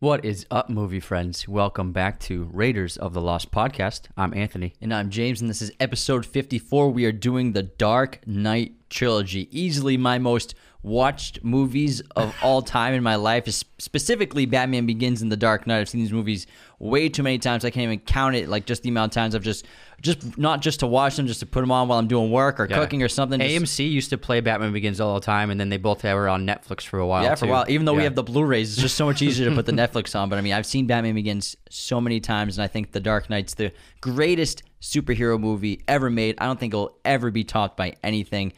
What is up, movie friends? Welcome back to Raiders of the Lost podcast. I'm Anthony. And I'm James, and this is episode 54. We are doing the Dark Knight trilogy. Easily my most watched movies of all time in my life, Is specifically Batman Begins and The Dark Knight. I've seen these movies way too many times. I can't even count it, like just the amount of times I've just, just not just to watch them, just to put them on while I'm doing work or Yeah. cooking or something. Just- AMC used to play Batman Begins all the time, and then they both were on Netflix for a while. yeah, for a while. Even though we have the Blu-rays, it's just so much easier to put the Netflix on. But I mean, I've seen Batman Begins so many times, and I think The Dark Knight's the greatest superhero movie ever made. I don't think it'll ever be topped by anything.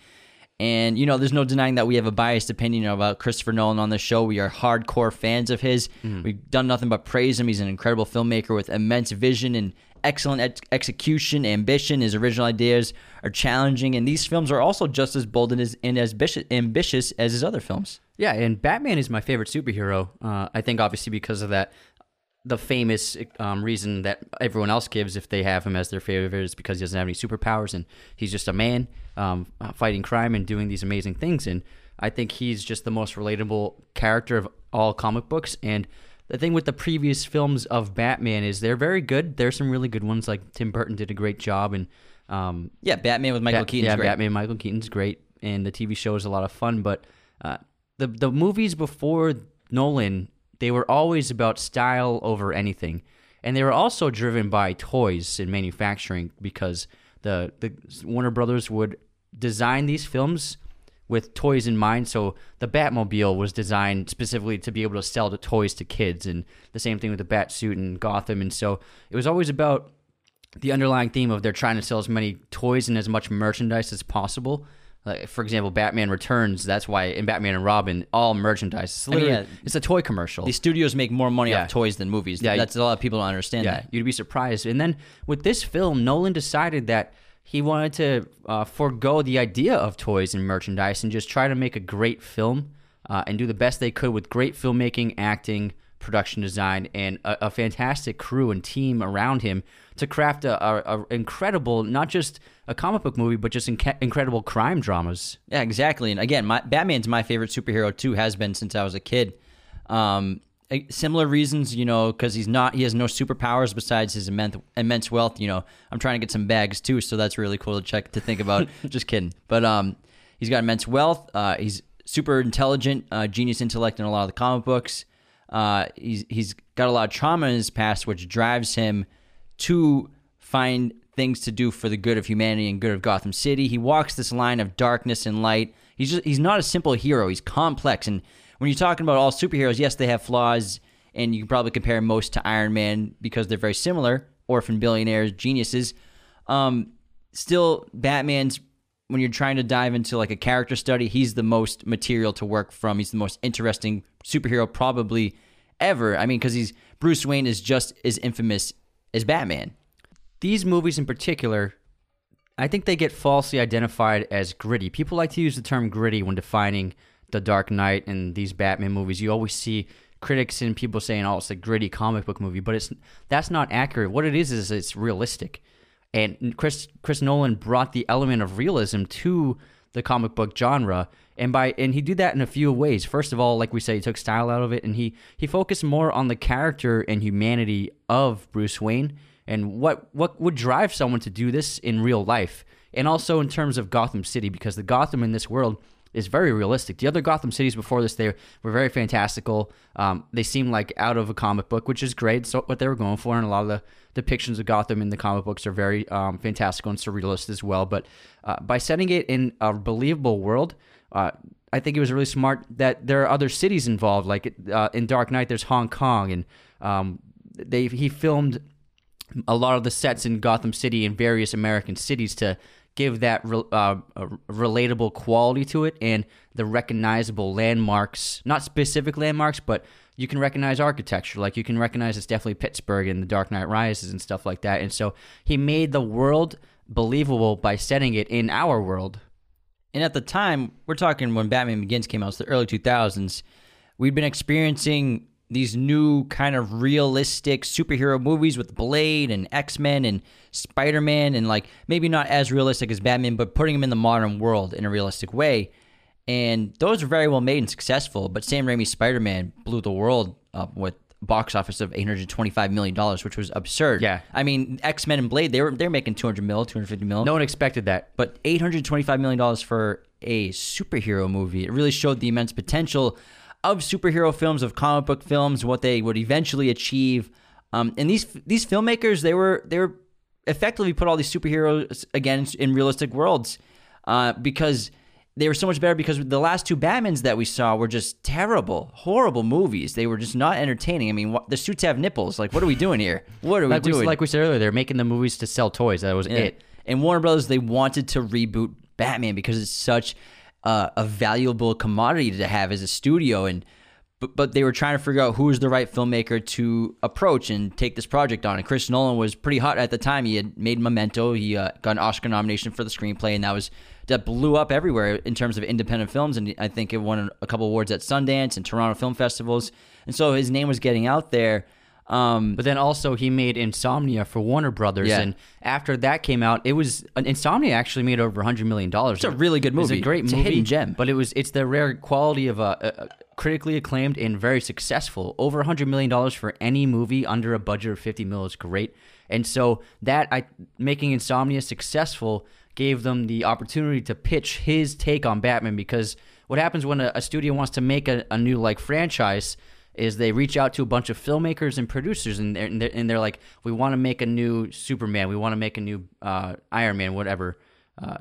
And you know, there's no denying that we have a biased opinion about Christopher Nolan on this show. We are hardcore fans of his. Mm-hmm. We've done nothing but praise him. He's an incredible filmmaker with immense vision and excellent ex- execution, ambition. His original ideas are challenging, and these films are also just as bold and as, and as ambitious, ambitious as his other films. Yeah, and Batman is my favorite superhero. Uh, I think obviously because of that, the famous um, reason that everyone else gives if they have him as their favorite is because he doesn't have any superpowers and he's just a man um, uh, fighting crime and doing these amazing things. And I think he's just the most relatable character of all comic books. And the thing with the previous films of Batman is they're very good. There's some really good ones. Like Tim Burton did a great job, and um, Yeah, Batman with Michael Bat- Keaton. Yeah, great. Batman Michael Keaton's great, and the TV show is a lot of fun. But uh, the the movies before Nolan, they were always about style over anything, and they were also driven by toys and manufacturing because the the Warner Brothers would design these films with toys in mind. So the Batmobile was designed specifically to be able to sell the toys to kids, and the same thing with the Bat suit and Gotham. And so it was always about the underlying theme of they're trying to sell as many toys and as much merchandise as possible. Like for example, Batman Returns. That's why in Batman and Robin, all merchandise. It's mean, yeah. it's a toy commercial. These studios make more money Yeah. off toys than movies. Yeah, That's a lot of people don't understand yeah, that. you'd be surprised. And then with this film, Nolan decided that he wanted to uh, forego the idea of toys and merchandise and just try to make a great film uh, and do the best they could with great filmmaking, acting, production design, and a, a fantastic crew and team around him to craft a, a, a incredible, not just a comic book movie, but just incredible crime dramas. Yeah, exactly. And again, my, Batman's my favorite superhero too. Has been since I was a kid. Um, similar reasons, you know, because he's not. He has no superpowers besides his immense immense wealth. You know, I'm trying to get some bags too, so that's really cool to check to think about. Just kidding. But um, he's got immense wealth. Uh, he's super intelligent, uh, genius intellect in a lot of the comic books. Uh, he's he's got a lot of trauma in his past, which drives him to find things to do for the good of humanity and good of Gotham City. He walks this line of darkness and light. He's just he's not a simple hero. He's complex. And when you're talking about all superheroes, yes, they have flaws, and you can probably compare most to Iron Man because they're very similar. Orphan billionaires, geniuses. Um, still, Batman's when you're trying to dive into like a character study, he's the most material to work from. He's the most interesting superhero probably ever. I mean, because he's Bruce Wayne is just as infamous as Batman. these movies in particular, I think they get falsely identified as gritty. People like to use the term gritty when defining The Dark Knight and these Batman movies. You always see critics and people saying, "Oh, it's a gritty comic book movie," but it's that's not accurate. What it is is it's realistic. And Chris Chris Nolan brought the element of realism to the comic book genre and by and he did that in a few ways first of all like we say he took style out of it and he he focused more on the character and humanity of bruce wayne and what what would drive someone to do this in real life and also in terms of gotham city because the gotham in this world is very realistic. The other gotham cities before this they were very fantastical. Um, they seem like out of a comic book which is great. So what they were going for and a lot of the depictions of gotham in the comic books are very um, fantastical and surrealist as well. But uh, by setting it in a believable world uh, I think it was really smart that there are other cities involved. Like uh, in Dark Knight, there's Hong Kong, and um, they he filmed a lot of the sets in Gotham City and various American cities to give that re- uh, relatable quality to it and the recognizable landmarks, not specific landmarks, but you can recognize architecture. Like you can recognize it's definitely Pittsburgh and the Dark Knight Rises and stuff like that. And so he made the world believable by setting it in our world. And at the time, we're talking when Batman Begins came out, it's the early 2000s. We'd been experiencing these new kind of realistic superhero movies with Blade and X Men and Spider Man, and like maybe not as realistic as Batman, but putting them in the modern world in a realistic way. And those were very well made and successful. But Sam Raimi's Spider Man blew the world up with box office of 825 million dollars, which was absurd. Yeah. I mean, X Men and Blade, they were they're making 200 mil, 250 mil. No one expected that. but 825 million dollars for a superhero movie. It really showed the immense potential of superhero films, of comic book films, what they would eventually achieve. Um, and these these filmmakers, they were they were effectively put all these superheroes again in realistic worlds uh, because they were so much better because the last two Batmans that we saw were just terrible, horrible movies. They were just not entertaining. I mean, what, the suits have nipples. Like, what are we doing here? What are Like we we, doing? like we said earlier, they're making the movies to sell toys. That was Yeah. it. And Warner Brothers, they wanted to reboot Batman because it's such uh, a valuable commodity to have as a studio. And but, but they were trying to figure out who was the right filmmaker to approach and take this project on. And Chris Nolan was pretty hot at the time. He had made Memento. He uh, got an Oscar nomination for the screenplay, and that was that blew up everywhere in terms of independent films. And I think it won a couple awards at Sundance and Toronto film festivals. And so his name was getting out there. Um, But then also he made Insomnia for Warner Brothers, Yeah. and after that came out, it was Insomnia actually made over hundred million dollars. It's a really good It's movie. a great It's a movie, hidden gem. But it was it's the rare quality of a, a critically acclaimed and very successful. Over hundred million dollars for any movie under a budget of fifty mil is great. And so that I making Insomnia successful gave them the opportunity to pitch his take on Batman because what happens when a, a studio wants to make a, a new like franchise is they reach out to a bunch of filmmakers and producers and they're, and they're, and they're like we want to make a new superman. We want to make a new uh, iron man whatever uh,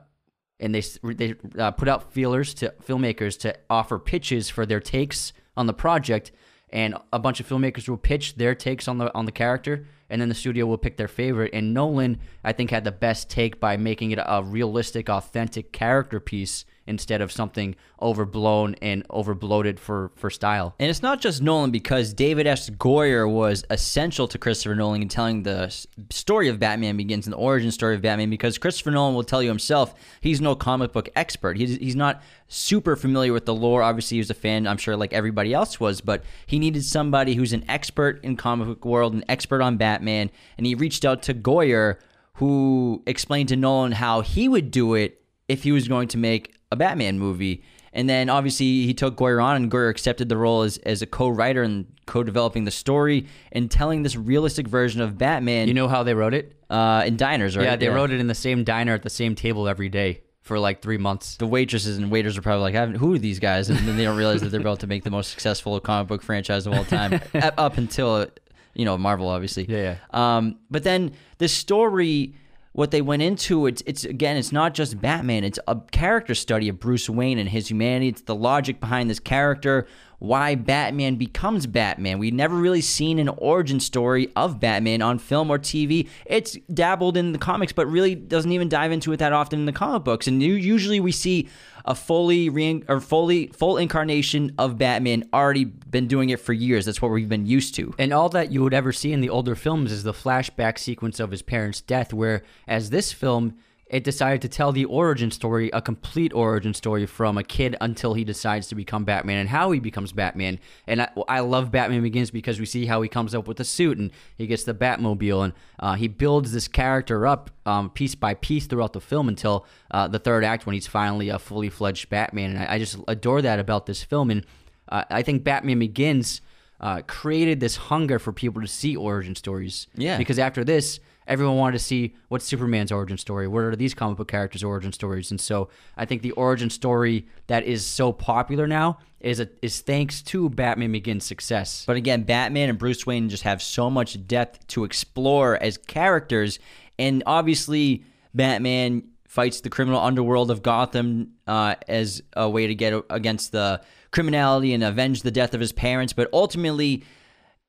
and they they uh, put out feelers to filmmakers to offer pitches for their takes on the project and a bunch of filmmakers will pitch their takes on the on the character and then the studio will pick their favorite. And Nolan I think had the best take by making it a realistic authentic character piece instead of something overblown and overbloated for for style And it's not just Nolan because David S. Goyer was essential to Christopher Nolan in telling the story of Batman Begins and the origin story of Batman because Christopher Nolan will tell you himself he's no comic book expert. He's, he's not super familiar with the lore. Obviously, he was a fan, I'm sure, like everybody else was, but he needed somebody who's an expert in comic book world, an expert on Batman, and he reached out to Goyer who explained to Nolan how he would do it if he was going to make a Batman movie. And then obviously he took Goyer on, and Goyer accepted the role as, as a co-writer and co-developing the story and telling this realistic version of Batman. you know how they wrote it uh, in diners, right? Yeah, they wrote it in the same diner at the same table every day for like three months. The waitresses and waiters are probably like, "I haven't- "Who are these guys?" And then they don't realize that they're about to make the most successful comic book franchise of all time, up up until you know Marvel, obviously. Yeah, Um, but then the story, what they went into, it's it's again, it's not just Batman. It's a character study of Bruce Wayne and his humanity. It's the logic behind this character, why Batman becomes Batman. We've never really seen an origin story of Batman on film or TV. It's dabbled in the comics, but really doesn't even dive into it that often in the comic books. And usually we see a fully re- or fully full incarnation of Batman already been doing it for years. That's what we've been used to. And all that you would ever see in the older films is the flashback sequence of his parents' death, where, as this film, it decided to tell the origin story, a complete origin story from a kid until he decides to become Batman and how he becomes Batman. And I, I love Batman Begins because we see how he comes up with the suit and he gets the Batmobile and uh, he builds this character up um, piece by piece throughout the film until uh, the third act when he's finally a fully fledged Batman. And I, I just adore that about this film. And uh, I think Batman Begins uh, created this hunger for people to see origin stories. Yeah. Because after this, everyone wanted to see what's Superman's origin story. What are these comic book characters' origin stories? And so I think the origin story that is so popular now is a, is thanks to Batman Begins' success. But again, Batman and Bruce Wayne just have so much depth to explore as characters. And obviously, Batman fights the criminal underworld of Gotham uh, as a way to get against the criminality and avenge the death of his parents. But ultimately,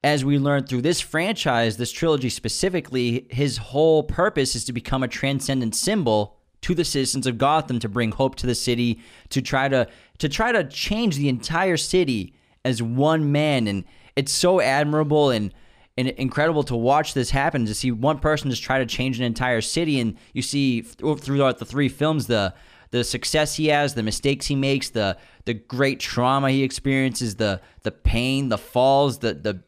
as we learn through this franchise, this trilogy specifically, his whole purpose is to become a transcendent symbol to the citizens of Gotham to bring hope to the city, to try to to try to change the entire city as one man. And it's so admirable and and incredible to watch this happen to see one person just try to change an entire city and you see throughout the three films the the success he has, the mistakes he makes, the the great trauma he experiences, the the pain, the falls, the the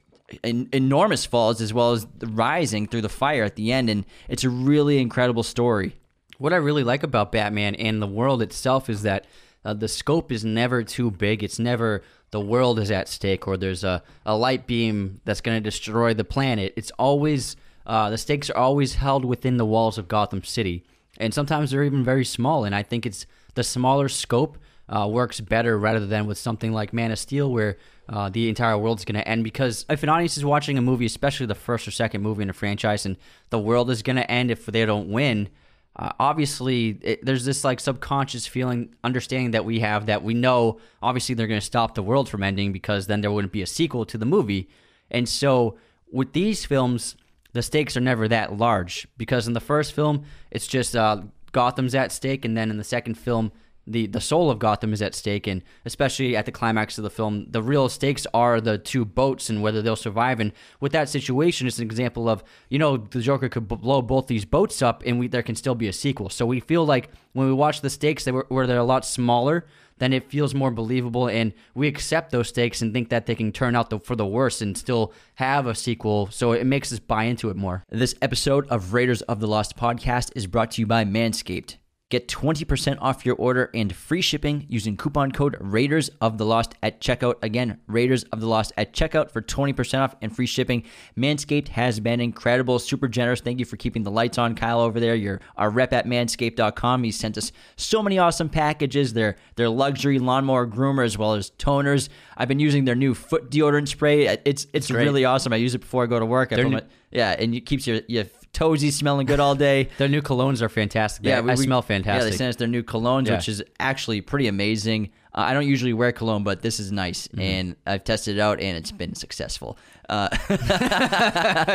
en- enormous falls as well as rising through the fire at the end and it's a really incredible story. What I really like about Batman and the world itself is that uh, the scope is never too big. It's never the world is at stake or there's a, a light beam that's going to destroy the planet. It's always uh, the stakes are always held within the walls of Gotham City, and sometimes they're even very small. And I think it's the smaller scope uh, works better rather than with something like Man of Steel, where uh, the entire world's going to end. Because if an audience is watching a movie, especially the first or second movie in a franchise, and the world is going to end if they don't win, uh, obviously it, there's this like subconscious feeling, understanding that we have that we know obviously they're going to stop the world from ending because then there wouldn't be a sequel to the movie. And so with these films, the stakes are never that large because in the first film it's just uh, Gotham's at stake, and then in the second film the the soul of Gotham is at stake, and especially at the climax of the film, the real stakes are the two boats and whether they'll survive. And with that situation, it's an example of you know the Joker could blow both these boats up, and we, there can still be a sequel. So we feel like when we watch the stakes, they were, where they're a lot smaller, then it feels more believable, and we accept those stakes and think that they can turn out the, for the worst and still have a sequel. So it makes us buy into it more. This episode of Raiders of the Lost podcast is brought to you by Manscaped. Get 20% off your order and free shipping using coupon code Raiders of the Lost at checkout. Again, Raiders of the Lost at checkout for 20% off and free shipping. Manscaped has been incredible, super generous. Thank you for keeping the lights on, Kyle, over there. You're our rep at manscaped.com. He sent us so many awesome packages. Their, their luxury lawnmower groomer as well as toners. I've been using their new foot deodorant spray. It's it's really awesome. I use it before I go to work. I put my- yeah, and it keeps your, your toesies smelling good all day. Their new colognes are fantastic. Yeah, Yeah, we- I we- smell Yeah, fantastic. they sent us their new colognes, Yeah. which is actually pretty amazing. Uh, I don't usually wear cologne, but this is nice, Mm-hmm. and I've tested it out, and it's been successful. Uh,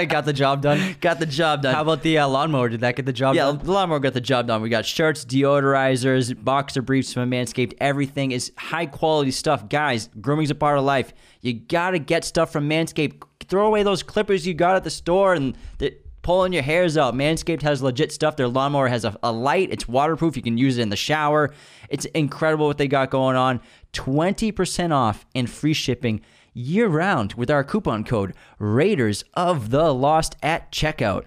got the job done. got the job done. How about the uh, lawnmower? Did that get the job yeah, done? Yeah, the lawnmower got the job done. We got shirts, deodorizers, boxer briefs from Manscaped. Everything is high quality stuff, guys. Grooming's a part of life. You gotta get stuff from Manscaped. Throw away those clippers you got at the store and the, pulling your hairs out. Manscaped has legit stuff. Their lawnmower has a, a light. It's waterproof. You can use it in the shower. It's incredible what they got going on. Twenty percent off and free shipping year round with our coupon code Raiders of the Lost at checkout.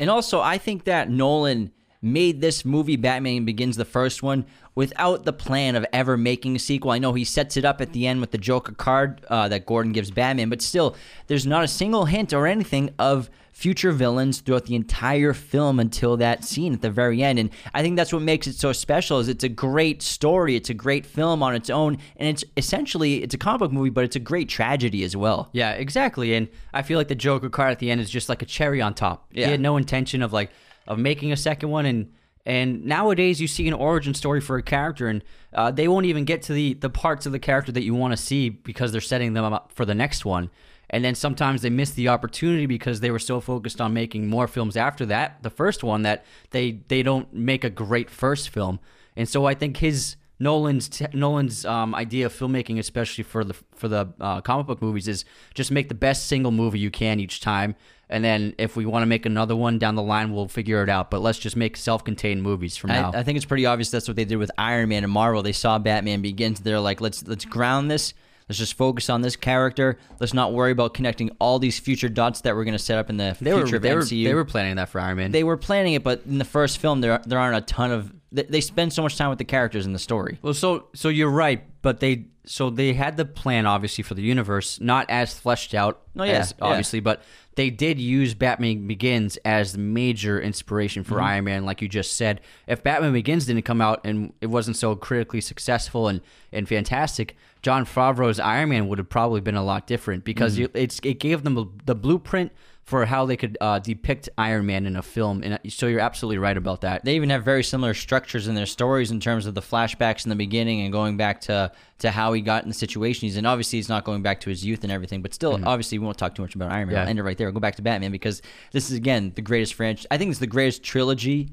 And also, I think that Nolan made this movie, Batman Begins, the first one, without the plan of ever making a sequel. I know he sets it up at the end with the Joker card uh, that Gordon gives Batman, but still, there's not a single hint or anything of future villains throughout the entire film until that scene at the very end. And I think that's what makes it so special is it's a great story, it's a great film on its own, and it's essentially it's a comic book movie, but it's a great tragedy as well. Yeah, exactly. And I feel like the Joker card at the end is just like a cherry on top. Yeah. He had no intention of like of making a second one and and nowadays you see an origin story for a character and uh, they won't even get to the the parts of the character that you want to see because they're setting them up for the next one. And then sometimes they miss the opportunity because they were so focused on making more films after that, the first one, that they they don't make a great first film. And so I think his Nolan's Nolan's um, idea of filmmaking, especially for the for the uh, comic book movies, is just make the best single movie you can each time, and then if we want to make another one down the line, we'll figure it out. But let's just make self-contained movies from now. I, I think it's pretty obvious that's what they did with Iron Man and Marvel. They saw Batman Begins. They're like, let's let's ground this. Let's just focus on this character. Let's not worry about connecting all these future dots that we're going to set up in the they were future they of were, MCU. they were planning that for Iron Man. They were planning it, but in the first film, there there aren't a ton of. They, they spend so much time with the characters in the story. Well, so so you're right, but they so they had the plan obviously for the universe, not as fleshed out Oh, yeah, as yeah. obviously, but they did use Batman Begins as the major inspiration for Mm-hmm. Iron Man, like you just said. If Batman Begins didn't come out and it wasn't so critically successful and and fantastic, Jon Favreau's Iron Man would have probably been a lot different because Mm-hmm. you, it's it gave them the blueprint for how they could uh, depict Iron Man in a film, and uh, so you're absolutely right about that. They even have very similar structures in their stories in terms of the flashbacks in the beginning and going back to to how he got in the situation he's in. Obviously, he's not going back to his youth and everything, but still, obviously, we won't talk too much about Iron Man. Mm-hmm. Yeah. I'll end it right there. We'll go back to Batman because this is again the greatest franchise. I think it's the greatest trilogy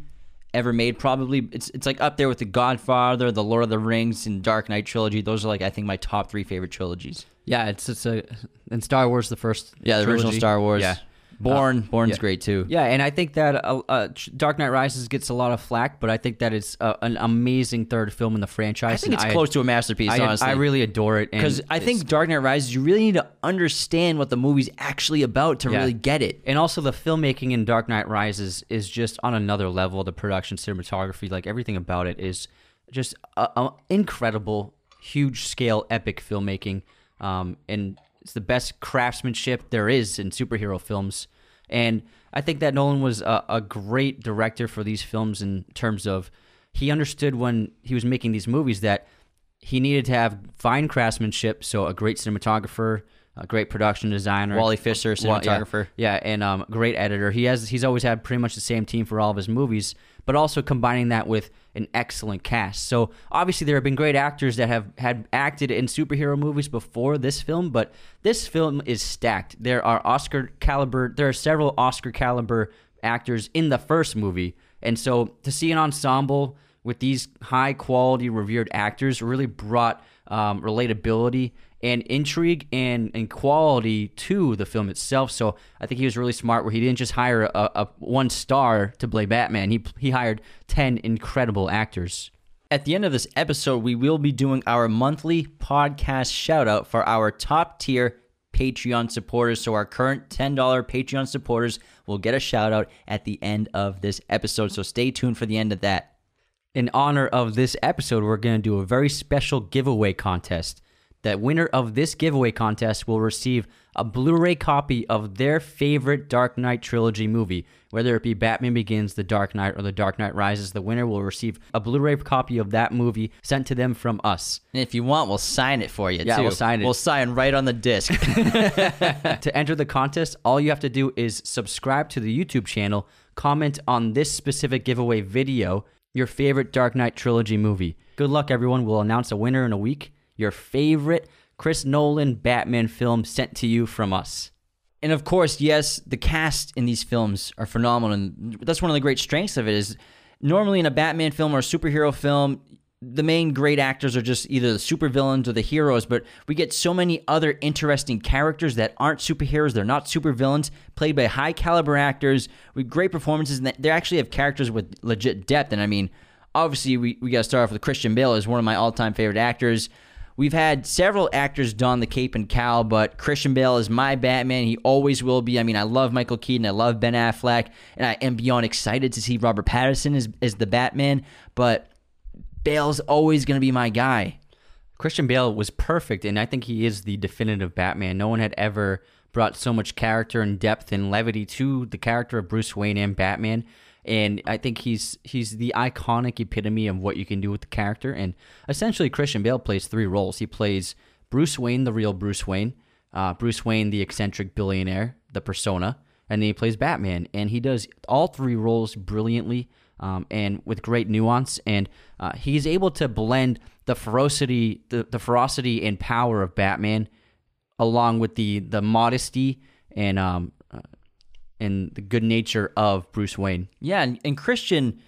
ever made. Probably it's it's like up there with the Godfather, the Lord of the Rings, and Dark Knight trilogy. Those are like I think my top three favorite trilogies. Yeah, it's it's a and Star Wars the first Yeah, the original. Star Wars. Yeah. Bourne. Bourne's yeah. great too. Yeah, and I think that uh, uh, Dark Knight Rises gets a lot of flack, but I think that it's uh, an amazing third film in the franchise. I think it's close to a masterpiece. I, honestly, I really adore it because I think Dark Knight Rises, you really need to understand what the movie's actually about to Yeah. really get it. and also the filmmaking in Dark Knight Rises is just on another level. The production, cinematography, like everything about it is just uh, uh, incredible. huge scale epic filmmaking, um, and it's the best craftsmanship there is in superhero films. And I think that Nolan was a, a great director for these films in terms of he understood when he was making these movies that he needed to have fine craftsmanship, so a great cinematographer, a great production designer, Wally Pfister, Wa- yeah, cinematographer. yeah, and um, great editor. He has he's always had pretty much the same team for all of his movies, but also combining that with an excellent cast. So obviously there have been great actors that have had acted in superhero movies before this film, but this film is stacked. There are Oscar caliber. There are several Oscar caliber actors in the first movie, and so to see an ensemble with these high quality revered actors really brought um, relatability and intrigue and, and quality to the film itself. So I think he was really smart where he didn't just hire a, a one star to play Batman. He he hired ten incredible actors. At the end of this episode, we will be doing our monthly podcast shout out for our top tier Patreon supporters. So, our current $10 Patreon supporters will get a shout out at the end of this episode. So, stay tuned for the end of that. In honor of this episode, we're going to do a very special giveaway contest. The winner of this giveaway contest will receive a Blu ray copy of their favorite Dark Knight trilogy movie, whether it be Batman Begins, The Dark Knight, or The Dark Knight Rises. The winner will receive a Blu ray copy of that movie sent to them from us. And if you want, we'll sign it for you, Yeah, too. we'll sign it. We'll sign right on the disc. to enter the contest, all you have to do is subscribe to the YouTube channel, comment on this specific giveaway video, your favorite Dark Knight trilogy movie. Good luck, everyone. We'll announce a winner in a week. Your favorite Chris Nolan Batman film sent to you from us. And of course, yes, the cast in these films are phenomenal, and that's one of the great strengths of it. Is normally in a Batman film or a superhero film, the main great actors are just either the supervillains or the heroes, but we get so many other interesting characters that aren't superheroes, they're not supervillains, played by high caliber actors with great performances, and they actually have characters with legit depth. And I mean, obviously, we, we got to start off with Christian Bale as one of my all time favorite actors. We've had several actors don the cape and cowl, but Christian Bale is my Batman. He always will be. I mean, I love Michael Keaton, I love Ben Affleck, and I am beyond excited to see Robert Pattinson as, as the Batman, but Bale's always going to be my guy. Christian Bale was perfect, and I think he is the definitive Batman. No one had ever brought so much character and depth and levity to the character of Bruce Wayne and Batman. And I think he's he's the iconic epitome of what you can do with the character. And essentially, Christian Bale plays three roles. He plays Bruce Wayne, the real Bruce Wayne, uh, Bruce Wayne, the eccentric billionaire, the persona, and then he plays Batman. And he does all three roles brilliantly um, and with great nuance. And uh, he's able to blend the ferocity, the, the ferocity and power of Batman, along with the the modesty and um, and the good nature of Bruce Wayne. Yeah, and, and Christian,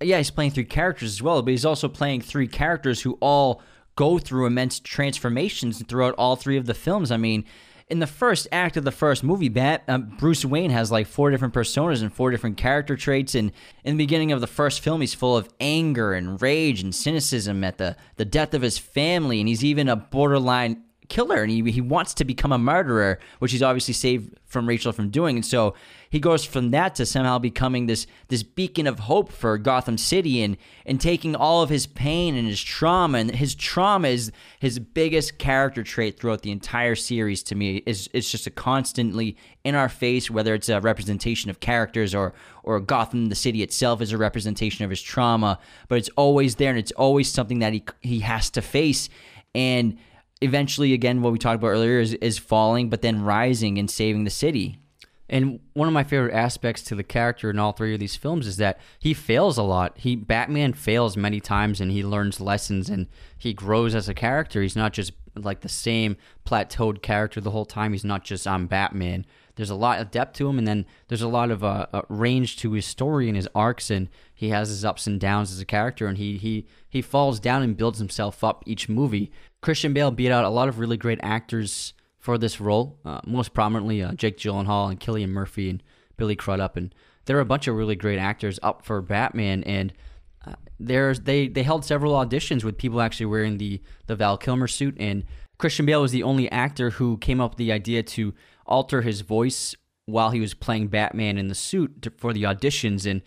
yeah, he's playing three characters as well, but he's also playing three characters who all go through immense transformations throughout all three of the films. I mean, in the first act of the first movie, Bat, um, Bruce Wayne has like four different personas and four different character traits. And in the beginning of the first film, he's full of anger and rage and cynicism at the, the death of his family. And he's even a borderline killer and he, he wants to become a murderer, which he's obviously saved from Rachel from doing. And so he goes from that to somehow becoming this this beacon of hope for Gotham City and and taking all of his pain and his trauma. And his trauma is his biggest character trait throughout the entire series to me. Is it's just a constantly in our face whether it's a representation of characters or or Gotham the city itself is a representation of his trauma but it's always there and it's always something that he he has to face. And eventually again what we talked about earlier is, is falling but then rising and saving the city And one of my favorite aspects to the character in all three of these films is that he fails a lot. He Batman fails many times and he learns lessons and he grows as a character. He's not just like the same plateaued character the whole time. He's not just I'm Batman. There's a lot of depth to him, and then there's a lot of uh, uh, range to his story and his arcs, and he has his ups and downs as a character, and he he he falls down and builds himself up each movie. Christian Bale beat out a lot of really great actors for this role, uh, most prominently uh, Jake Gyllenhaal and Cillian Murphy and Billy Crudup, and there are a bunch of really great actors up for Batman, and uh, there's they they held several auditions with people actually wearing the the Val Kilmer suit, and Christian Bale was the only actor who came up with the idea to alter his voice while he was playing Batman in the suit to, for the auditions, and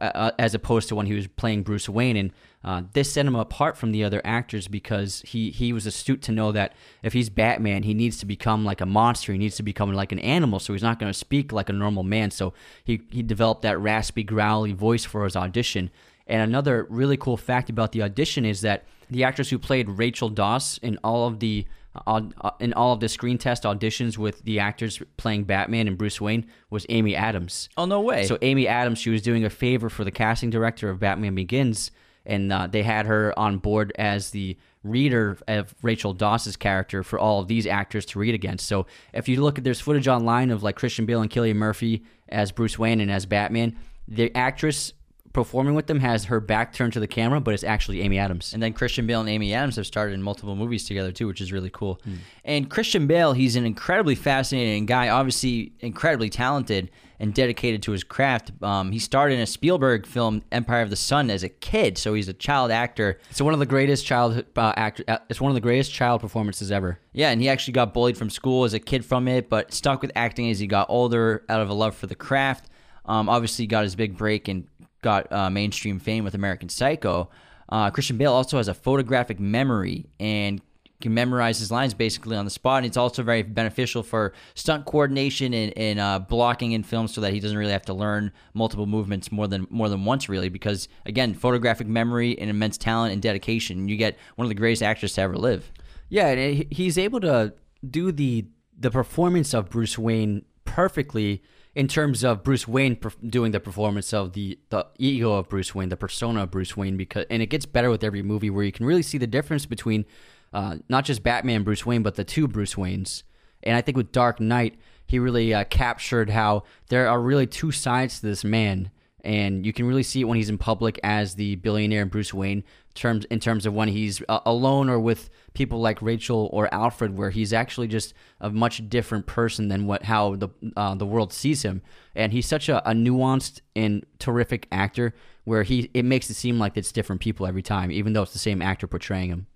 uh, as opposed to when he was playing Bruce Wayne. And uh, this set him apart from the other actors because he, he was astute to know that if he's Batman, he needs to become like a monster. He needs to become like an animal. So he's not going to speak like a normal man. So he, he developed that raspy, growly voice for his audition. And another really cool fact about the audition is that the actress who played Rachel Dawes in all of the uh, in all of the screen test auditions with the actors playing Batman and Bruce Wayne was Amy Adams. Oh no way! So Amy Adams, she was doing a favor for the casting director of Batman Begins, and uh, they had her on board as the reader of Rachel Dawes's character for all of these actors to read against. So if you look at there's footage online of like Christian Bale and Cillian Murphy as Bruce Wayne and as Batman, the actress performing with them has her back turned to the camera, but it's actually Amy Adams. And then Christian Bale and Amy Adams have started in multiple movies together too, which is really cool. Mm. And Christian Bale, he's an incredibly fascinating guy, obviously incredibly talented and dedicated to his craft. Um, he starred in a Spielberg film, Empire of the Sun, as a kid, so he's a child actor. It's one of the greatest child uh, actor. Uh, it's one of the greatest child performances ever. Yeah, and he actually got bullied from school as a kid from it, but stuck with acting as he got older out of a love for the craft. Um, obviously, got his big break and got uh, mainstream fame with American Psycho. Uh, Christian Bale also has a photographic memory and can memorize his lines basically on the spot. And it's also very beneficial for stunt coordination and, and uh, blocking in films, so that he doesn't really have to learn multiple movements more than more than once, really. Because again, photographic memory and immense talent and dedication, you get one of the greatest actors to ever live. Yeah, and he's able to do the the performance of Bruce Wayne perfectly in terms of Bruce Wayne doing the performance of the the ego of Bruce Wayne, the persona of Bruce Wayne, because and it gets better with every movie where you can really see the difference between uh, not just Batman Bruce Wayne, but the two Bruce Waynes. And I think with Dark Knight, he really uh, captured how there are really two sides to this man and you can really see it when he's in public as the billionaire Bruce Wayne terms in terms of when he's uh, alone or with people like Rachel or Alfred where he's actually just a much different person than what how the uh, the world sees him. And he's such a, a, nuanced and terrific actor where he it makes it seem like it's different people every time even though it's the same actor portraying him.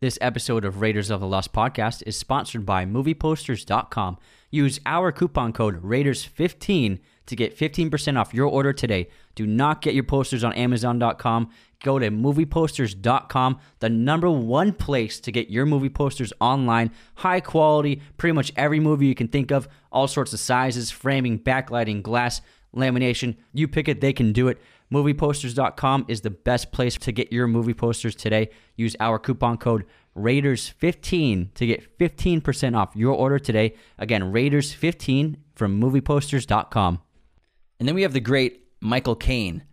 This episode of Raiders of the Lost podcast is sponsored by movieposters.com use our coupon code raiders15 to get 15% off your order today. Do not get your posters on Amazon.com. Go to movieposters.com, the number one place to get your movie posters online. High quality, pretty much every movie you can think of, all sorts of sizes, framing, backlighting, glass, lamination. You pick it, they can do it. Movieposters.com is the best place to get your movie posters today. Use our coupon code Raiders15 to get 15% off your order today. Again, Raiders15 from movieposters.com. And then we have the great Michael Caine,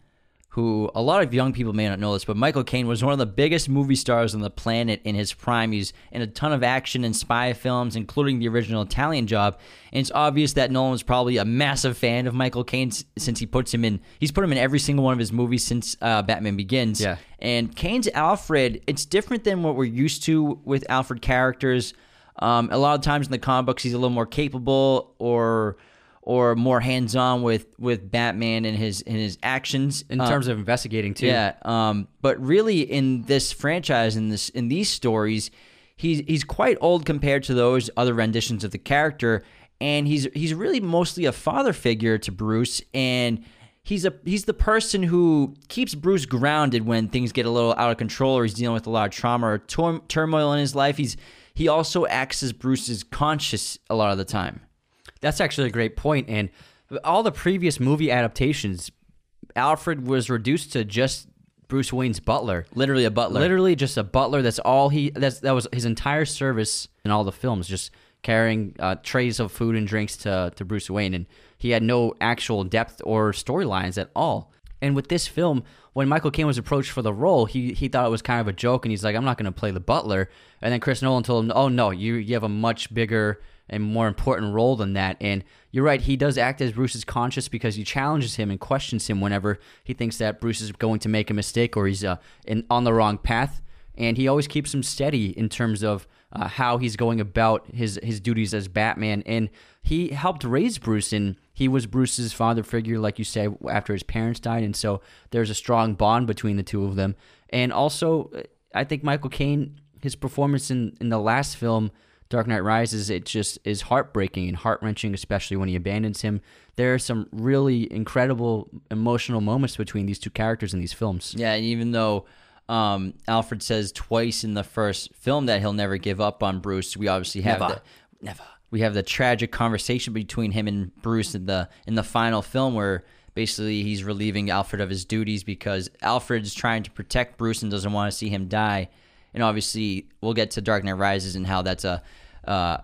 who a lot of young people may not know this, but Michael Caine was one of the biggest movie stars on the planet in his prime. He's in a ton of action and spy films, including the original Italian Job. And it's obvious that Nolan was probably a massive fan of Michael Caine since he puts him in. He's put him in every single one of his movies since uh, Batman Begins. Yeah. And Caine's Alfred, it's different than what we're used to with Alfred characters. Um, a lot of times in the comic books, he's a little more capable or or more hands on with with Batman and his and his actions in uh, terms of investigating too. Yeah, um, but really in this franchise in this in these stories, he's he's quite old compared to those other renditions of the character, and he's he's really mostly a father figure to Bruce and. He's a he's the person who keeps Bruce grounded when things get a little out of control or he's dealing with a lot of trauma or tor- turmoil in his life. He's he also acts as Bruce's conscious a lot of the time. That's actually a great point. And all the previous movie adaptations, Alfred was reduced to just Bruce Wayne's butler. Literally a butler. Literally just a butler. That's all he. That's that was his entire service in all the films. Just carrying uh, trays of food and drinks to to Bruce Wayne, and he had no actual depth or storylines at all. And with this film, when Michael Caine was approached for the role, he he thought it was kind of a joke, and he's like, "I'm not going to play the butler." And then Chris Nolan told him, "Oh no, you you have a much bigger and more important role than that. And you're right, he does act as Bruce's conscious because he challenges him and questions him whenever he thinks that Bruce is going to make a mistake or he's uh, in, on the wrong path. And he always keeps him steady in terms of uh, how he's going about his his duties as Batman. And he helped raise Bruce, and he was Bruce's father figure, like you say, after his parents died. And so there's a strong bond between the two of them. And also, I think Michael Caine, his performance in, in the last film Dark Knight Rises, it just is heartbreaking and heart wrenching, especially when he abandons him. There are some really incredible emotional moments between these two characters in these films. Yeah, and even though um, Alfred says twice in the first film that he'll never give up on Bruce, we obviously have Never. the never. We have the tragic conversation between him and Bruce in the in the final film where basically he's relieving Alfred of his duties because Alfred's trying to protect Bruce and doesn't want to see him die. And obviously, we'll get to Dark Knight Rises and how that's a uh,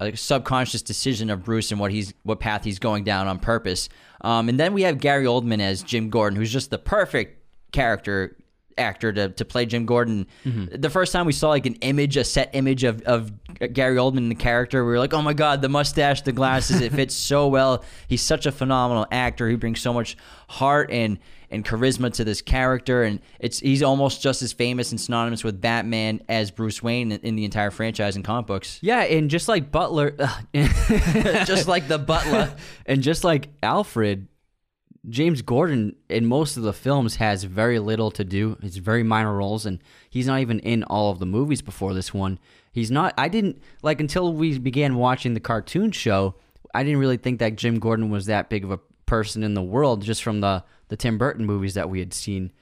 a subconscious decision of Bruce and what he's what path he's going down on purpose. Um, and then we have Gary Oldman as Jim Gordon, who's just the perfect character actor to, to play Jim Gordon. Mm-hmm. The first time we saw like an image, a set image of, of Gary Oldman in the character, we were like, oh my god, the mustache, the glasses, it fits so well. He's such a phenomenal actor. He brings so much heart and and charisma to this character, and it's he's almost just as famous and synonymous with Batman as Bruce Wayne in, in the entire franchise and comic books. Yeah, and just like Butler, just like the Butler. and just like Alfred, James Gordon in most of the films has very little to do. It's very minor roles, and he's not even in all of the movies before this one. He's not. I didn't like until we began watching the cartoon show. I didn't really think that Jim Gordon was that big of a person in the world, just from the the Tim Burton movies that we had seen,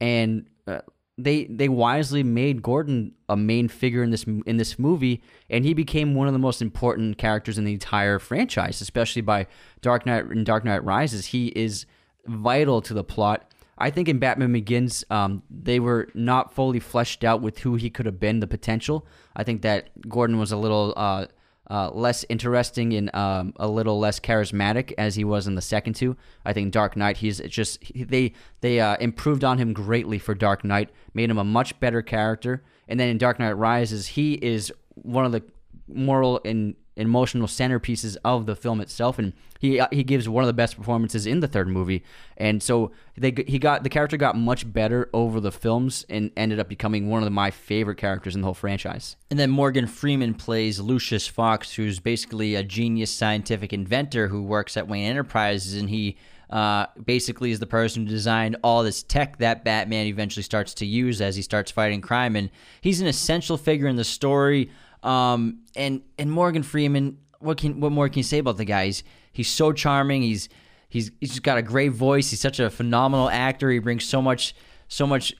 and. Uh, they they wisely made Gordon a main figure in this in this movie, and he became one of the most important characters in the entire franchise, especially by Dark Knight and Dark Knight Rises. He is vital to the plot. I think in Batman Begins, um, they were not fully fleshed out with who he could have been, the potential. I think that Gordon was a little uh, uh, less interesting and um, a little less charismatic as he was in the second two. I think Dark Knight, he's just he, they they uh, improved on him greatly for Dark Knight, made him a much better character. And then in Dark Knight Rises, he is one of the moral and emotional centerpieces of the film itself, and he he gives one of the best performances in the third movie. And so they he got the character got much better over the films and ended up becoming one of my favorite characters in the whole franchise. And then Morgan Freeman plays Lucius Fox, who's basically a genius scientific inventor who works at Wayne Enterprises, and he uh, basically is the person who designed all this tech that Batman eventually starts to use as he starts fighting crime. And he's an essential figure in the story. Um, and and Morgan Freeman, what can what more can you say about the guy? He's, he's so charming. He's he's he's just got a great voice. He's such a phenomenal actor. He brings so much so much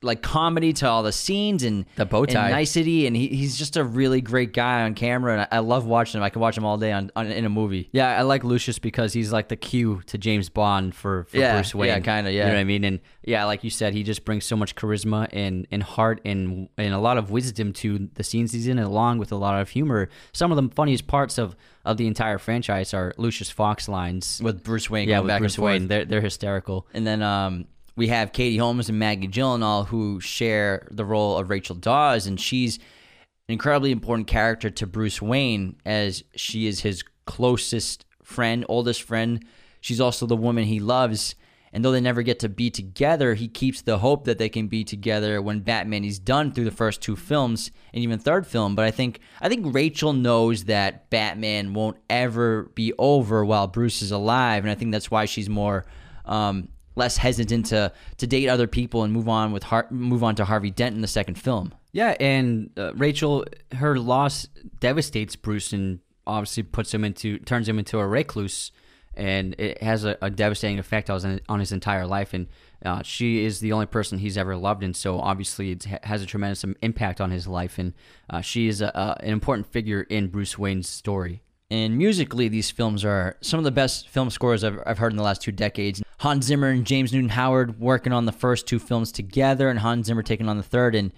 like comedy to all the scenes and The bow and tie. nicety, and he, he's just a really great guy on camera. And I, I love watching him. I can watch him all day on, on in a movie. Yeah, I like Lucius because he's like the Q to James Bond for, for Yeah, Bruce Wayne. yeah, kinda, yeah. You know what I mean? And yeah, like you said, he just brings so much charisma and, and heart and and a lot of wisdom to the scenes he's in, along with a lot of humor. Some of the funniest parts of, of the entire franchise are Lucius Fox lines. with Bruce Wayne yeah, going with Bruce and. Wayne. They're, they're hysterical. And then um, we have Katie Holmes and Maggie Gyllenhaal who share the role of Rachel Dawes, and she's an incredibly important character to Bruce Wayne as she is his closest friend, oldest friend. She's also the woman he loves. And though they never get to be together, he keeps the hope that they can be together when Batman is done through the first two films and even third film. But I think I think Rachel knows that Batman won't ever be over while Bruce is alive, and I think that's why she's more um, less hesitant to to date other people and move on with Har- move on to Harvey Dent in the second film. Yeah, and uh, Rachel, her loss devastates Bruce and obviously puts him into turns him into a recluse, and it has a, a devastating effect on, on his entire life. And uh, she is the only person he's ever loved, and so obviously it has a tremendous impact on his life. And uh, she is a, a, an important figure in Bruce Wayne's story. And musically, these films are some of the best film scores I've, I've heard in the last two decades. Hans Zimmer and James Newton Howard working on the first two films together, and Hans Zimmer taking on the third. And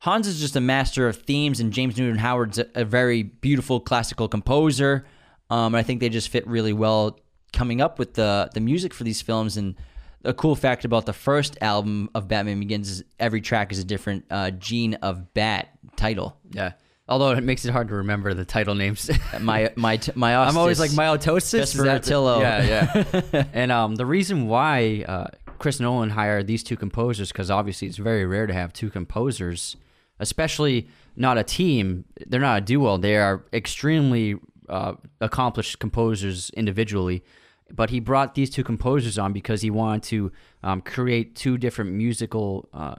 Hans is just a master of themes, and James Newton Howard's a, a very beautiful classical composer. Um, I think they just fit really well coming up with the the music for these films. And a cool fact about the first album of Batman Begins is every track is a different uh, genus of Bat title. Yeah. Although it makes it hard to remember the title names. My my my. I'm always like myotosis. Is Vesper. Yeah, yeah. and um, the reason why uh, Chris Nolan hired these two composers, because obviously it's very rare to have two composers, especially not a team. They're not a duo. They are extremely uh, accomplished composers individually. But he brought these two composers on because he wanted to um, create two different musical, uh,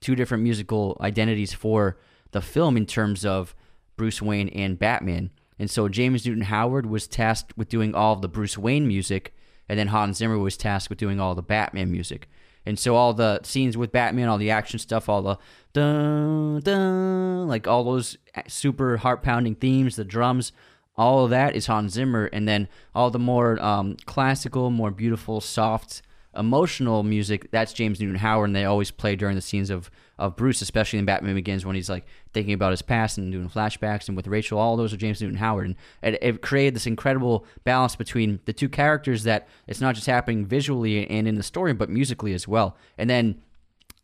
two different musical identities for the film in terms of Bruce Wayne and Batman. And so James Newton Howard was tasked with doing all the Bruce Wayne music, and then Hans Zimmer was tasked with doing all the Batman music. And so all the scenes with Batman, all the action stuff, all the dun dun, like all those super heart pounding themes, the drums, all of that is Hans Zimmer, and then all the more um, classical, more beautiful, soft, emotional music that's James Newton Howard, and they always play during the scenes of of Bruce, especially in Batman Begins when he's like thinking about his past and doing flashbacks, and with Rachel, all those are James Newton Howard, and it, it created this incredible balance between the two characters that it's not just happening visually and in the story, but musically as well, and then.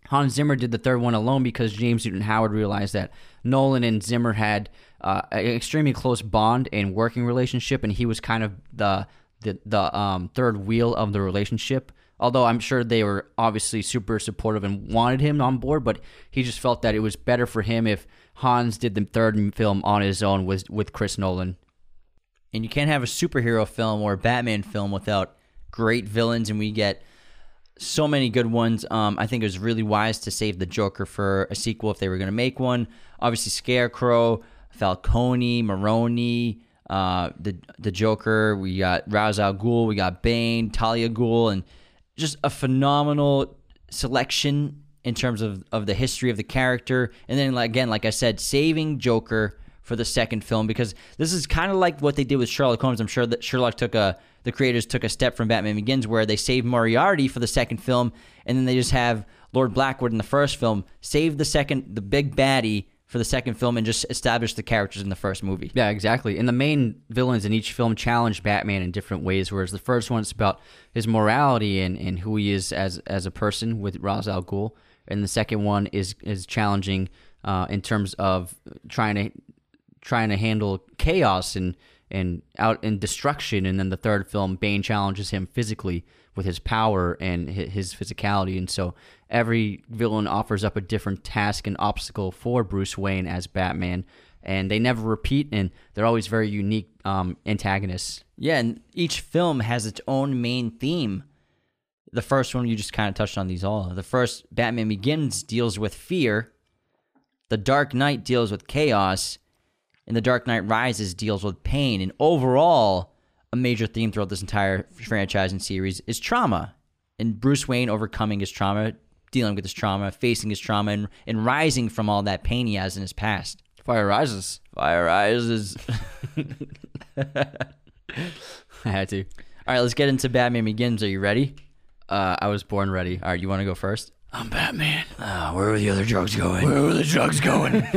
Hans Zimmer did the third one alone because James Newton Howard realized that Nolan and Zimmer had uh, an extremely close bond and working relationship, and he was kind of the the the um, third wheel of the relationship. Although I'm sure they were obviously super supportive and wanted him on board, but he just felt that it was better for him if Hans did the third film on his own with with Chris Nolan. And you can't have a superhero film or a Batman film without great villains, and we get so many good ones. Um, I think it was really wise to save the Joker for a sequel if they were going to make one. Obviously, Scarecrow, Falcone, Maroni, uh, the the Joker. We got Ra's al Ghul, we got Bane, Talia Ghul, and just a phenomenal selection in terms of, of the history of the character. And then again, like I said, saving Joker for the second film because this is kind of like what they did with Sherlock Holmes. I'm sure that Sherlock took a the creators took a step from Batman Begins where they saved Moriarty for the second film, and then they just have Lord Blackwood in the first film save the second the big baddie for the second film and just establish the characters in the first movie. Yeah, exactly. And the main villains in each film challenge Batman in different ways. Whereas the first one's about his morality and, and who he is as as a person with Ra's al Ghul, and the second one is is challenging uh, in terms of trying to trying to handle chaos and and out in destruction. And then the third film, Bane challenges him physically with his power and his physicality. And so every villain offers up a different task and obstacle for Bruce Wayne as Batman. And they never repeat, and they're always very unique um, antagonists. Yeah, and each film has its own main theme. The first one, you just kind of touched on these all. The first, Batman Begins, deals with fear. The Dark Knight deals with chaos and The Dark Knight Rises deals with pain. And overall, a major theme throughout this entire franchise and series is trauma. And Bruce Wayne overcoming his trauma, dealing with his trauma, facing his trauma, and, and rising from all that pain he has in his past. Fire rises. Fire rises. I had to. All right, let's get into Batman Begins. Are you ready? Uh, I was born ready. All right, you want to go first? I'm Batman. Oh, where were the other drugs going? Where were the drugs going?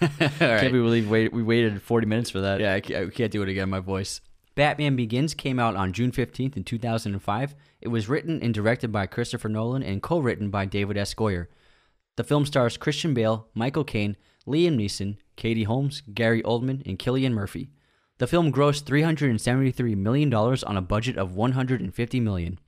All right. Can't believe we waited, we waited 40 minutes for that. Yeah, I can't, I can't do it again. My voice. Batman Begins came out on June 15th in 2005. It was written and directed by Christopher Nolan and co-written by David S. Goyer. The film stars Christian Bale, Michael Caine, Liam Neeson, Katie Holmes, Gary Oldman, and Cillian Murphy. The film grossed $373 million on a budget of 150 million.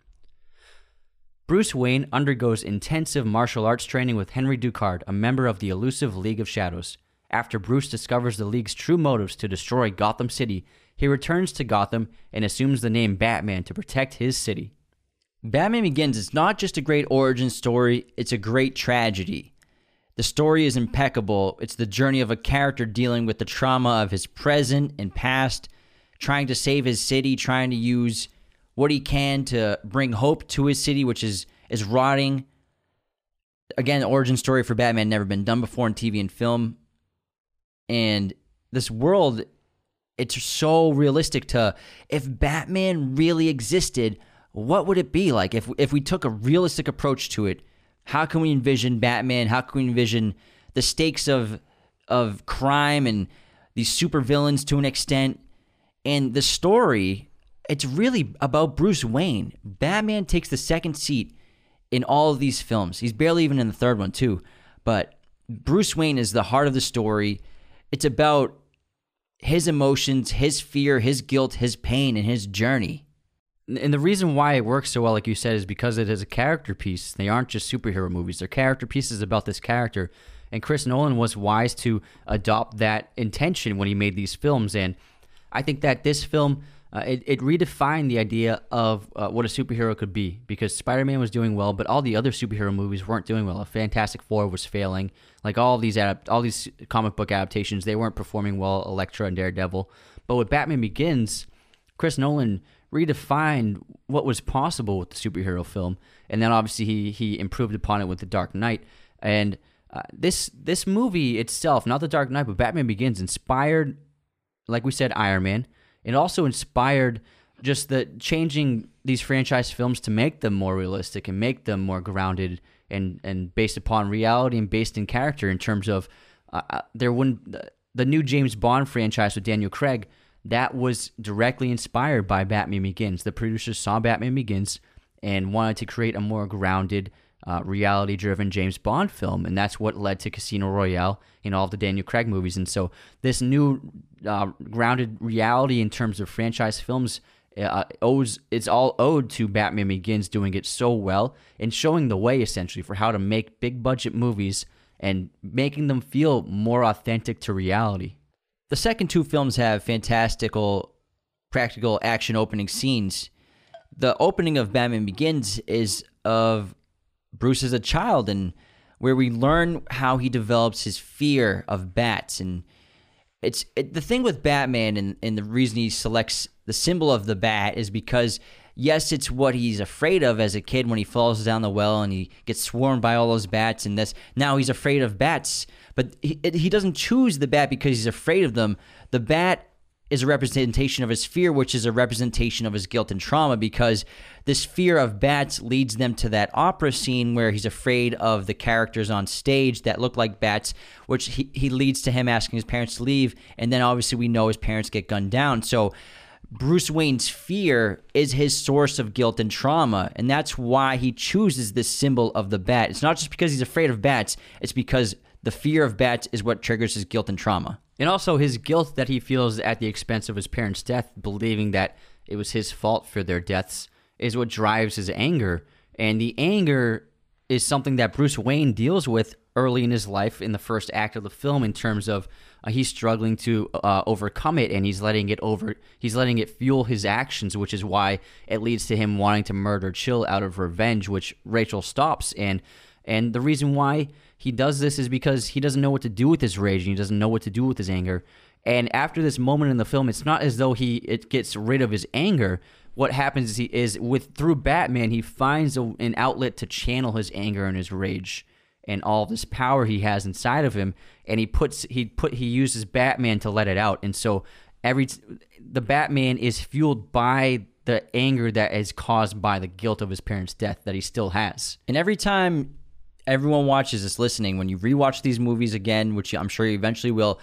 Bruce Wayne undergoes intensive martial arts training with Henry Ducard, a member of the elusive League of Shadows. After Bruce discovers the League's true motives to destroy Gotham City, he returns to Gotham and assumes the name Batman to protect his city. Batman Begins is not just a great origin story, it's a great tragedy. The story is impeccable. It's the journey of a character dealing with the trauma of his present and past, trying to save his city, trying to use what he can to bring hope to his city, which is is rotting. Again, origin story for Batman never been done before in TV and film, and this world, it's so realistic. To if Batman really existed, what would it be like? If if we took a realistic approach to it, how can we envision Batman? How can we envision the stakes of of crime and these supervillains to an extent, and the story it's really about Bruce Wayne. Batman takes the second seat in all of these films. He's barely even in the third one, too. But Bruce Wayne is the heart of the story. It's about his emotions, his fear, his guilt, his pain, and his journey. And the reason why it works so well, like you said, is because it is a character piece. They aren't just superhero movies, they're character pieces about this character. And Chris Nolan was wise to adopt that intention when he made these films. And I think that this film uh, it, it redefined the idea of uh, what a superhero could be because Spider-Man was doing well, but all the other superhero movies weren't doing well. A Fantastic Four was failing. Like all these all these comic book adaptations, they weren't performing well. Elektra and Daredevil, but with Batman Begins, Chris Nolan redefined what was possible with the superhero film, and then obviously he he improved upon it with the Dark Knight. And uh, this this movie itself, not the Dark Knight, but Batman Begins, inspired, like we said, Iron Man it also inspired just the changing these franchise films to make them more realistic and make them more grounded and and based upon reality and based in character in terms of uh, uh there wouldn't the new James Bond franchise with Daniel Craig that was directly inspired by Batman Begins. The producers saw Batman Begins and wanted to create a more grounded, uh, reality driven James Bond film. And that's what led to Casino Royale and all of the Daniel Craig movies. And so this new uh, grounded reality in terms of franchise films uh, owes it's all owed to Batman Begins doing it so well and showing the way essentially for how to make big budget movies and making them feel more authentic to reality. The second two films have fantastical practical action opening scenes. The opening of Batman Begins is of Bruce as a child and where we learn how he develops his fear of bats and it's it, the thing with Batman and, and the reason he selects the symbol of the bat is because yes, it's what he's afraid of as a kid when he falls down the well and he gets swarmed by all those bats and this now he's afraid of bats, but he, he doesn't choose the bat because he's afraid of them. The bat is a representation of his fear, which is a representation of his guilt and trauma because this fear of bats leads them to that opera scene where he's afraid of the characters on stage that look like bats, which he, he leads to him asking his parents to leave. And then obviously we know his parents get gunned down. So Bruce Wayne's fear is his source of guilt and trauma. And that's why he chooses this symbol of the bat. It's not just because he's afraid of bats, it's because the fear of bats is what triggers his guilt and trauma. And also his guilt that he feels at the expense of his parents' death, believing that it was his fault for their deaths, is what drives his anger. And the anger is something that Bruce Wayne deals with early in his life in the first act of the film in terms of uh, he's struggling to uh, overcome it and he's letting it over he's letting it fuel his actions which is why it leads to him wanting to murder chill out of revenge which rachel stops and and the reason why he does this is because he doesn't know what to do with his rage and he doesn't know what to do with his anger. And after this moment in the film, it's not as though he it gets rid of his anger. What happens is he is with through Batman, he finds a, an outlet to channel his anger and his rage and all this power he has inside of him, and he puts he put he uses Batman to let it out. And so every the Batman is fueled by the anger that is caused by the guilt of his parents' death that he still has. And every time everyone watches this listening, when you rewatch these movies again, which I'm sure you eventually will,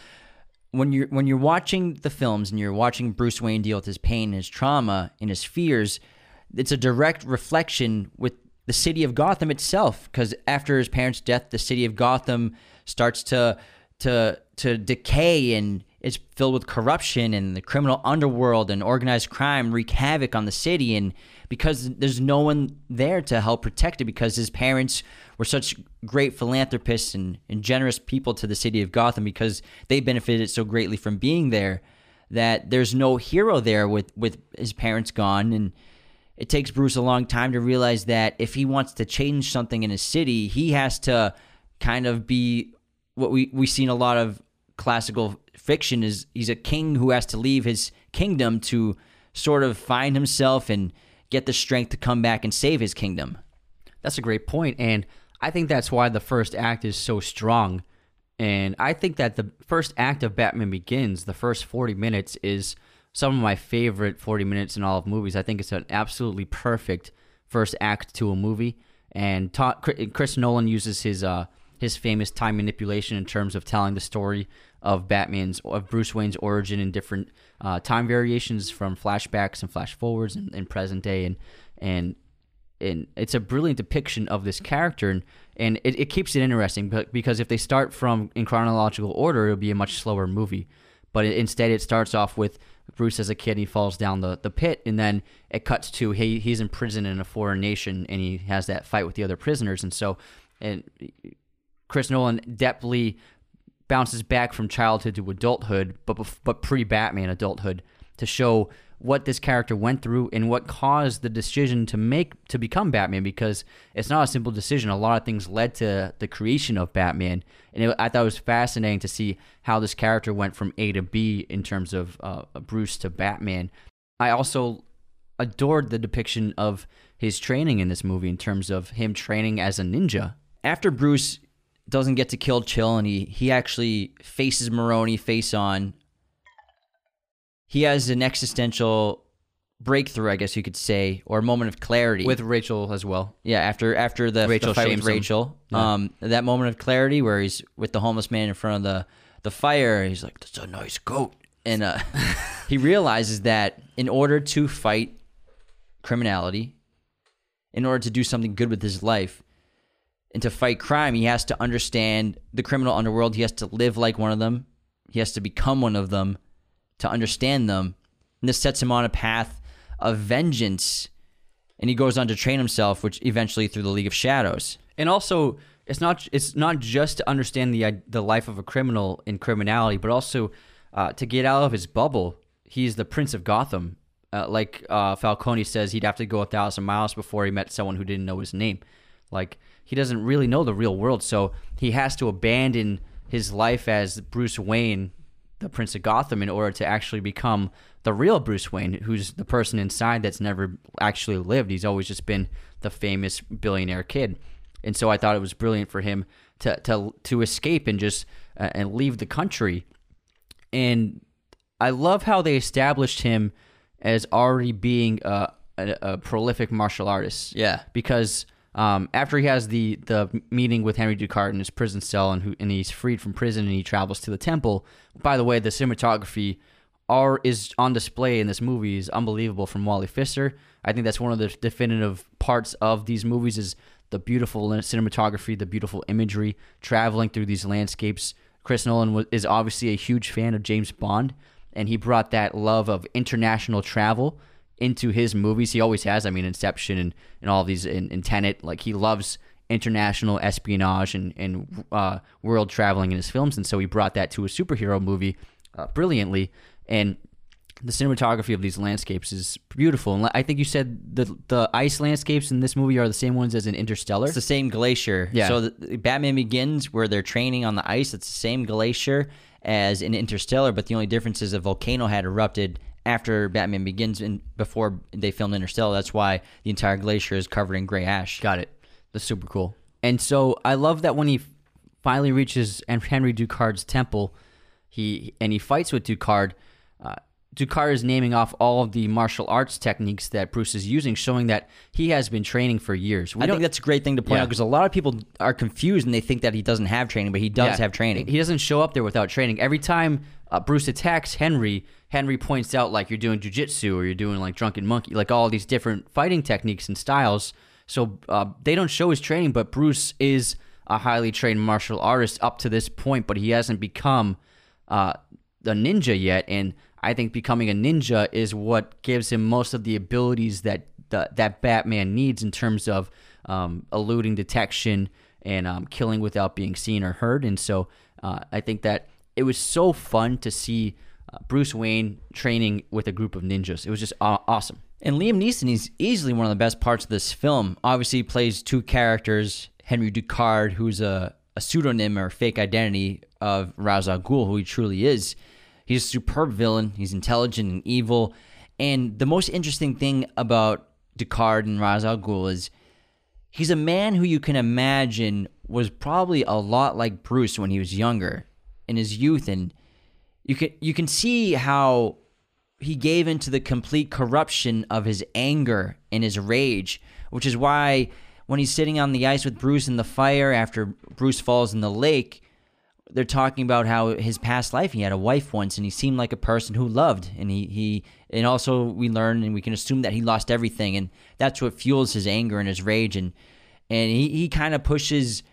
when you're when you're watching the films and you're watching Bruce Wayne deal with his pain, his trauma, and his fears, it's a direct reflection with the city of Gotham itself. Because after his parents' death, the city of Gotham starts to to to decay and it's filled with corruption and the criminal underworld and organized crime wreak havoc on the city and because there's no one there to help protect it because his parents were such great philanthropists and, and generous people to the city of Gotham because they benefited so greatly from being there that there's no hero there with, with his parents gone. And it takes Bruce a long time to realize that if he wants to change something in his city, he has to kind of be what we, we see in a lot of classical fiction is he's a king who has to leave his kingdom to sort of find himself and get the strength to come back and save his kingdom. That's a great point. And I think that's why the first act is so strong. And I think that the first act of Batman Begins, the first 40 minutes, is some of my favorite 40 minutes in all of movies. I think it's an absolutely perfect first act to a movie. And Chris Nolan uses his uh, his famous time manipulation in terms of telling the story of Batman's of Bruce Wayne's origin in different uh, time variations from flashbacks and flash forwards and, and present day and and and it's a brilliant depiction of this character and, and it, it keeps it interesting because if they start from in chronological order it'll be a much slower movie. But it, instead it starts off with bruce as a kid he falls down the, the pit and then it cuts to he, he's in prison in a foreign nation and he has that fight with the other prisoners and so and chris nolan depthly bounces back from childhood to adulthood but but pre-batman adulthood to show what this character went through and what caused the decision to make to become Batman because it's not a simple decision. A lot of things led to the creation of Batman, and it, I thought it was fascinating to see how this character went from A to B in terms of uh, Bruce to Batman. I also adored the depiction of his training in this movie in terms of him training as a ninja. After Bruce doesn't get to kill Chill and he he actually faces Maroni face on he has an existential breakthrough, I guess you could say, or a moment of clarity with Rachel as well. Yeah, after after the, Rachel the fight with Rachel, yeah. um, that moment of clarity where he's with the homeless man in front of the the fire, he's like, "That's a nice goat," and uh, he realizes that in order to fight criminality, in order to do something good with his life, and to fight crime, he has to understand the criminal underworld. He has to live like one of them. He has to become one of them to understand them. And this sets him on a path of vengeance. And he goes on to train himself, which eventually through the League of Shadows. And also, it's not it's not just to understand the the life of a criminal in criminality, but also uh, to get out of his bubble. He's the Prince of Gotham. Uh, like uh, Falcone says, he'd have to go a thousand miles before he met someone who didn't know his name. Like he doesn't really know the real world, so he has to abandon his life as Bruce Wayne the Prince of Gotham in order to actually become the real Bruce Wayne, who's the person inside that's never actually lived. He's always just been the famous billionaire kid. And so I thought it was brilliant for him to to to escape and just uh, and leave the country. And I love how they established him as already being a, a, a prolific martial artist. Yeah, because um, after he has the the meeting with Henry Ducard in his prison cell, and who and he's freed from prison, and he travels to the temple. By the way, the cinematography are is on display in this movie is unbelievable from Wally Pfister. I think that's one of the definitive parts of these movies is the beautiful cinematography, the beautiful imagery, traveling through these landscapes. Chris Nolan is obviously a huge fan of James Bond, and he brought that love of international travel into his movies. He always has. I mean, Inception and, and all these in, in Tenet. Like he loves international espionage and, and uh, world traveling in his films, and so he brought that to a superhero movie uh, brilliantly. And the cinematography of these landscapes is beautiful. And I think you said the the ice landscapes in this movie are the same ones as in Interstellar. It's the same glacier. Yeah. So the, Batman Begins, where they're training on the ice, it's the same glacier as in Interstellar, but the only difference is a volcano had erupted after Batman Begins and before they filmed Interstellar. That's why the entire glacier is covered in gray ash. Got it. That's super cool. And so I love that when he finally reaches Henry Ducard's temple, he and he fights with Ducard. Uh, Ducard is naming off all of the martial arts techniques that Bruce is using, showing that he has been training for years. We I think that's a great thing to point yeah. out because a lot of people are confused and they think that he doesn't have training, but he does yeah. have training. He doesn't show up there without training. Every time uh, Bruce attacks Henry, Henry points out like you're doing jujitsu or you're doing like drunken monkey, like all these different fighting techniques and styles. So uh, they don't show his training, but Bruce is a highly trained martial artist up to this point, but he hasn't become uh, a ninja yet. And I think becoming a ninja is what gives him most of the abilities that the, that Batman needs in terms of um, eluding detection and um, killing without being seen or heard. And so uh, I think that it was so fun to see uh, Bruce Wayne training with a group of ninjas. It was just uh, awesome. And Liam Neeson is easily one of the best parts of this film. Obviously, he plays two characters Henry Ducard, who's a, a pseudonym or fake identity of Ra's al Ghul, who he truly is. He's a superb villain. He's intelligent and evil. And the most interesting thing about Ducard and Ra's al Ghul is he's a man who you can imagine was probably a lot like Bruce when he was younger in his youth and you can you can see how he gave into the complete corruption of his anger and his rage, which is why when he's sitting on the ice with Bruce in the fire after Bruce falls in the lake, they're talking about how his past life he had a wife once and he seemed like a person who loved and he he and also we learn and we can assume that he lost everything and that's what fuels his anger and his rage and and he, he kind of pushes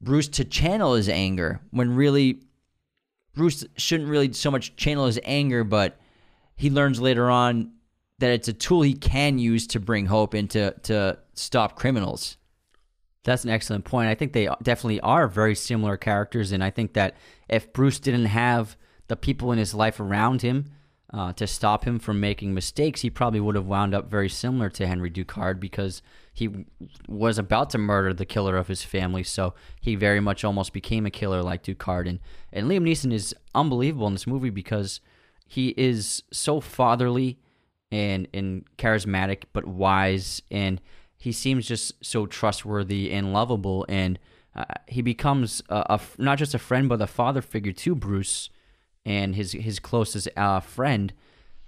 Bruce to channel his anger when really Bruce shouldn't really so much channel his anger, but he learns later on that it's a tool he can use to bring hope and to, to stop criminals. That's an excellent point. I think they definitely are very similar characters, and I think that if Bruce didn't have the people in his life around him uh, to stop him from making mistakes, he probably would have wound up very similar to Henry Ducard because he was about to murder the killer of his family. So he very much almost became a killer like Ducard. And, and Liam Neeson is unbelievable in this movie because he is so fatherly and, and charismatic, but wise. And he seems just so trustworthy and lovable. And uh, he becomes a, a, not just a friend, but a father figure to Bruce and his his closest uh, friend.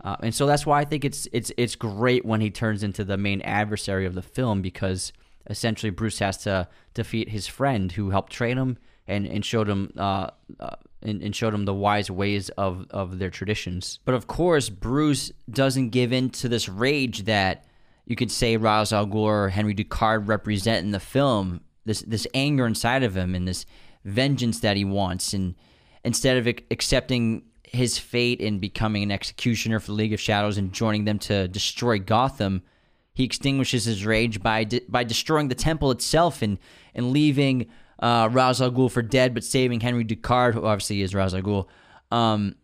Uh, and so that's why I think it's it's it's great when he turns into the main adversary of the film because essentially Bruce has to defeat his friend who helped train him and and showed him uh, uh, and, and showed him the wise ways of of their traditions. But of course, Bruce doesn't give in to this rage that you could say Ra's al Ghul or Henry Ducard represent in the film. This this anger inside of him and this vengeance that he wants and instead of accepting his fate in becoming an executioner for the League of Shadows and joining them to destroy Gotham, he extinguishes his rage by de- by destroying the temple itself and and leaving uh, Ra's al Ghul for dead, but saving Henry Ducard, who obviously is Ra's al Ghul. Um,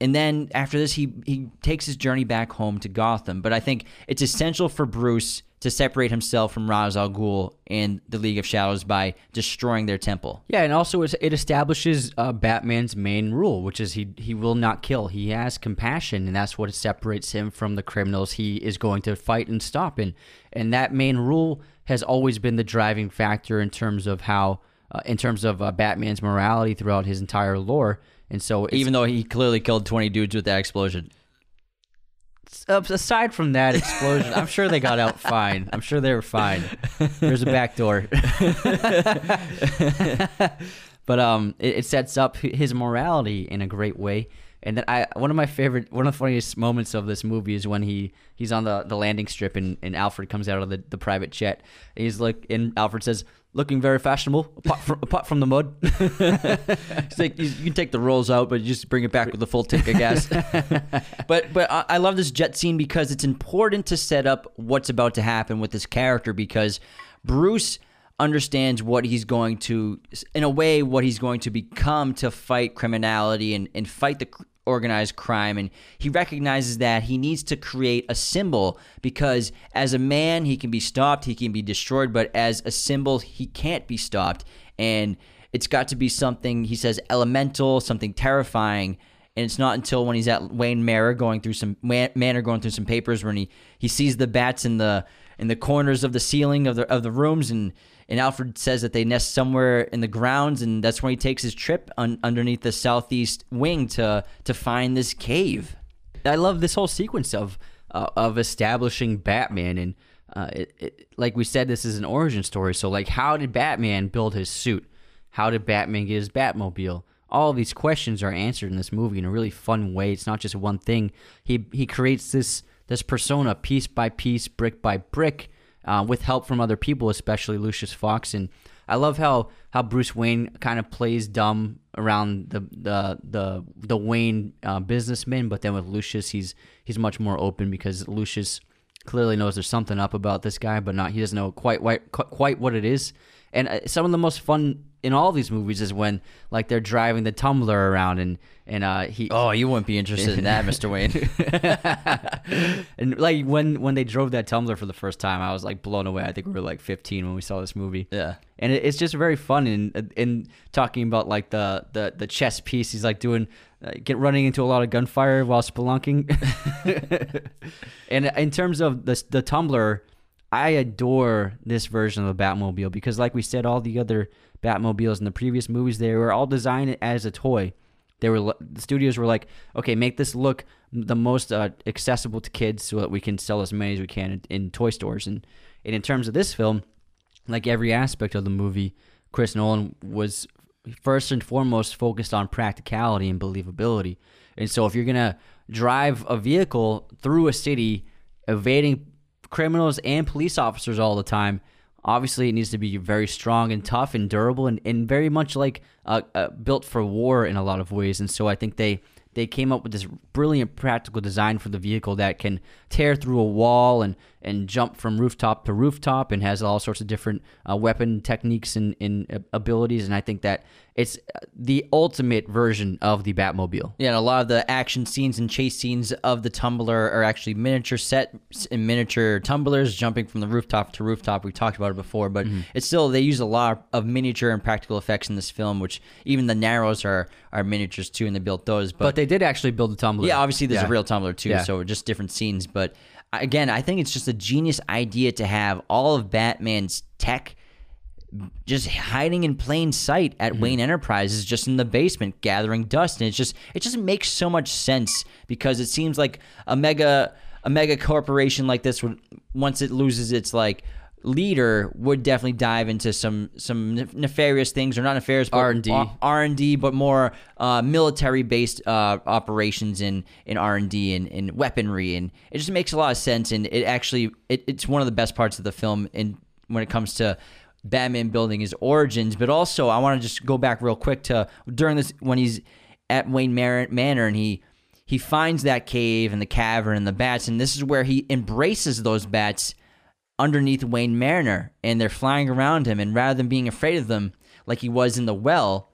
and then after this, he he takes his journey back home to Gotham. But I think it's essential for Bruce to separate himself from Ra's al Ghul and the League of Shadows by destroying their temple. Yeah, and also it establishes uh, Batman's main rule, which is he he will not kill. He has compassion, and that's what separates him from the criminals he is going to fight and stop. And and that main rule has always been the driving factor in terms of how, uh, in terms of uh, Batman's morality throughout his entire lore. And so, even though he clearly killed twenty dudes with that explosion, aside from that explosion, I'm sure they got out fine. I'm sure they were fine. There's a back door. but um, it, it, sets up his morality in a great way. And then I, one of my favorite, one of the funniest moments of this movie is when he he's on the, the landing strip and, and Alfred comes out of the, the private jet. he's like, and Alfred says, looking very fashionable apart from, apart from the mud. it's like you, you, can take the rolls out, but you just bring it back with a full tank of gas. but but I, I love this jet scene because it's important to set up what's about to happen with this character because Bruce understands what he's going to in a way what he's going to become to fight criminality and, and fight the organized crime. And he recognizes that he needs to create a symbol because as a man, he can be stopped, he can be destroyed, but as a symbol, he can't be stopped. And it's got to be something, he says, elemental, something terrifying. And it's not until when he's at Wayne Manor going through some Manor going through some papers when he, he sees the bats in the in the corners of the ceiling of the of the rooms and and Alfred says that they nest somewhere in the grounds, and that's when he takes his trip un- underneath the southeast wing to to find this cave. I love this whole sequence of uh, of establishing Batman, and uh, it, it, like we said, this is an origin story. So, like, how did Batman build his suit? How did Batman get his Batmobile? All these questions are answered in this movie in a really fun way. It's not just one thing. He he creates this this persona piece by piece, brick by brick, uh, with help from other people, especially Lucius Fox. And I love how how Bruce Wayne kind of plays dumb around the the the the Wayne uh, businessman, but then with Lucius, he's he's much more open because Lucius clearly knows there's something up about this guy, but not he doesn't know quite quite quite what it is. And uh, some of the most fun in all these movies is when like they're driving the tumbler around and and uh he oh you wouldn't be interested in that mr wayne. And like when when they drove that tumbler for the first time i was like blown away. I think we were like 15 when we saw this movie. Yeah. And it, it's just very fun in in talking about like the the the chess piece. He's like doing uh, get running into a lot of gunfire while spelunking and in terms of the the tumbler I adore this version of the Batmobile because, like we said, all the other Batmobiles in the previous movies, they were all designed as a toy. They were the studios were like, okay, make this look the most uh, accessible to kids so that we can sell as many as we can in, in toy stores. And, and in terms of this film, like every aspect of the movie, Chris Nolan was first and foremost focused on practicality and believability. And so if you're gonna drive a vehicle through a city, evading criminals and police officers all the time. Obviously, it needs to be very strong and tough and durable and, and very much like uh, uh, built for war in a lot of ways. And so I think they they came up with this brilliant practical design for the vehicle that can tear through a wall and and jump from rooftop to rooftop and has all sorts of different uh, weapon techniques and, and abilities. And I think that it's the ultimate version of the Batmobile. Yeah, and a lot of the action scenes and chase scenes of the tumbler are actually miniature set and miniature tumblers jumping from the rooftop to rooftop. We talked about it before, but mm-hmm. it's still they use a lot of miniature and practical effects in this film, which even the narrows are are miniatures too, and they built those. But, but they did actually build the tumbler. Yeah, obviously there's yeah. a real tumbler too, yeah. so just different scenes. But again, I think it's just a genius idea to have all of Batman's tech just hiding in plain sight at mm-hmm. Wayne Enterprises, just in the basement, gathering dust, and it's just it just makes so much sense because it seems like a mega a mega corporation like this would once it loses its like leader would definitely dive into some some nefarious things or not nefarious R and D. R and D but more uh, military based uh, operations in in R and D and in weaponry. And it just makes a lot of sense. And it actually it, it's one of the best parts of the film in when it comes to Batman building his origins, but also I want to just go back real quick to during this when he's at Wayne Manor and he he finds that cave and the cavern and the bats, and this is where he embraces those bats underneath Wayne Manor and they're flying around him, and rather than being afraid of them like he was in the well,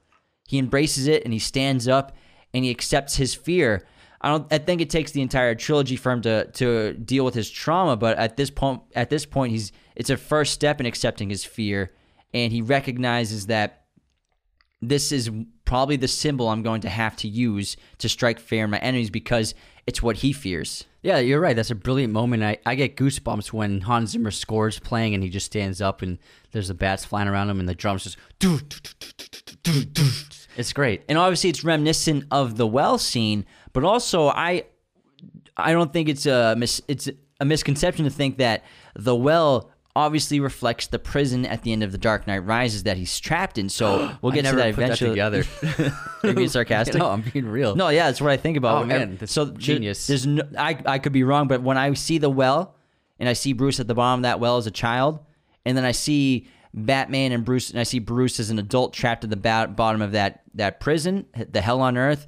he embraces it and he stands up and he accepts his fear. I don't. I think it takes the entire trilogy for him to to deal with his trauma, but at this point, at this point, he's it's a first step in accepting his fear, and he recognizes that this is probably the symbol I'm going to have to use to strike fear in my enemies because it's what he fears. Yeah, you're right. That's a brilliant moment. I, I get goosebumps when Hans Zimmer scores playing and he just stands up and there's the bats flying around him and the drums just It's great. And obviously it's reminiscent of the well scene, but also I I don't think it's a mis- it's a misconception to think that the well obviously reflects the prison at the end of The Dark Knight Rises that he's trapped in. So we'll get to that eventually. That together. Are being sarcastic? no, I'm being real. No, yeah, that's what I think about. Oh man, that's so genius. There's no, I I could be wrong, but when I see the well and I see Bruce at the bottom of that well as a child, and then I see Batman and Bruce, and I see Bruce as an adult trapped at the bottom of that that prison, the hell on earth.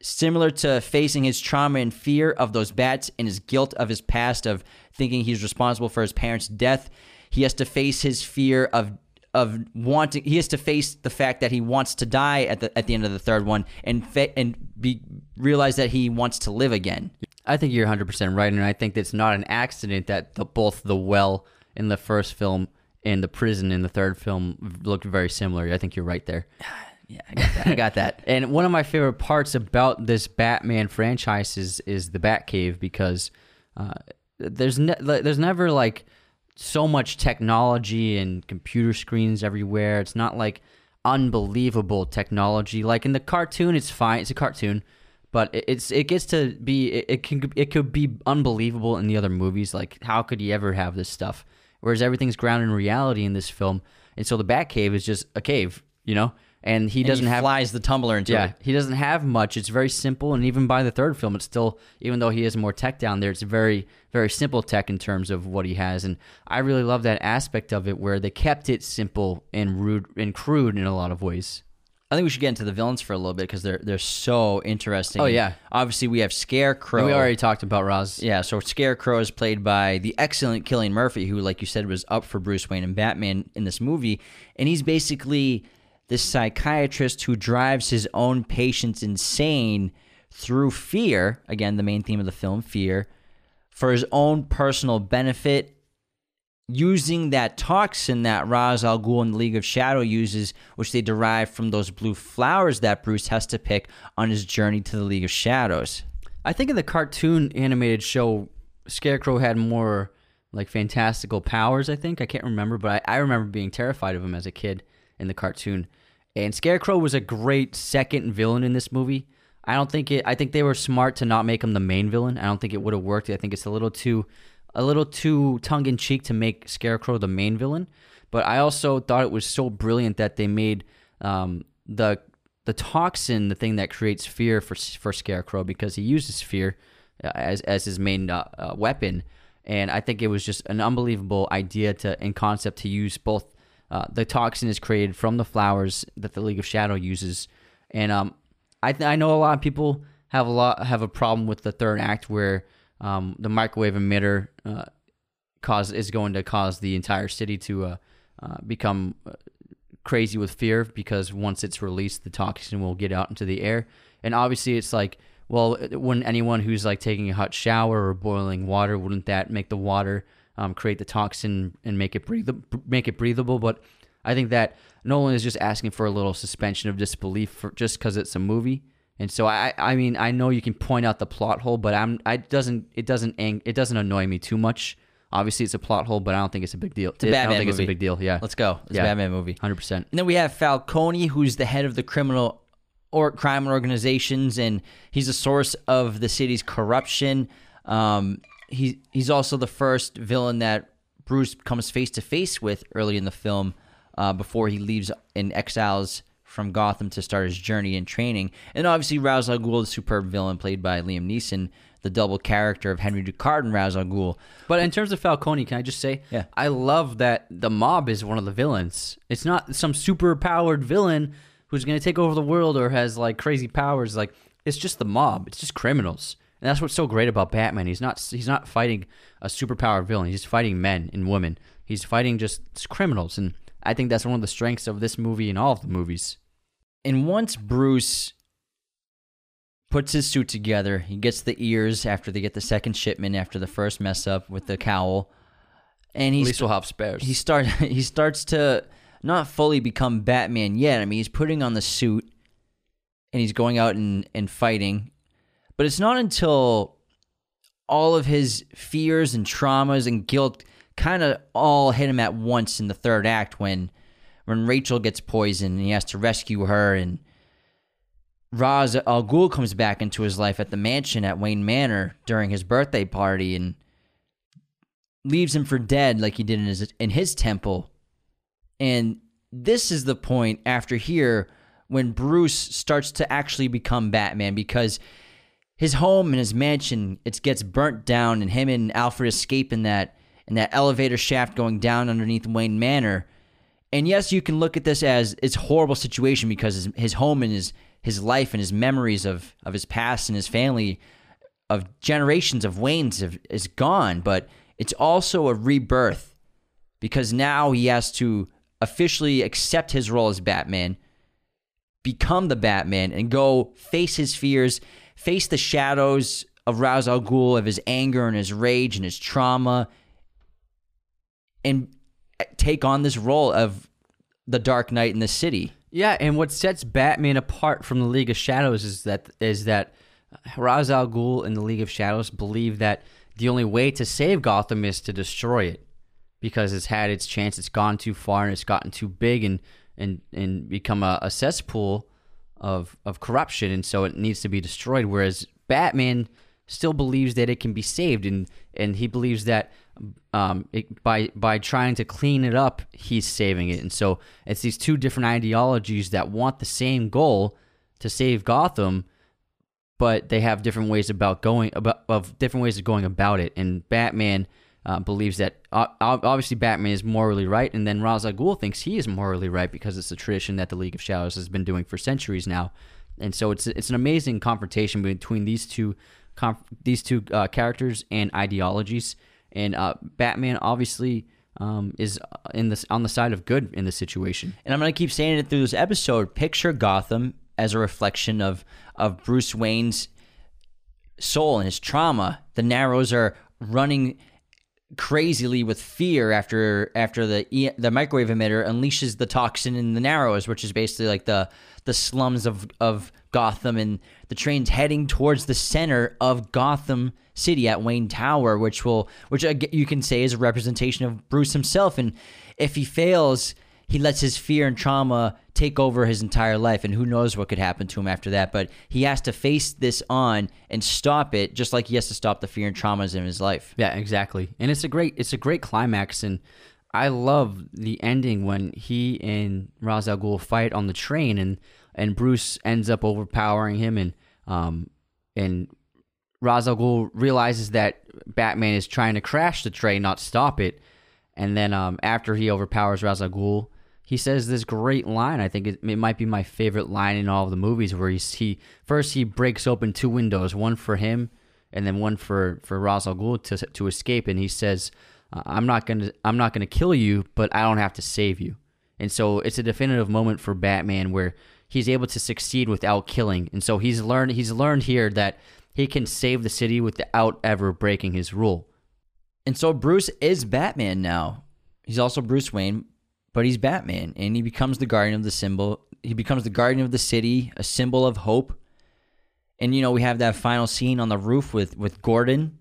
Similar to facing his trauma and fear of those bats and his guilt of his past of thinking he's responsible for his parents' death. He has to face his fear of of wanting. He has to face the fact that he wants to die at the at the end of the third one, and fa- and be realize that he wants to live again. I think you're 100 percent right, and I think it's not an accident that the, both the well in the first film and the prison in the third film looked very similar. I think you're right there. Yeah, I got that. I got that. And one of my favorite parts about this Batman franchise is is the Batcave because uh, there's ne- there's never like so much technology and computer screens everywhere. It's not like unbelievable technology. Like in the cartoon, it's fine. It's a cartoon, but it's it gets to be it, it can it could be unbelievable in the other movies. Like how could you ever have this stuff? Whereas everything's grounded in reality in this film, and so the Batcave is just a cave, you know and he doesn't he have flies the tumbler into yeah, it. he doesn't have much. It's very simple, and even by the third film, it's still even though he has more tech down there, it's very very simple tech in terms of what he has, and I really love that aspect of it where they kept it simple and rude and crude in a lot of ways. I think we should get into the villains for a little bit because they're they're so interesting. Oh yeah, obviously we have Scarecrow. And we already talked about Ra's. Yeah, so Scarecrow is played by the excellent Cillian Murphy, who, like you said, was up for Bruce Wayne and Batman in this movie, and he's basically this psychiatrist who drives his own patients insane through fear again the main theme of the film fear for his own personal benefit using that toxin that Ra's al Ghul and the League of Shadow uses, which they derive from those blue flowers that Bruce has to pick on his journey to the League of Shadows. I think in the cartoon animated show, Scarecrow had more like fantastical powers. I think I can't remember, but I, I remember being terrified of him as a kid in the cartoon. And Scarecrow was a great second villain in this movie. I don't think it. I think they were smart to not make him the main villain. I don't think it would have worked. I think it's a little too, a little too tongue in cheek to make Scarecrow the main villain. But I also thought it was so brilliant that they made um, the the toxin the thing that creates fear for for Scarecrow because he uses fear uh, as as his main uh, uh, weapon. And I think it was just an unbelievable idea to in concept to use both uh, the toxin is created from the flowers that the League of Shadow uses, and um, I th- I know a lot of people have a lot have a problem with the third act where um, the microwave emitter uh, cause is going to cause the entire city to uh, uh, become uh, crazy with fear because once it's released, the toxin will get out into the air. And obviously, it's like, well, wouldn't anyone who's like taking a hot shower or boiling water, wouldn't that make the water um, create the toxin and make it breathable? Make it breathable? But I think that Nolan is just asking for a little suspension of disbelief for just because it's a movie. And so I, I mean, I know you can point out the plot hole, but I'm, I doesn't, it doesn't, ang- it doesn't annoy me too much. Obviously, it's a plot hole, but I don't think it's a big deal. a I Batman don't think it's a big deal. Yeah, Let's go. It's Yeah. a Batman movie. hundred percent. And then we have Falcone, who's the head of the criminal or crime organizations, and he's a source of the city's corruption. Um, he he's also the first villain that Bruce comes face to face with early in the film uh, before he leaves and exiles from Gotham to start his journey and training. And obviously, Ra's al Ghul, the superb villain played by Liam Neeson, the double character of Henry Ducard and Ra's al Ghul. But in terms of Falcone, can I just say, Yeah. I love that the mob is one of the villains. It's not some super powered villain who's going to take over the world or has like crazy powers. Like it's just the mob. It's just criminals, and that's what's so great about Batman. He's not he's not fighting a super powered villain. He's fighting men and women. He's fighting just criminals, and I think that's one of the strengths of this movie and all of the movies. And once Bruce puts his suit together, he gets the ears after they get the second shipment after the first mess up with the cowl, and At he's least we'll have spares. he start he starts to not fully become Batman yet. I mean, he's putting on the suit and he's going out and, and fighting. But it's not until all of his fears and traumas and guilt kind of all hit him at once in the third act when when Rachel gets poisoned and he has to rescue her and Ra's al Ghul comes back into his life at the mansion at Wayne Manor during his birthday party and leaves him for dead like he did in his in his temple. And this is the point after here when Bruce starts to actually become Batman because his home and his mansion it gets burnt down and him and Alfred escape in that in that elevator shaft going down underneath Wayne Manor. And yes, you can look at this as it's horrible situation because his, his home and his his life and his memories of of his past and his family of generations of Waynes have, is gone, but it's also a rebirth because now he has to officially accept his role as Batman, become the Batman, and go face his fears, face the shadows of Ra's al Ghul, of his anger and his rage and his trauma, and take on this role of the Dark Knight in the city. Yeah, and what sets Batman apart from the League of Shadows is that is that Ra's al Ghul and the League of Shadows believe that the only way to save Gotham is to destroy it because it's had its chance, it's gone too far, and it's gotten too big and and and become a, a cesspool of of corruption, and so it needs to be destroyed. Whereas Batman still believes that it can be saved, and and he believes that um, it, by by trying to clean it up, he's saving it. And so it's these two different ideologies that want the same goal to save Gotham, but they have different ways about going about of different ways of going about it. And Batman uh, believes that uh, obviously Batman is morally right, and then Ra's al Ghul thinks he is morally right because it's a tradition that the League of Shadows has been doing for centuries now. And so it's it's an amazing confrontation between these two conf- these two uh, characters and ideologies. And uh, Batman obviously um, is in this on the side of good in this situation. and I'm to keep saying it through this episode. Picture Gotham as a reflection of of Bruce Wayne's soul and his trauma. The Narrows are running crazily with fear after after the the microwave emitter unleashes the toxin in the Narrows, which is basically like the the slums of of Gotham, and the train's heading towards the center of Gotham City at Wayne Tower, which will which uh, you can say is a representation of Bruce himself, and if he fails. He lets his fear and trauma take over his entire life, and who knows what could happen to him after that. But he has to face this on and stop it, just like he has to stop the fear and traumas in his life. Yeah, exactly. And it's a great it's a great climax and I love the ending when he and Ra's al Ghul fight on the train and and Bruce ends up overpowering him and um and Ra's al Ghul realizes that Batman is trying to crash the train, not stop it. And then um after he overpowers Ra's al Ghul, he says this great line. I think it, it might be my favorite line in all of the movies, where he's, he first he breaks open two windows, one for him, and then one for for Ra's al Ghul to to escape, and he says, "I'm not gonna I'm not gonna kill you, but I don't have to save you." And so it's a definitive moment for Batman where he's able to succeed without killing, and so he's learned he's learned here that he can save the city without ever breaking his rule. And so Bruce is Batman now. He's also Bruce Wayne, but he's Batman, and he becomes the guardian of the symbol. He becomes the guardian of the city, a symbol of hope. And you know, we have that final scene on the roof with with Gordon,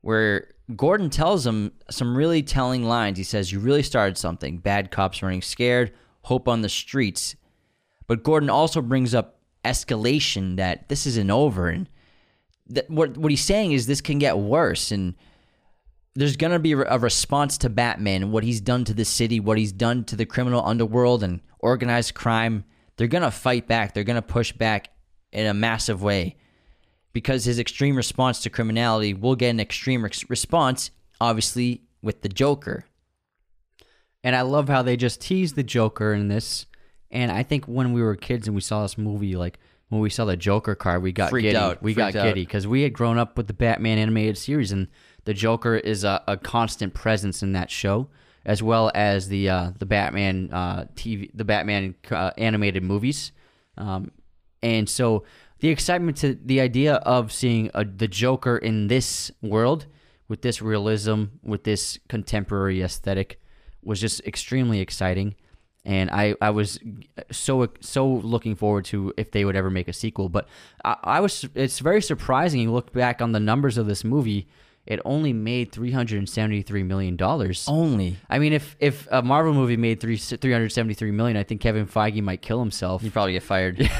where Gordon tells him some really telling lines. He says, "You really started something. Bad cops running scared, hope on the streets." But Gordon also brings up escalation that this isn't over, and that what what he's saying is this can get worse, and there's going to be a response to Batman what he's done to the city, what he's done to the criminal underworld and organized crime. They're going to fight back. They're going to push back in a massive way because his extreme response to criminality will get an extreme response, obviously, with the Joker. And I love how they just tease the Joker in this. And I think when we were kids and we saw this movie, like when we saw the Joker card, we got Freaked giddy. out. We Freaked got giddy because we had grown up with the Batman animated series, and the Joker is a, a constant presence in that show, as well as the uh, the Batman uh, TV, the Batman uh, animated movies, um, and so the excitement to the idea of seeing a, the Joker in this world with this realism, with this contemporary aesthetic, was just extremely exciting and I, I was so so looking forward to if they would ever make a sequel. But I, I was it's very surprising. You look back on the numbers of this movie it only made three hundred and seventy three million dollars. Only. I mean, if if a Marvel movie made three three hundred seventy three million, I think Kevin Feige might kill himself. He'd probably get fired.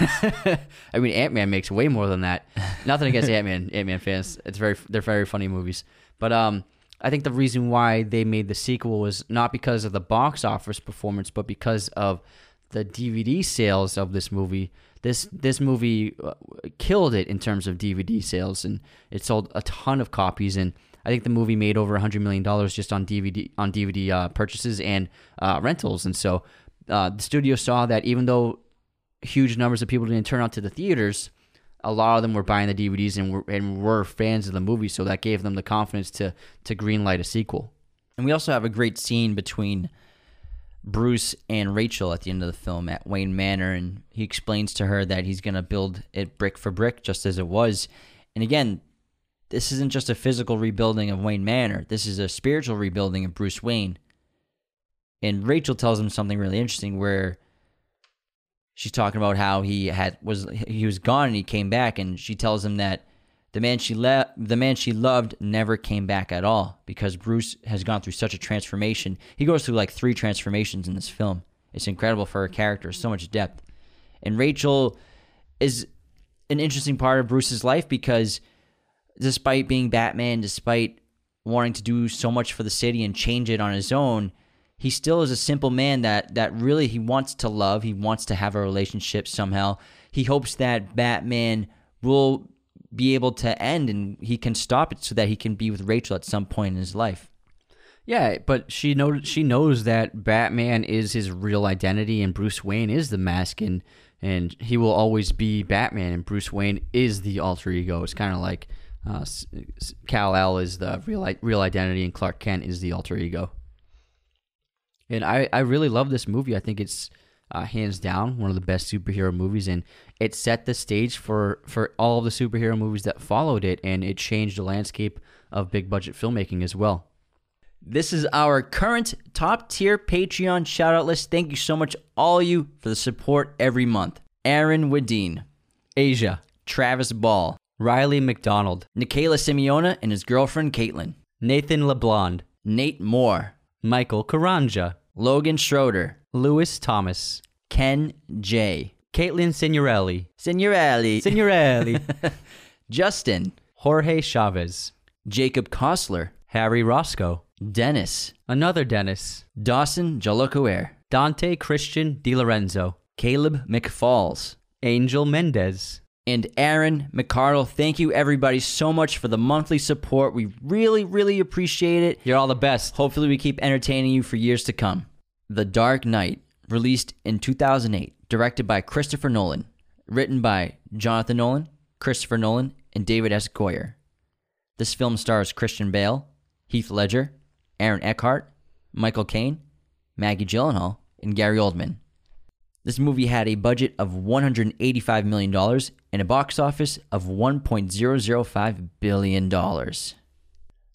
I mean, Ant Man makes way more than that. Nothing against Ant Man, Ant Man fans. It's very they're very funny movies, but um. I think the reason why they made the sequel was not because of the box office performance, but because of the DVD sales of this movie this this movie uh, killed it in terms of DVD sales, and it sold a ton of copies. And I think the movie made over hundred million dollars just on DVD on DVD uh, purchases and uh, rentals. And so uh, the studio saw that even though huge numbers of people didn't turn out to the theaters, a lot of them were buying the DVDs and were, and were fans of the movie. So that gave them the confidence to to greenlight a sequel. And we also have a great scene between Bruce and Rachel at the end of the film at Wayne Manor, and he explains to her that he's going to build it brick for brick, just as it was. And again, this isn't just a physical rebuilding of Wayne Manor, this is a spiritual rebuilding of Bruce Wayne. And Rachel tells him something really interesting where she's talking about how he had was he was gone and he came back and she tells him that the man she le- the man she loved never came back at all because Bruce has gone through such a transformation. He goes through like three transformations in this film. It's incredible for her character, so much depth. And Rachel is an interesting part of Bruce's life because despite being Batman, despite wanting to do so much for the city and change it on his own, he still is a simple man that that really he wants to love, he wants to have a relationship somehow. He hopes that Batman will be able to end and he can stop it so that he can be with Rachel at some point in his life. Yeah, but she knows she knows that Batman is his real identity and Bruce Wayne is the mask and and he will always be Batman and Bruce Wayne is the alter ego. It's kind of like uh, Kal El is the real real identity and Clark Kent is the alter ego. And I I really love this movie. I think it's uh, hands down one of the best superhero movies, and it set the stage for for all of the superhero movies that followed it, and it changed the landscape of big budget filmmaking as well. This is our current top tier Patreon shout out list. Thank you so much, all you, for the support every month. Aaron Wadine, Asia, Travis Ball, Riley McDonald, Nikayla Simeona and his girlfriend Caitlin, Nathan LeBlond, Nate Moore, Michael Karanja, Logan Schroeder, Lewis Thomas, Ken J, Caitlin Signorelli, Signorelli, Signorelli, Justin, Jorge Chavez, Jacob Kostler, Harry Roscoe, Dennis, another Dennis, Dawson Jolocoer, Dante Christian DiLorenzo, Caleb McFalls, Angel Mendez, and Aaron McCardle. Thank you, everybody, so much for the monthly support. We really, really appreciate it. You're all the best. Hopefully, we keep entertaining you for years to come. The Dark Knight released in 2008, directed by Christopher Nolan, written by Jonathan Nolan, Christopher Nolan, and David S. Goyer. This film stars Christian Bale, Heath Ledger, Aaron Eckhart, Michael Caine, Maggie Gyllenhaal, and Gary Oldman. This movie had a budget of $185 million and a box office of $1.005 billion.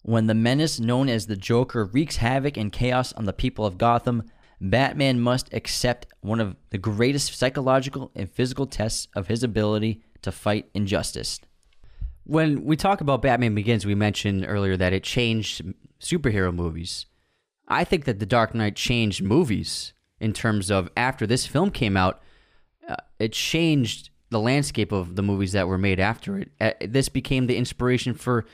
When the menace known as the Joker wreaks havoc and chaos on the people of Gotham, Batman must accept one of the greatest psychological and physical tests of his ability to fight injustice. When we talk about Batman Begins, we mentioned earlier that it changed superhero movies. I think that The Dark Knight changed movies in terms of after this film came out, uh, it changed the landscape of the movies that were made after it. Uh, this became the inspiration for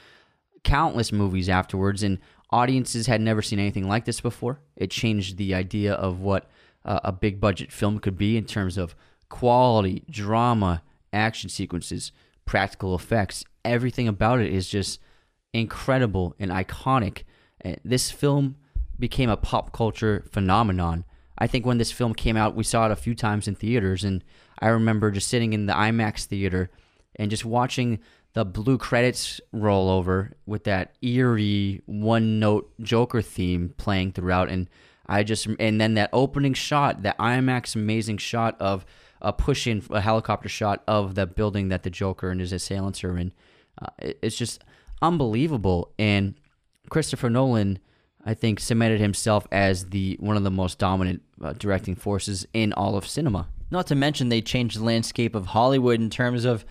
countless movies afterwards, and audiences had never seen anything like this before. It changed the idea of what uh, a big budget film could be in terms of quality, drama, action sequences, practical effects. Everything about it is just incredible and iconic. This film became a pop culture phenomenon. I think when this film came out, we saw it a few times in theaters, and I remember just sitting in the IMAX theater and just watching the blue credits roll over with that eerie one note Joker theme playing throughout, and I just and then that opening shot, that IMAX amazing shot of a push in a helicopter shot of the building that the Joker and his assailants are in. Uh, it's just unbelievable, and Christopher Nolan I think cemented himself as the one of the most dominant uh, directing forces in all of cinema. Not to mention they changed the landscape of Hollywood in terms of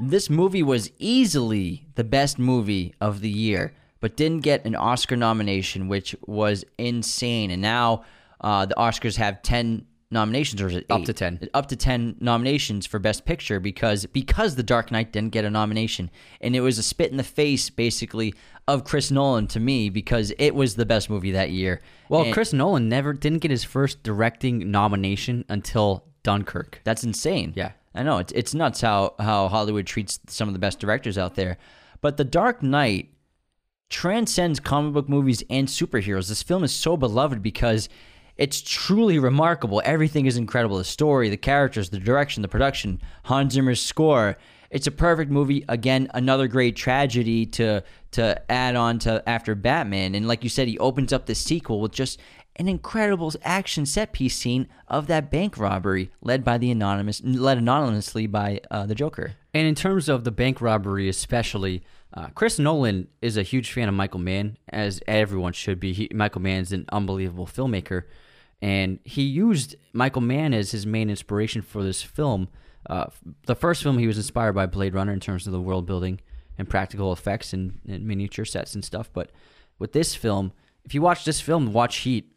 this movie was easily the best movie of the year, but didn't get an Oscar nomination, which was insane. And now uh, the Oscars have ten nominations, or is it Up to 10. Up to ten nominations for Best Picture because because The Dark Knight didn't get a nomination, and it was a spit in the face, basically, of Chris Nolan to me because it was the best movie that year. Well, And Chris Nolan never didn't get his first directing nomination until Dunkirk. that's insane. Yeah. I know it's it's nuts how how Hollywood treats some of the best directors out there. But The Dark Knight transcends comic book movies and superheroes. This film is so beloved because it's truly remarkable. Everything is incredible. The story, the characters, the direction, the production, Hans Zimmer's score. It's a perfect movie. Again, another great tragedy to to add on to after Batman. And like you said, he opens up the sequel with just an incredible action set piece scene of that bank robbery led by the anonymous led anonymously by uh, the Joker. And in terms of the bank robbery, especially, uh, Chris Nolan is a huge fan of Michael Mann, as everyone should be. He, Michael Mann's an unbelievable filmmaker, and he used Michael Mann as his main inspiration for this film. Uh, the first film, he was inspired by Blade Runner in terms of the world building and practical effects and, and miniature sets and stuff. But with this film, if you watch this film, watch Heat,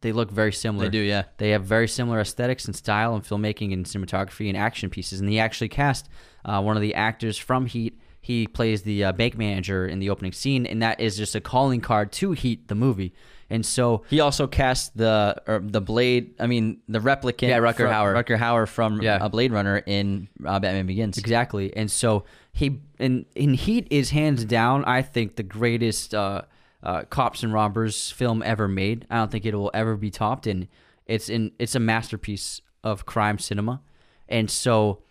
they look very similar. They do, yeah. They have very similar aesthetics and style and filmmaking and cinematography and action pieces. And he actually cast uh, one of the actors from Heat. He plays the uh, bank manager in the opening scene, and that is just a calling card to Heat, the movie. And so, He also cast the or the Blade. I mean, the replicant. Yeah, Rutger from- Hauer. Rutger Hauer from Yeah. uh, Blade Runner in uh, Batman Begins. exactly. And so he and in Heat is hands down, I think, the greatest uh, uh, cops and robbers film ever made. I don't think it will ever be topped, and it's in it's a masterpiece of crime cinema. And so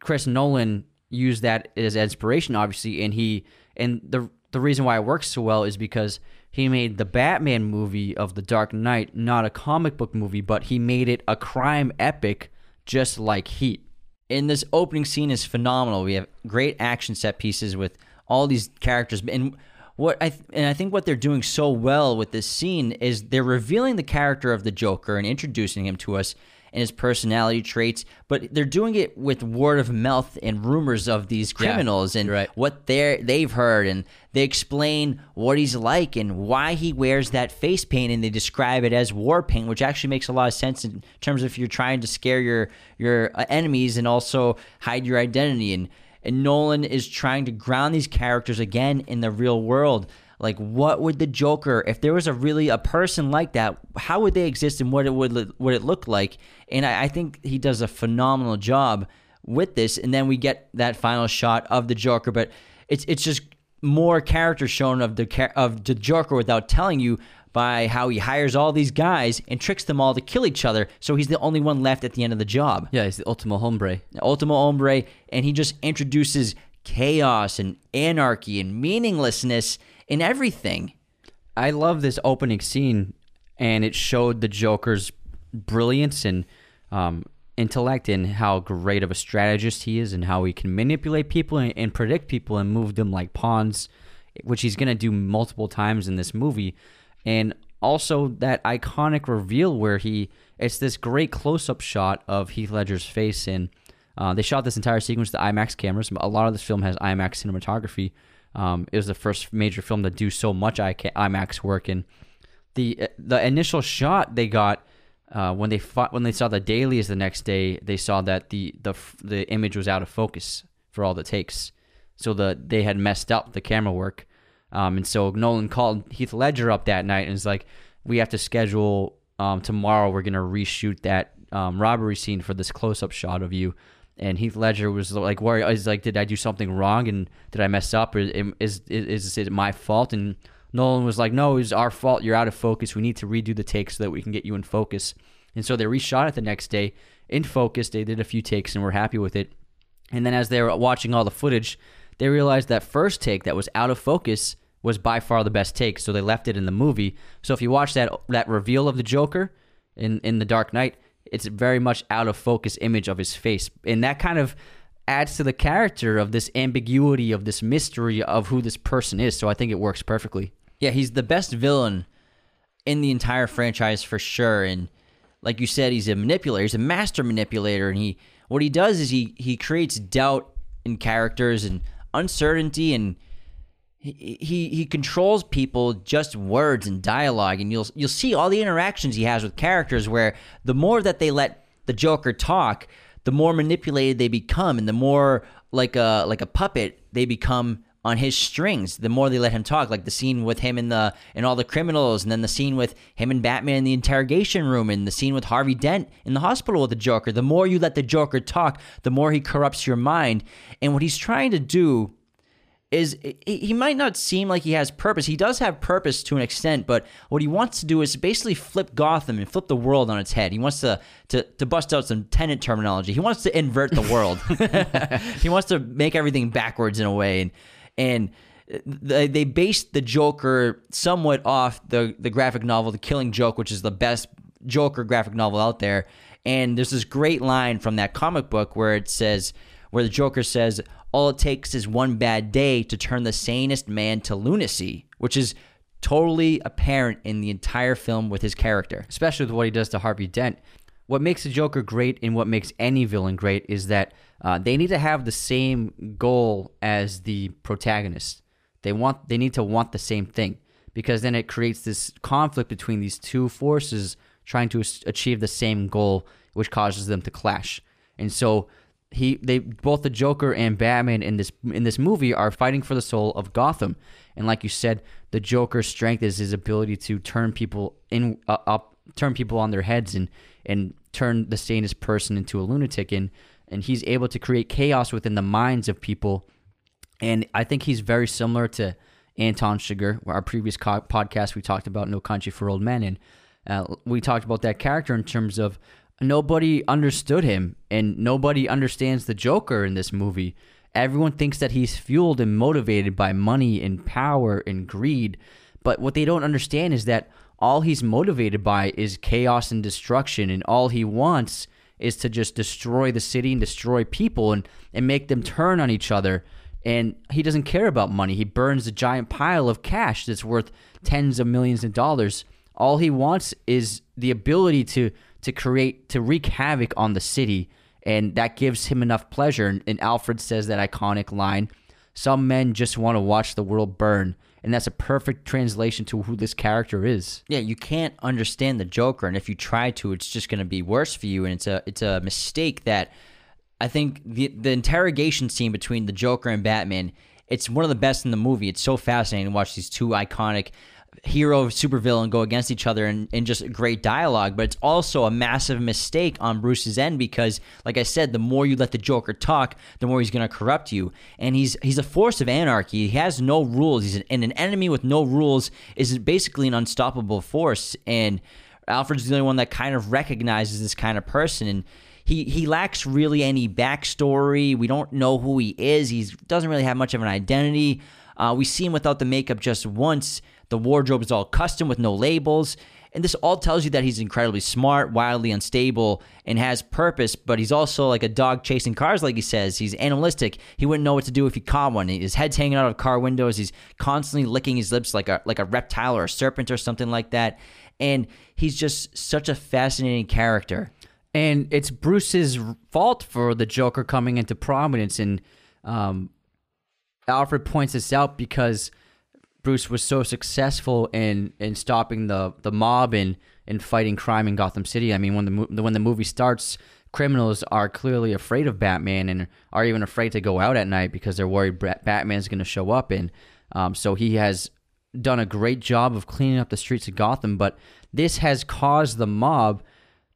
Chris Nolan used that as inspiration, obviously, and he and the the reason why it works so well is because he made the Batman movie of The Dark Knight not a comic book movie, but he made it a crime epic, just like Heat. And this opening scene is phenomenal. We have great action set pieces with all these characters, and what I th- and I think what they're doing so well with this scene is they're revealing the character of the Joker and introducing him to us and his personality traits, but they're doing it with word of mouth and rumors of these criminals and right. what they they've heard and they explain what he's like and why he wears that face paint and they describe it as war paint which actually makes a lot of sense in terms of if you're trying to scare your your uh, enemies and also hide your identity and and Nolan is trying to ground these characters again in the real world. Like what would the joker if there was a really a person like that how would they exist and what it would would it look like? And I, I think he does a phenomenal job with this. And then we get that final shot of the joker but it's it's just more character shown of the of the joker without telling you by how he hires all these guys and tricks them all to kill each other. So he's the only one left at the end of the job. Yeah, he's the ultimo hombre. Ultimo hombre, and he just introduces chaos and anarchy and meaninglessness in everything. I love this opening scene, and it showed the Joker's brilliance and um, intellect and how great of a strategist he is, and how he can manipulate people and, and predict people and move them like pawns, which he's going to do multiple times in this movie. And also that iconic reveal where he it's this great close-up shot of Heath Ledger's face and uh, they shot this entire sequence with IMAX cameras. A lot of this film has IMAX cinematography. Um, it was the first major film to do so much IMAX work, and the the initial shot they got uh, when they fought, when they saw the dailies the next day, they saw that the the the image was out of focus for all the takes, so the they had messed up the camera work, um, and so Nolan called Heath Ledger up that night and was like, "We have to schedule um, tomorrow. We're gonna reshoot that um, robbery scene for this close up shot of you." and Heath Ledger was like, "Where is like, did I do something wrong and did I mess up or is is is it my fault?" And Nolan was like, "No, it's our fault. You're out of focus. We need to redo the take so that we can get you in focus." And so they reshot it the next day in focus. They did a few takes and were happy with it. And then as they were watching all the footage, they realized that first take that was out of focus was by far the best take. So they left it in the movie. So if you watch that that reveal of the Joker in in the Dark Knight, it's very much out of focus image of his face, and that kind of adds to the character of this ambiguity of this mystery of who this person is. So I think it works perfectly. Yeah, he's the best villain in the entire franchise for sure, and like you said, he's a manipulator. He's a master manipulator, and he what he does is he he creates doubt in characters and uncertainty and he he controls people just words and dialogue and you'll you'll see all the interactions he has with characters where the more that they let the Joker talk, the more manipulated they become and the more like a like a puppet they become on his strings the more they let him talk like the scene with him in the and all the criminals and then the scene with him and batman in the interrogation room and the scene with harvey dent in the hospital with the joker. The more you let the joker talk the more he corrupts your mind and what he's trying to do is he might not seem like he has purpose. He does have purpose to an extent, but what he wants to do is basically flip Gotham and flip the world on its head. He wants to to, to bust out some Tenet terminology. He wants to invert the world. he wants to make everything backwards in a way, and and they based the Joker somewhat off the the graphic novel The Killing Joke, which is the best Joker graphic novel out there. And there's this great line from that comic book where it says, where the Joker says, all it takes is one bad day to turn the sanest man to lunacy, which is totally apparent in the entire film with his character. Especially with what he does to Harvey Dent. What makes the Joker great and what makes any villain great is that uh, they need to have the same goal as the protagonist. They want they need to want the same thing because then it creates this conflict between these two forces trying to achieve the same goal, which causes them to clash. And so he they both the Joker and Batman in this in this movie are fighting for the soul of Gotham. And like you said, the Joker's strength is his ability to turn people in uh, up, turn people on their heads, and and turn the sanest person into a lunatic. And and he's able to create chaos within the minds of people. And I think he's very similar to Anton Chigurh. Our previous co- podcast, we talked about No Country for Old Men, and uh, we talked about that character in terms of nobody understood him and nobody understands the Joker in this movie. Everyone thinks that he's fueled and motivated by money and power and greed. But what they don't understand is that all he's motivated by is chaos and destruction, and all he wants is to just destroy the city and destroy people and, and make them turn on each other. And he doesn't care about money. He burns a giant pile of cash that's worth tens of millions of dollars. All he wants is the ability to to create to wreak havoc on the city, and that gives him enough pleasure. And, and Alfred says that iconic line: "Some men just want to watch the world burn." And that's a perfect translation to who this character is. Yeah, you can't understand the Joker, and if you try to, it's just going to be worse for you. And it's a it's a mistake that I think the the interrogation scene between the Joker and Batman. It's one of the best in the movie. It's so fascinating to watch these two iconic hero supervillain go against each other and, and just great dialogue but it's also a massive mistake on bruce's end because like i said the more you let the joker talk the more he's going to corrupt you. And he's he's a force of anarchy. He has no rules. He's an, and an enemy with no rules is basically an unstoppable force. And alfred's the only one that kind of recognizes this kind of person. And he he lacks really any backstory. We don't know who he is. He doesn't really have much of an identity. Uh, we see him without the makeup just once the wardrobe is all custom with no labels. And this all tells you that he's incredibly smart, wildly unstable, and has purpose, but he's also like a dog chasing cars, like he says. He's animalistic. He wouldn't know what to do if he caught one. His head's hanging out of car windows. He's constantly licking his lips like a like a reptile or a serpent or something like that. And he's just such a fascinating character. And it's Bruce's fault for the Joker coming into prominence. And um, Alfred points this out because Bruce was so successful in in stopping the the mob and and fighting crime in Gotham City. I mean, when the when the movie starts, criminals are clearly afraid of Batman and are even afraid to go out at night because they're worried Batman's going to show up. And um, so he has done a great job of cleaning up the streets of Gotham. But this has caused the mob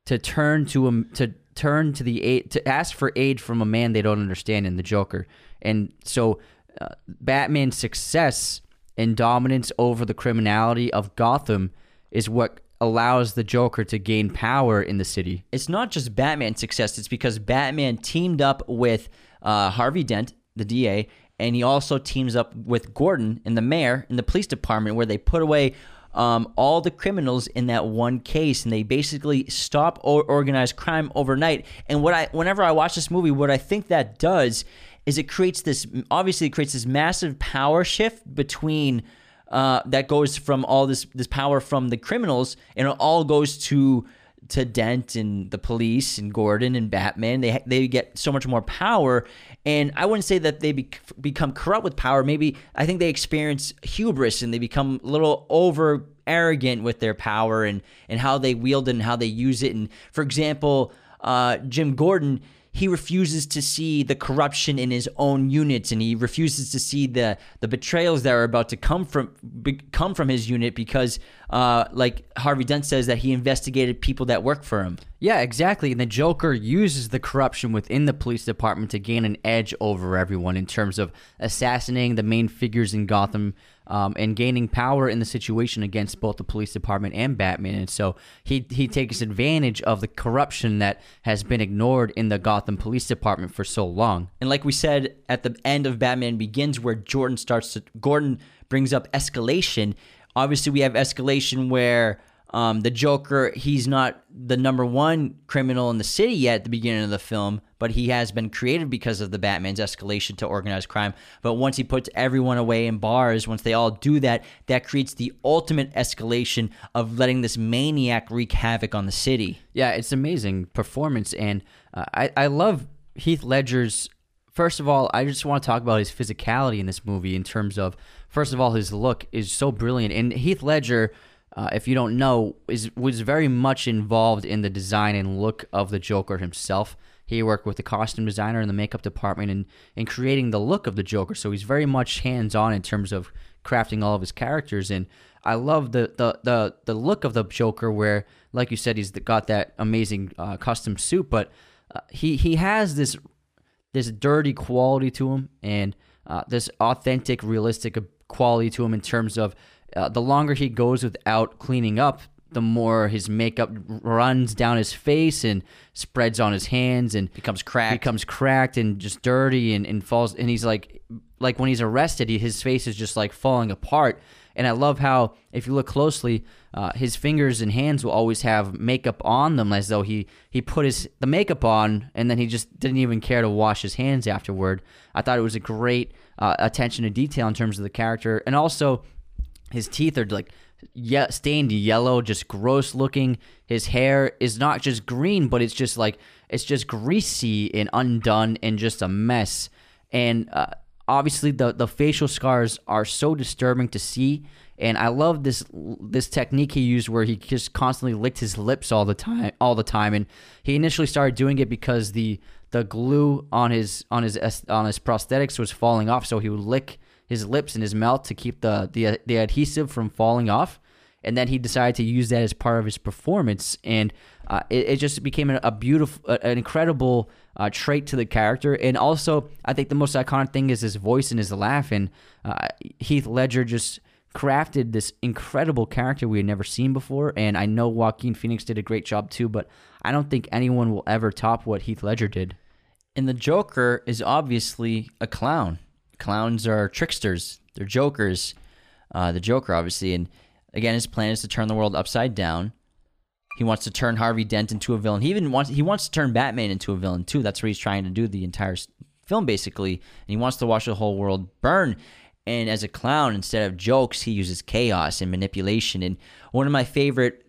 to turn to him to turn to the aid to ask for aid from a man they don't understand in the Joker. And so uh, Batman's success and dominance over the criminality of Gotham is what allows the Joker to gain power in the city. It's not just Batman's success, it's because Batman teamed up with uh, Harvey Dent, the DA, and he also teams up with Gordon and the mayor in the police department where they put away um, all the criminals in that one case, and they basically stop organized crime overnight. And what I, whenever I watch this movie, what I think that does is it creates this obviously it creates this massive power shift between uh, that goes from all this this power from the criminals and it all goes to to Dent and the police and Gordon and Batman. They they get so much more power, and I wouldn't say that they be, become corrupt with power. Maybe I think they experience hubris and they become a little over arrogant with their power and and how they wield it and how they use it. And for example, uh, Jim Gordon he refuses to see the corruption in his own units and he refuses to see the the betrayals that are about to come from be, come from his unit because uh, like Harvey Dent says that he investigated people that work for him. Yeah, exactly. And the Joker uses the corruption within the police department to gain an edge over everyone in terms of assassinating the main figures in Gotham um, and gaining power in the situation against both the police department and Batman. And so he he takes advantage of the corruption that has been ignored in the Gotham Police Department for so long. And like we said at the end of Batman Begins, where Jordan starts to Gordon brings up escalation. Obviously, we have escalation where um, the Joker, he's not the number one criminal in the city yet at the beginning of the film, but he has been created because of the Batman's escalation to organized crime. But once he puts everyone away in bars, once they all do that, that creates the ultimate escalation of letting this maniac wreak havoc on the city. Yeah, it's amazing performance, and uh, I I love Heath Ledger's. First of all, I just want to talk about his physicality in this movie in terms of first of all his look is so brilliant, and Heath Ledger uh, if you don't know, is was very much involved in the design and look of the Joker himself. He worked with the costume designer and the makeup department and in creating the look of the Joker. So he's very much hands on in terms of crafting all of his characters. And I love the the the, the look of the Joker, where, like you said, he's got that amazing uh, custom suit, but uh, he he has this this dirty quality to him and uh, this authentic, realistic quality to him in terms of uh, the longer he goes without cleaning up, the more his makeup runs down his face and spreads on his hands and becomes cracked, becomes cracked and just dirty and, and falls. And he's like, like when he's arrested, he, his face is just like falling apart. And I love how, if you look closely, uh, his fingers and hands will always have makeup on them, as though he he put his the makeup on and then he just didn't even care to wash his hands afterward. I thought it was a great uh, attention to detail in terms of the character, and also his teeth are like yeah, stained yellow, just gross looking. His hair is not just green, but it's just like it's just greasy and undone and just a mess. And uh, obviously, the the facial scars are so disturbing to see. And I love this this technique he used where he just constantly licked his lips all the time, all the time. And he initially started doing it because the the glue on his on his on his prosthetics was falling off, so he would lick his lips and his mouth to keep the the the adhesive from falling off, and then he decided to use that as part of his performance, and uh, it, it just became a, beautiful, a, an incredible uh, trait to the character. And also, I think the most iconic thing is his voice and his laugh. And uh, Heath Ledger just crafted this incredible character we had never seen before. And I know Joaquin Phoenix did a great job too, but I don't think anyone will ever top what Heath Ledger did. And the Joker is obviously a clown. Clowns are tricksters. They're jokers. Uh, the Joker, obviously, and again, his plan is to turn the world upside down. He wants to turn Harvey Dent into a villain. He even wants he wants to turn Batman into a villain too. That's what he's trying to do the entire film basically. And he wants to watch the whole world burn. And as a clown, instead of jokes, he uses chaos and manipulation. And one of my favorite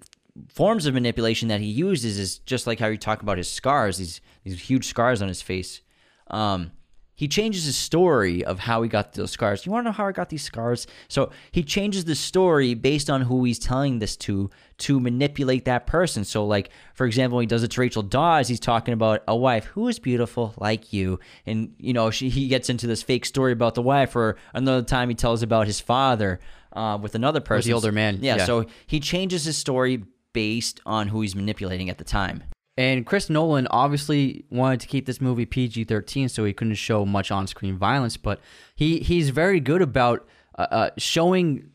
forms of manipulation that he uses is just like how you talk about his scars, these these huge scars on his face. Um, he changes his story of how he got those scars. You want to know how I got these scars? So he changes the story based on who he's telling this to to manipulate that person. So, like for example, when he does it to Rachel Dawes, he's talking about a wife who is beautiful like you, and you know she, he gets into this fake story about the wife. Or another time, he tells about his father uh, with another person, with the older man. Yeah, yeah. So he changes his story based on who he's manipulating at the time. And Chris Nolan obviously wanted to keep this movie PG 13, so he couldn't show much on screen violence, but he, he's very good about uh, uh, showing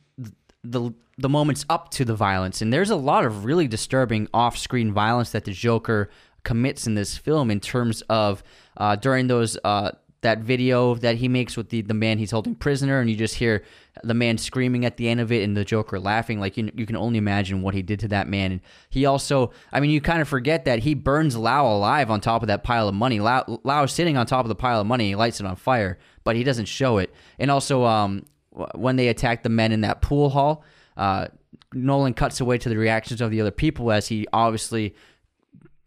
the, the moments up to the violence. And there's a lot of really disturbing off screen violence that the Joker commits in this film in terms of uh, during those uh, that video that he makes with the, the man he's holding prisoner, and you just hear the man screaming at the end of it and the Joker laughing. Like you, you can only imagine what he did to that man. And he also, I mean, you kind of forget that he burns Lau alive on top of that pile of money. Lau, Lau sitting on top of the pile of money. He lights it on fire, but he doesn't show it. And also, um, when they attack the men in that pool hall, uh, Nolan cuts away to the reactions of the other people as he obviously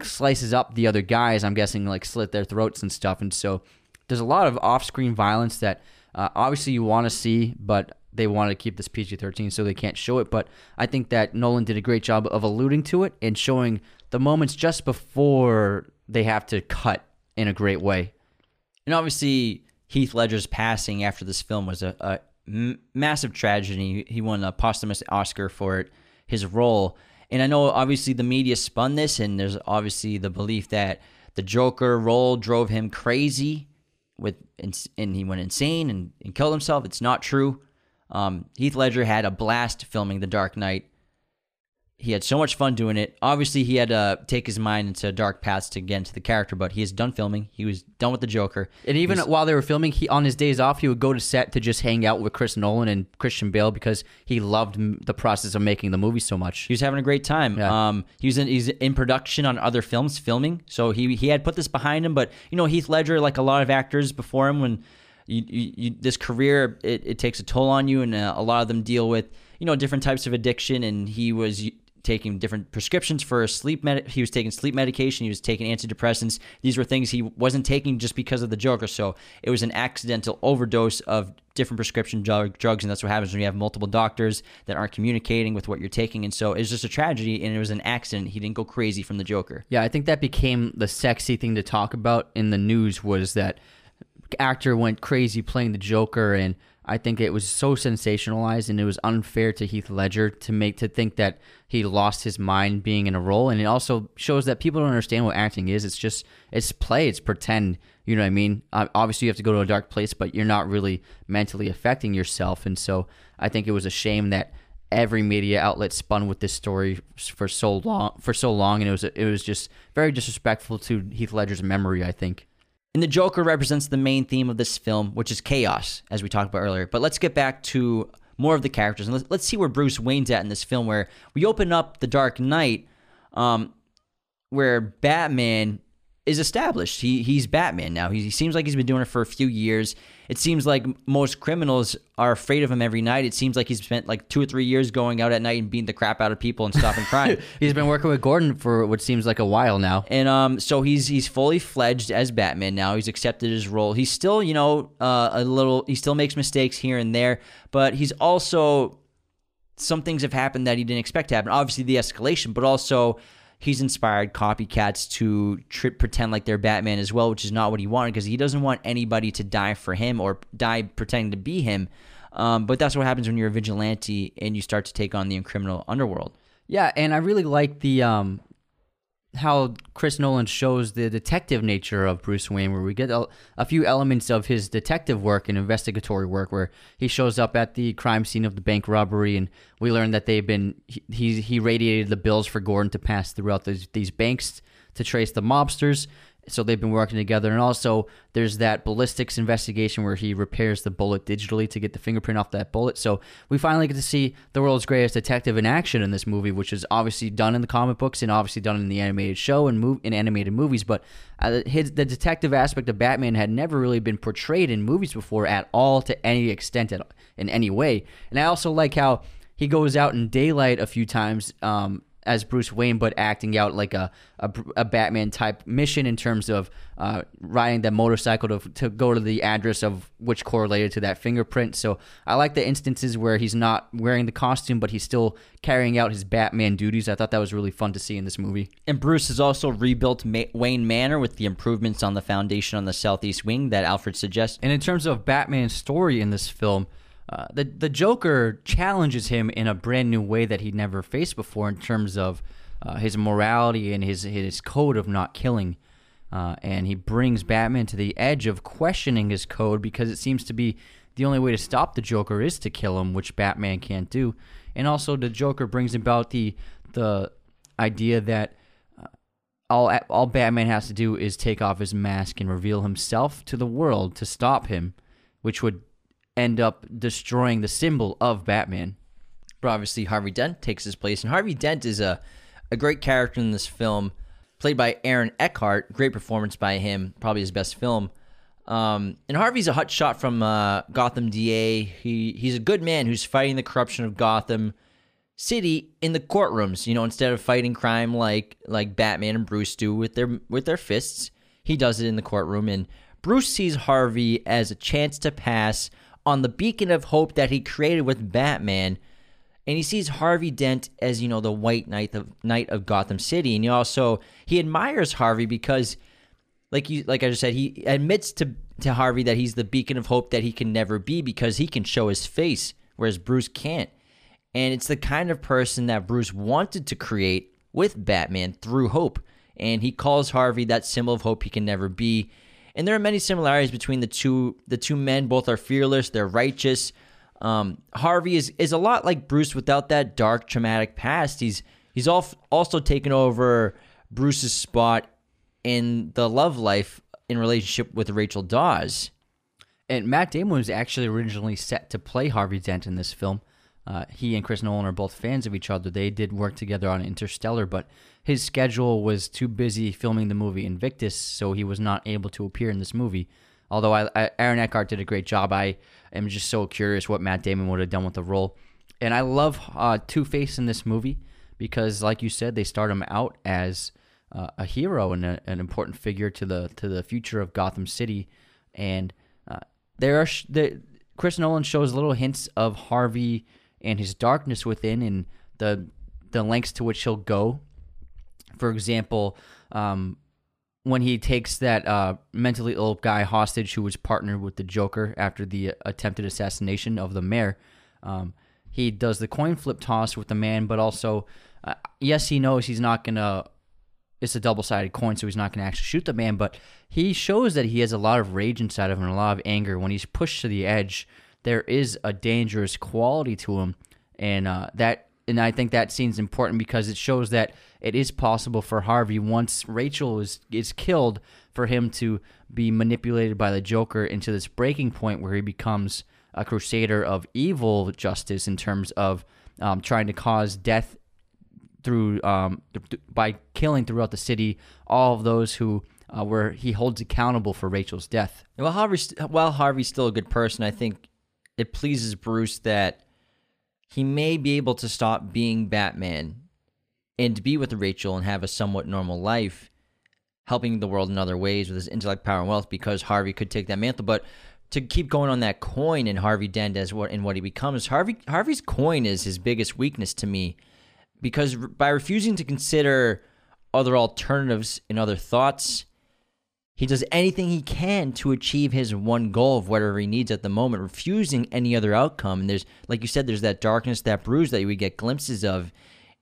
slices up the other guys. I'm guessing like slit their throats and stuff. And so there's a lot of off-screen violence that uh, obviously you want to see, but they want to keep this PG-13 so they can't show it. But I think that Nolan did a great job of alluding to it and showing the moments just before they have to cut in a great way. And obviously, Heath Ledger's passing after this film was a, massive tragedy. He won a posthumous Oscar for it, his role. And I know obviously the media spun this, and there's obviously the belief that the Joker role drove him crazy with and he went insane and, and killed himself. It's not true. Um, Heath Ledger had a blast filming The Dark Knight. He had so much fun doing it. Obviously, he had to take his mind into dark paths to get into the character, but he is done filming. He was done with the Joker. And even He's, while they were filming, he on his days off, he would go to set to just hang out with Chris Nolan and Christian Bale because he loved the process of making the movie so much. He was having a great time. Yeah. Um, he was in, he's in production on other films, filming. So he he had put this behind him. But you know, Heath Ledger, like a lot of actors before him, when you, you, you, this career it, it takes a toll on you and uh, a lot of them deal with you know different types of addiction and he was taking different prescriptions for sleep med- he was taking sleep medication he was taking antidepressants. These were things he wasn't taking just because of the joker so. It was an accidental overdose of different prescription drug- drugs and that's what happens when you have multiple doctors that aren't communicating with what you're taking. And so it's just a tragedy and it was an accident. He didn't go crazy from the joker. Yeah i think that became the sexy thing to talk about in the news was that actor went crazy playing the joker and I think it was so sensationalized and it was unfair to Heath Ledger to make to think that he lost his mind being in a role and it also shows that people don't understand what acting is. It's just it's play, it's pretend. You know what I mean? Uh, obviously you have to go to a dark place, but you're not really mentally affecting yourself and so I think it was a shame that every media outlet spun with this story for so long for so long and it was it was just very disrespectful to Heath Ledger's memory, I think. And the Joker represents the main theme of this film, which is chaos, as we talked about earlier. But let's get back to more of the characters and let's, let's see where Bruce Wayne's at in this film, where we open up The Dark Knight, um, where Batman is established. He he's Batman now. He, he, seems like he's been doing it for a few years. It seems like most criminals are afraid of him every night. It seems like he's spent like two or three years going out at night and beating the crap out of people and stopping crime. he's been working with Gordon for what seems like a while now. And um, so he's he's fully fledged as Batman now. He's accepted his role. He's still you know uh, a little. He still makes mistakes here and there, but he's also some things have happened that he didn't expect to happen. Obviously the escalation, but also he's inspired copycats to pretend like they're Batman as well, which is not what he wanted because he doesn't want anybody to die for him or die pretending to be him. Um, but that's what happens when you're a vigilante and you start to take on the criminal underworld. Yeah, and I really like the um, how Chris Nolan shows the detective nature of Bruce Wayne, where we get a, a, few elements of his detective work and investigatory work, where he shows up at the crime scene of the bank robbery, and we learn that they've been he he radiated the bills for Gordon to pass throughout these, these banks to trace the mobsters, so they've been working together. And also there's that ballistics investigation where he repairs the bullet digitally to get the fingerprint off that bullet. So we finally get to see the world's greatest detective in action in this movie which is obviously done in the comic books and obviously done in the animated show and move in animated movies. But uh, his, the detective aspect of batman had never really been portrayed in movies before at all to any extent at, in any way. And i also like how he goes out in daylight a few times um, as Bruce Wayne, but acting out like a, a, a Batman type mission in terms of uh, riding that motorcycle to, to go to the address of which correlated to that fingerprint. So I like the instances where he's not wearing the costume, but he's still carrying out his Batman duties. I thought that was really fun to see in this movie. And Bruce has also rebuilt Ma- Wayne Manor with the improvements on the foundation on the southeast wing that Alfred suggests. And in terms of Batman's story in this film, uh, the the Joker challenges him in a brand new way that he'd never faced before in terms of uh, his morality and his his code of not killing. Uh, and he brings Batman to the edge of questioning his code because it seems to be the only way to stop the Joker is to kill him, which Batman can't do. And also, the Joker brings about the the idea that uh, all all Batman has to do is take off his mask and reveal himself to the world to stop him, which would end up destroying the symbol of Batman. But obviously, Harvey Dent takes his place, and Harvey Dent is a, a great character in this film, played by Aaron Eckhart. Great performance by him, probably his best film. Um, and Harvey's a hot shot from uh, Gotham DA. He he's a good man who's fighting the corruption of Gotham City in the courtrooms. You know, instead of fighting crime like like Batman and Bruce do with their with their fists, he does it in the courtroom. And Bruce sees Harvey as a chance to pass on the beacon of hope that he created with Batman. And he sees Harvey Dent as, you know, the white knight of knight of Gotham City. And he also he admires Harvey because like you like I just said, he admits to to Harvey that he's the beacon of hope that he can never be because he can show his face, whereas Bruce can't. And it's the kind of person that Bruce wanted to create with Batman through hope. And he calls Harvey that symbol of hope he can never be and there are many similarities between the two the two men. Both are fearless. They're righteous. Um, Harvey is is a lot like Bruce without that dark, traumatic past. He's he's also taken over Bruce's spot in the love life in relationship with Rachel Dawes. And Matt Damon was actually originally set to play Harvey Dent in this film. Uh, he and Chris Nolan are both fans of each other. They did work together on Interstellar, but his schedule was too busy filming the movie Invictus, so he was not able to appear in this movie. Although I, I, Aaron Eckhart did a great job, I am just so curious what Matt Damon would have done with the role. And I love uh, Two Face in this movie because, like you said, they start him out as uh, a hero and a, an important figure to the to the future of Gotham City. And uh, there are sh- the, Chris Nolan shows little hints of Harvey and his darkness within, and the the lengths to which he'll go for example, um, when he takes that uh, mentally ill guy hostage who was partnered with the Joker after the attempted assassination of the mayor, um, he does the coin flip toss with the man, but also, uh, yes, he knows he's not going to. It's a double sided coin, so he's not going to actually shoot the man, but he shows that he has a lot of rage inside of him and a lot of anger. When he's pushed to the edge, there is a dangerous quality to him, and uh, that and I think that scene's important because it shows that it is possible for Harvey once Rachel is is killed for him to be manipulated by the Joker into this breaking point where he becomes a crusader of evil justice in terms of um, trying to cause death through um, th- by killing throughout the city all of those who uh, were he holds accountable for Rachel's death. Well, Harvey, while Harvey's still a good person, I think it pleases Bruce that he may be able to stop being Batman and be with Rachel and have a somewhat normal life, helping the world in other ways with his intellect, power, and wealth because Harvey could take that mantle. But to keep going on that coin and Harvey Dent as what and what he becomes, Harvey Harvey's coin is his biggest weakness to me because by refusing to consider other alternatives and other thoughts. He does anything he can to achieve his one goal of whatever he needs at the moment, refusing any other outcome. And there's, like you said, there's that darkness, that bruise that we get glimpses of.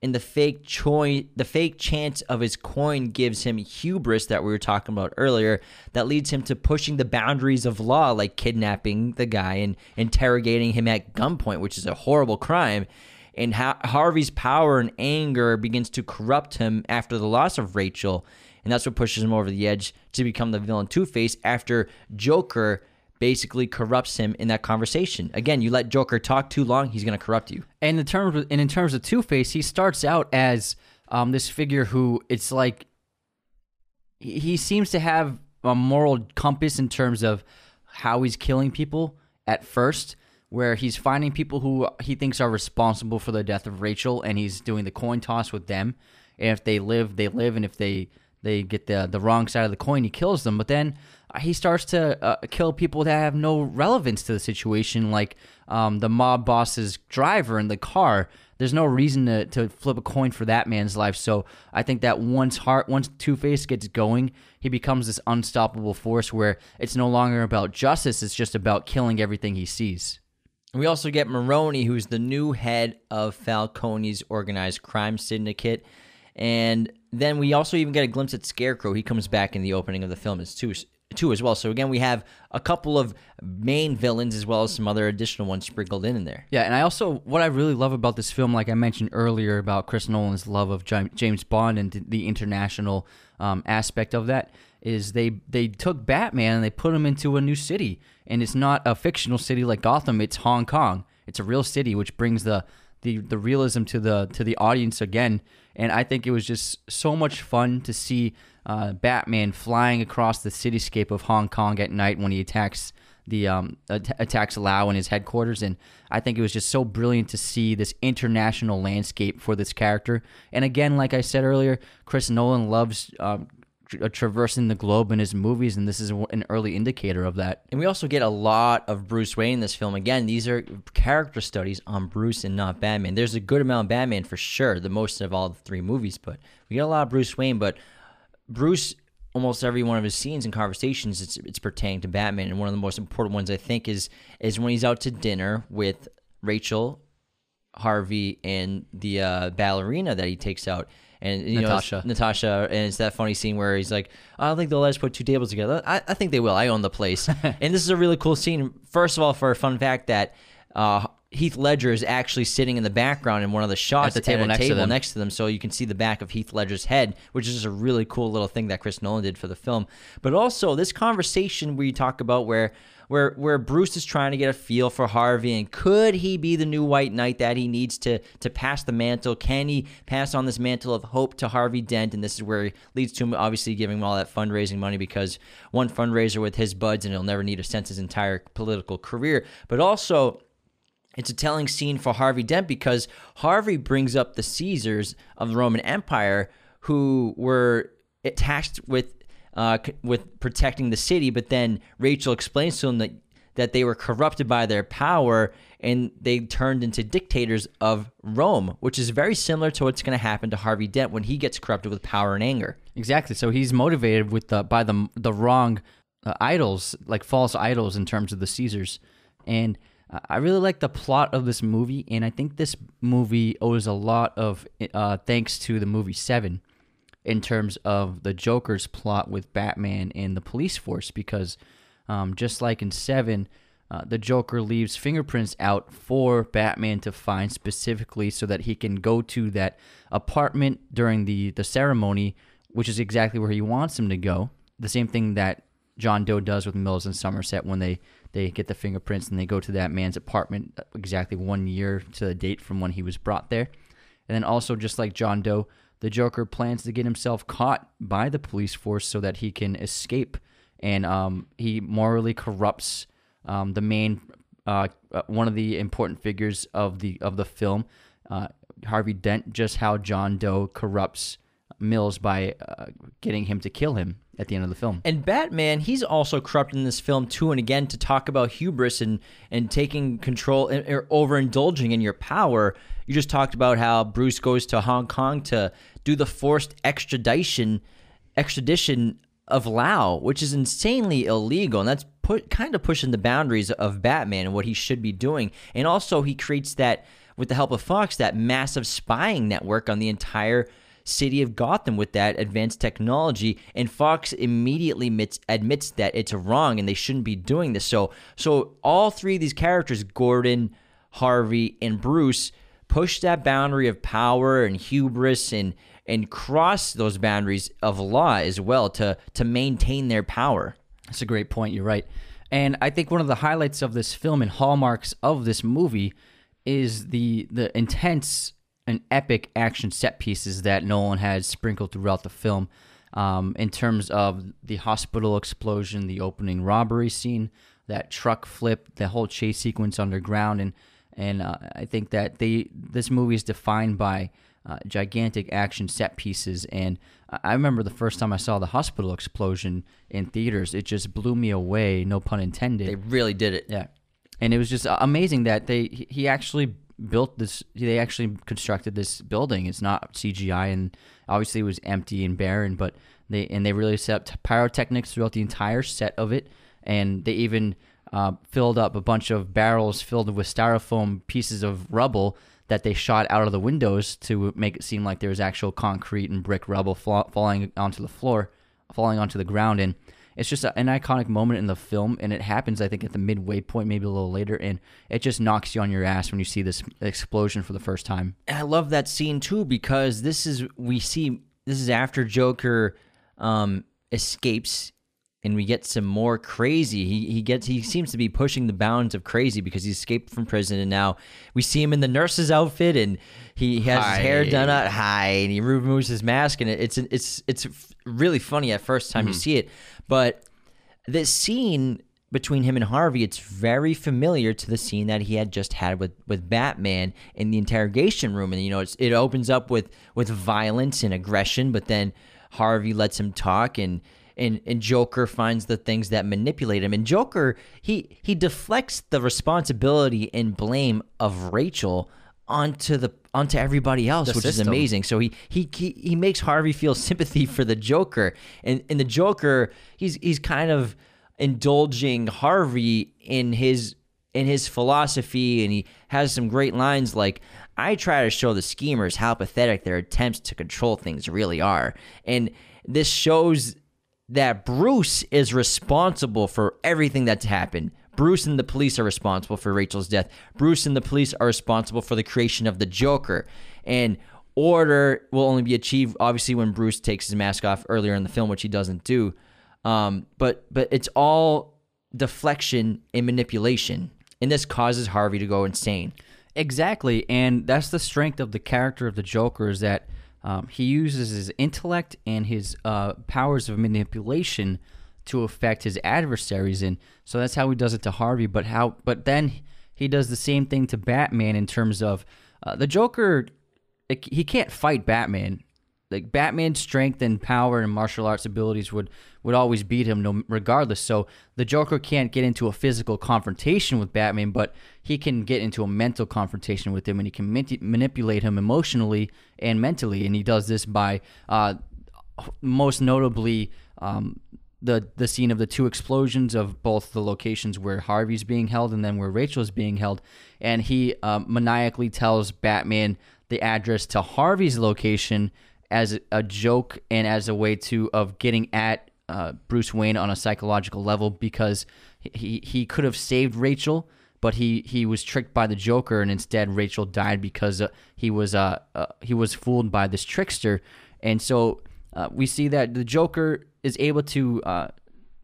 And the fake choi- the fake chance of his coin gives him hubris that we were talking about earlier, that leads him to pushing the boundaries of law, like kidnapping the guy and interrogating him at gunpoint, which is a horrible crime. And ha- Harvey's power and anger begins to corrupt him after the loss of Rachel and that's what pushes him over the edge to become the villain Two Face after Joker basically corrupts him in that conversation. Again, you let Joker talk too long, he's going to corrupt you. And in terms of, and in terms of Two Face, he starts out as um, this figure who it's like he he seems to have a moral compass in terms of how he's killing people at first, where he's finding people who he thinks are responsible for the death of Rachel, and he's doing the coin toss with them. And if they live, they live, and if they they get the the wrong side of the coin, he kills them. But then uh, he starts to uh, kill people that have no relevance to the situation, like um, the mob boss's driver in the car. There's no reason to, to flip a coin for that man's life. So I think that once heart, once Two Face gets going, he becomes this unstoppable force where it's no longer about justice; it's just about killing everything he sees. We also get Maroni, who's the new head of Falcone's organized crime syndicate. And then we also even get a glimpse at Scarecrow. He comes back in the opening of the film as too, too as well. So again, we have a couple of main villains as well as some other additional ones sprinkled in in there. Yeah, and I also what I really love about this film, like I mentioned earlier about Chris Nolan's love of James Bond and the international um, aspect of that, is they they took Batman and they put him into a new city, and it's not a fictional city like Gotham. It's Hong Kong. It's a real city, which brings the the the realism to the to the audience again. And I think it was just so much fun to see uh, Batman flying across the cityscape of Hong Kong at night when he attacks the um, attacks Lau in his headquarters, and I think it was just so brilliant to see this international landscape for this character. And again, like I said earlier, Chris Nolan loves um, uh, traversing the globe in his movies, and this is an early indicator of that. And we also get a lot of Bruce Wayne in this film. Again, these are character studies on Bruce and not Batman. There's a good amount of Batman for sure, the most of all the three movies, but we get a lot of Bruce Wayne. But Bruce, almost every one of his scenes and conversations, it's it's pertaining to Batman. And one of the most important ones I think is is when he's out to dinner with Rachel, Harvey, and the uh, ballerina that he takes out and you Natasha. know Natasha, and it's that funny scene where he's like, "I don't think they'll let us put two tables together." I, I think they will. I own the place, and this is a really cool scene. First of all, for a fun fact that. Uh, Heath Ledger is actually sitting in the background in one of the shots at the table, at next, table to next to them, so you can see the back of Heath Ledger's head, which is just a really cool little thing that Chris Nolan did for the film. But also this conversation we talk about where where where Bruce is trying to get a feel for Harvey and could he be the new White Knight that he needs to to pass the mantle? Can he pass on this mantle of hope to Harvey Dent? And this is where he leads to him obviously giving him all that fundraising money because one fundraiser with his buds and he'll never need to sense his entire political career. But also it's a telling scene for Harvey Dent because Harvey brings up the Caesars of the Roman Empire who were attached with uh, with protecting the city, but then Rachel explains to him that that they were corrupted by their power and they turned into dictators of Rome, which is very similar to what's going to happen to Harvey Dent when he gets corrupted with power and anger. Exactly. So he's motivated with the by the the wrong uh, idols, like false idols in terms of the Caesars. And I really like the plot of this movie, and I think this movie owes a lot of uh, thanks to the movie Seven in terms of the Joker's plot with Batman and the police force because um, just like in Seven, uh, the Joker leaves fingerprints out for Batman to find specifically so that he can go to that apartment during the, the ceremony, which is exactly where he wants him to go. The same thing that John Doe does with Mills and Somerset when they, they get the fingerprints and they go to that man's apartment exactly one year to the date from when he was brought there. And then also, just like John Doe, the Joker plans to get himself caught by the police force so that he can escape, and um, he morally corrupts um, the main uh, uh, one of the important figures of the of the film, uh, Harvey Dent. Just how John Doe corrupts Mills by uh, getting him to kill him at the end of the film. And Batman, he's also corrupt in this film too. And again, to talk about hubris and and taking control or overindulging in your power. You just talked about how Bruce goes to Hong Kong to do the forced extradition extradition of Lau, which is insanely illegal, and that's put kind of pushing the boundaries of Batman and what he should be doing. And also, he creates that with the help of Fox that massive spying network on the entire city of Gotham with that advanced technology and Fox immediately admits, admits that it's wrong and they shouldn't be doing this. So so all three of these characters Gordon, Harvey and Bruce push that boundary of power and hubris and and cross those boundaries of law as well to to maintain their power. That's a great point. You're right. And I think one of the highlights of this film and hallmarks of this movie is the the intense and epic action set pieces that Nolan has sprinkled throughout the film. Um, in terms of the hospital explosion, the opening robbery scene, that truck flip, the whole chase sequence underground, and and uh, I think that they this movie is defined by uh, gigantic action set pieces. And I remember the first time I saw the hospital explosion in theaters, it just blew me away. No pun intended. They really did it. Yeah, and it was just amazing that they he actually built this. They actually constructed this building. It's not CGI, and obviously it was empty and barren, but they and they really set up pyrotechnics throughout the entire set of it, and they even. Uh, filled up a bunch of barrels filled with styrofoam pieces of rubble that they shot out of the windows to make it seem like there was actual concrete and brick rubble fall, falling onto the floor, falling onto the ground. And it's just a, an iconic moment in the film, and it happens, I think, at the midway point, maybe a little later, and it just knocks you on your ass when you see this explosion for the first time. And I love that scene too because this is we see this is after Joker um, escapes and we get some more crazy. He he gets he seems to be pushing the bounds of crazy because he escaped from prison and now we see him in the nurse's outfit and he has hi. his hair done up high and he removes his mask and it's it's it's really funny at first time mm-hmm. you see it, but this scene between him and Harvey, it's very familiar to the scene that he had just had with, with Batman in the interrogation room. And you know, it opens up with with violence and aggression, but then Harvey lets him talk and and and Joker finds the things that manipulate him. And Joker he he deflects the responsibility and blame of Rachel onto the onto everybody else, the which system. is amazing. So he, he he he makes Harvey feel sympathy for the Joker, and and the Joker he's he's kind of indulging Harvey in his in his philosophy, and he has some great lines like. I try to show the schemers how pathetic their attempts to control things really are. And this shows that Bruce is responsible for everything that's happened. Bruce and the police are responsible for Rachel's death. Bruce and the police are responsible for the creation of the Joker. And order will only be achieved obviously when Bruce takes his mask off earlier in the film, which he doesn't do. Um, but but it's all deflection and manipulation, and this causes Harvey to go insane. Exactly, and that's the strength of the character of the Joker is that um, he uses his intellect and his uh, powers of manipulation to affect his adversaries, and so that's how he does it to Harvey. But how? But then he does the same thing to Batman in terms of uh, the Joker. It, he can't fight Batman like Batman's strength and power and martial arts abilities would would always beat him no regardless. So the Joker can't get into a physical confrontation with Batman, but he can get into a mental confrontation with him, and he can manipulate him emotionally and mentally. And he does this by uh, most notably. Um, the, the scene of the two explosions of both the locations where Harvey's being held and then where Rachel's being held, and he uh, maniacally tells Batman the address to Harvey's location as a joke and as a way to of getting at uh, Bruce Wayne on a psychological level because he he could have saved Rachel, but he he was tricked by the Joker and instead Rachel died because uh, he was uh, uh, he was fooled by this trickster, and so uh, we see that the Joker is able to uh,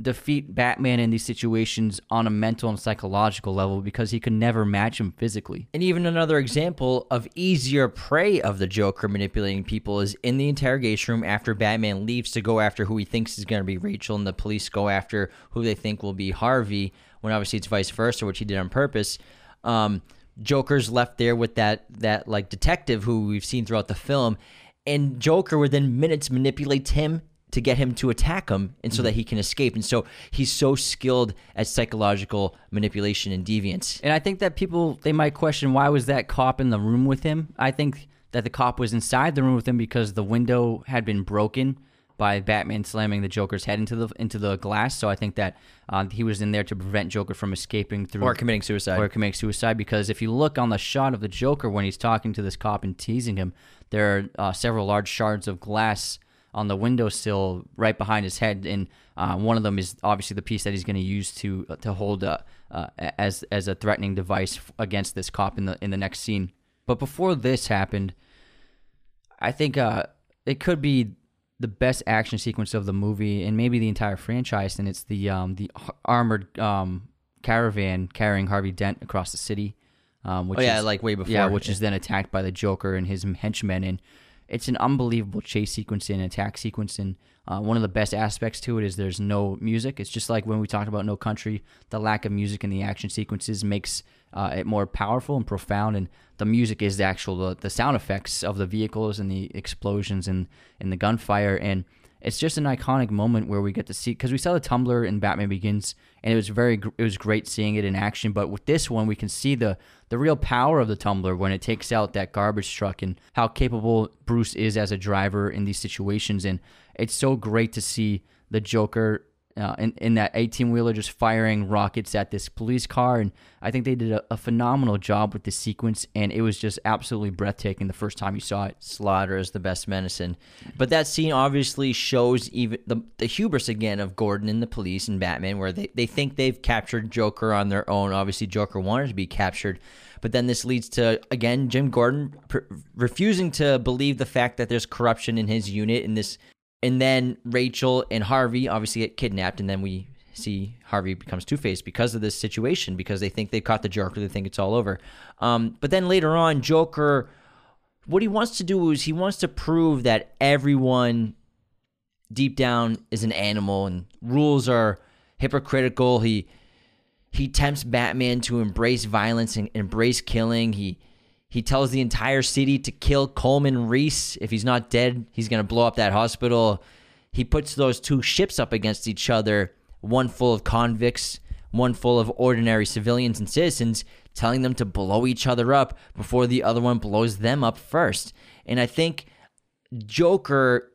defeat Batman in these situations on a mental and psychological level because he could never match him physically. And even another example of easier prey of the Joker manipulating people is in the interrogation room after Batman leaves to go after who he thinks is going to be Rachel, and the police go after who they think will be Harvey, when obviously it's vice versa, which he did on purpose. Um, Joker's left there with that that like detective who we've seen throughout the film, and Joker within minutes manipulates him to get him to attack him and so that he can escape. And so he's so skilled at psychological manipulation and deviance. And I think that people they might question why was that cop in the room with him. I think that the cop was inside the room with him because the window had been broken by Batman slamming the Joker's head into the into the glass. So I think that uh, he was in there to prevent Joker from escaping through Or committing suicide. or committing suicide. Because if you look on the shot of the Joker when he's talking to this cop and teasing him, there are uh, several large shards of glass on the windowsill right behind his head, and uh, one of them is obviously the piece that he's going to use to to hold uh, uh, as as a threatening device against this cop in the in the next scene. But before this happened, I think uh, it could be the best action sequence of the movie and maybe the entire franchise, and it's the um, the armored um, caravan carrying Harvey Dent across the city. Um, which Oh, yeah, is, like way before. yeah, which is then attacked by the Joker and his henchmen, and it's an unbelievable chase sequence and attack sequence. And uh, one of the best aspects to it is there's no music. It's just like when we talked about No Country, the lack of music in the action sequences makes uh, it more powerful and profound. And the music is the actual the, the sound effects of the vehicles and the explosions and and the gunfire and it's just an iconic moment where we get to see because we saw the tumbler in Batman Begins, and it was very it was great seeing it in action. But with this one, we can see the the real power of the tumbler when it takes out that garbage truck and how capable Bruce is as a driver in these situations. And it's so great to see the Joker. Uh, in, in that 18 wheeler, just firing rockets at this police car. And I think they did a, a phenomenal job with this sequence. And it was just absolutely breathtaking the first time you saw it. Slaughter is the best medicine. But that scene obviously shows even the, the hubris again of Gordon and the police and Batman, where they, they think they've captured Joker on their own. Obviously, Joker wanted to be captured. But then this leads to, again, Jim Gordon pr- refusing to believe the fact that there's corruption in his unit. And this, and then Rachel and Harvey obviously get kidnapped. And then we see Harvey becomes Two Face because of this situation, because they think they caught the Joker. They think it's all over. Um, but then later on, Joker what he wants to do is he wants to prove that everyone deep down is an animal and rules are hypocritical. He he tempts Batman to embrace violence and embrace killing. He he tells the entire city to kill Coleman Reese. If he's not dead, he's gonna blow up that hospital. He puts those two ships up against each other, one full of convicts, one full of ordinary civilians and citizens, telling them to blow each other up before the other one blows them up first. And I think Joker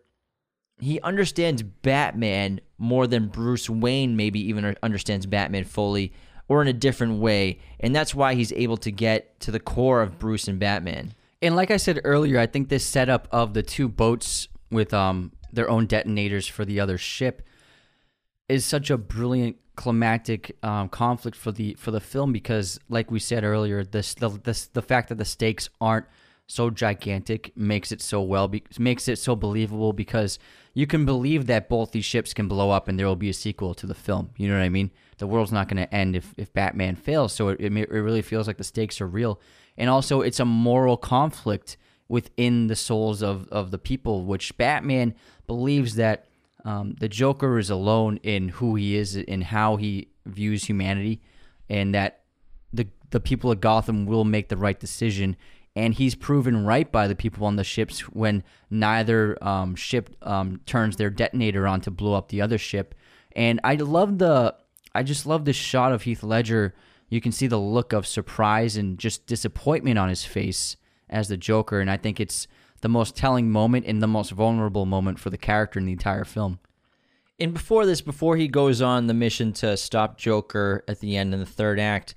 he understands Batman more than Bruce Wayne maybe even understands Batman fully or in a different way. And that's why he's able to get to the core of Bruce and Batman. And like I said earlier, I think this setup of the two boats with um their own detonators for the other ship is such a brilliant climactic um, conflict for the for the film because, like we said earlier, this the this, the fact that the stakes aren't so gigantic makes it so well be, makes it so believable because you can believe that both these ships can blow up and there will be a sequel to the film. You know what I mean? The world's not going to end if, if Batman fails, so it, it really feels like the stakes are real, and also it's a moral conflict within the souls of of the people, which Batman believes that um, the Joker is alone in who he is and how he views humanity, and that the the people of Gotham will make the right decision. And he's proven right by the people on the ships when neither um, ship um, turns their detonator on to blow up the other ship. And I love the, I just love this shot of Heath Ledger. You can see the look of surprise and just disappointment on his face as the Joker, and I think it's the most telling moment and the most vulnerable moment for the character in the entire film. And before this, before he goes on the mission to stop Joker at the end in the third act,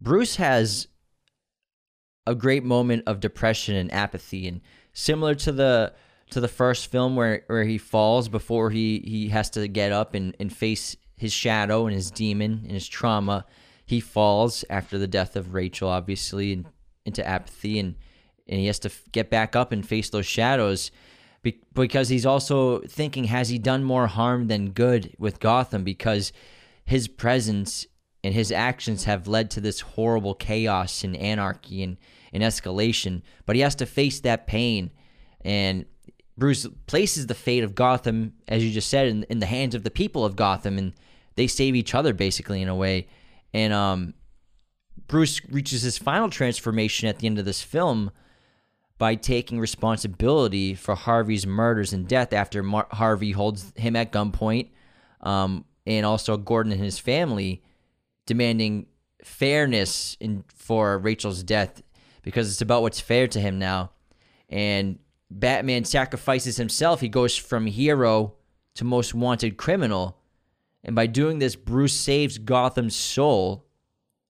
Bruce has a great moment of depression and apathy, and similar to the to the first film where where he falls before he he has to get up and and face his shadow and his demon and his trauma. He falls after the death of Rachel, obviously, into apathy, and and he has to get back up and face those shadows be- because he's also thinking has he done more harm than good with Gotham? Because his presence and his actions have led to this horrible chaos and anarchy and, and escalation. But he has to face that pain. And Bruce places the fate of Gotham as you just said in, in the hands of the people of Gotham. And they save each other basically in a way and um Bruce reaches his final transformation at the end of this film by taking responsibility for Harvey's murders and death after Mar- Harvey holds him at gunpoint, um, and also Gordon and his family demanding fairness in for Rachel's death because it's about what's fair to him now. And Batman sacrifices himself. He goes from hero to most wanted criminal. And by doing this, Bruce saves Gotham's soul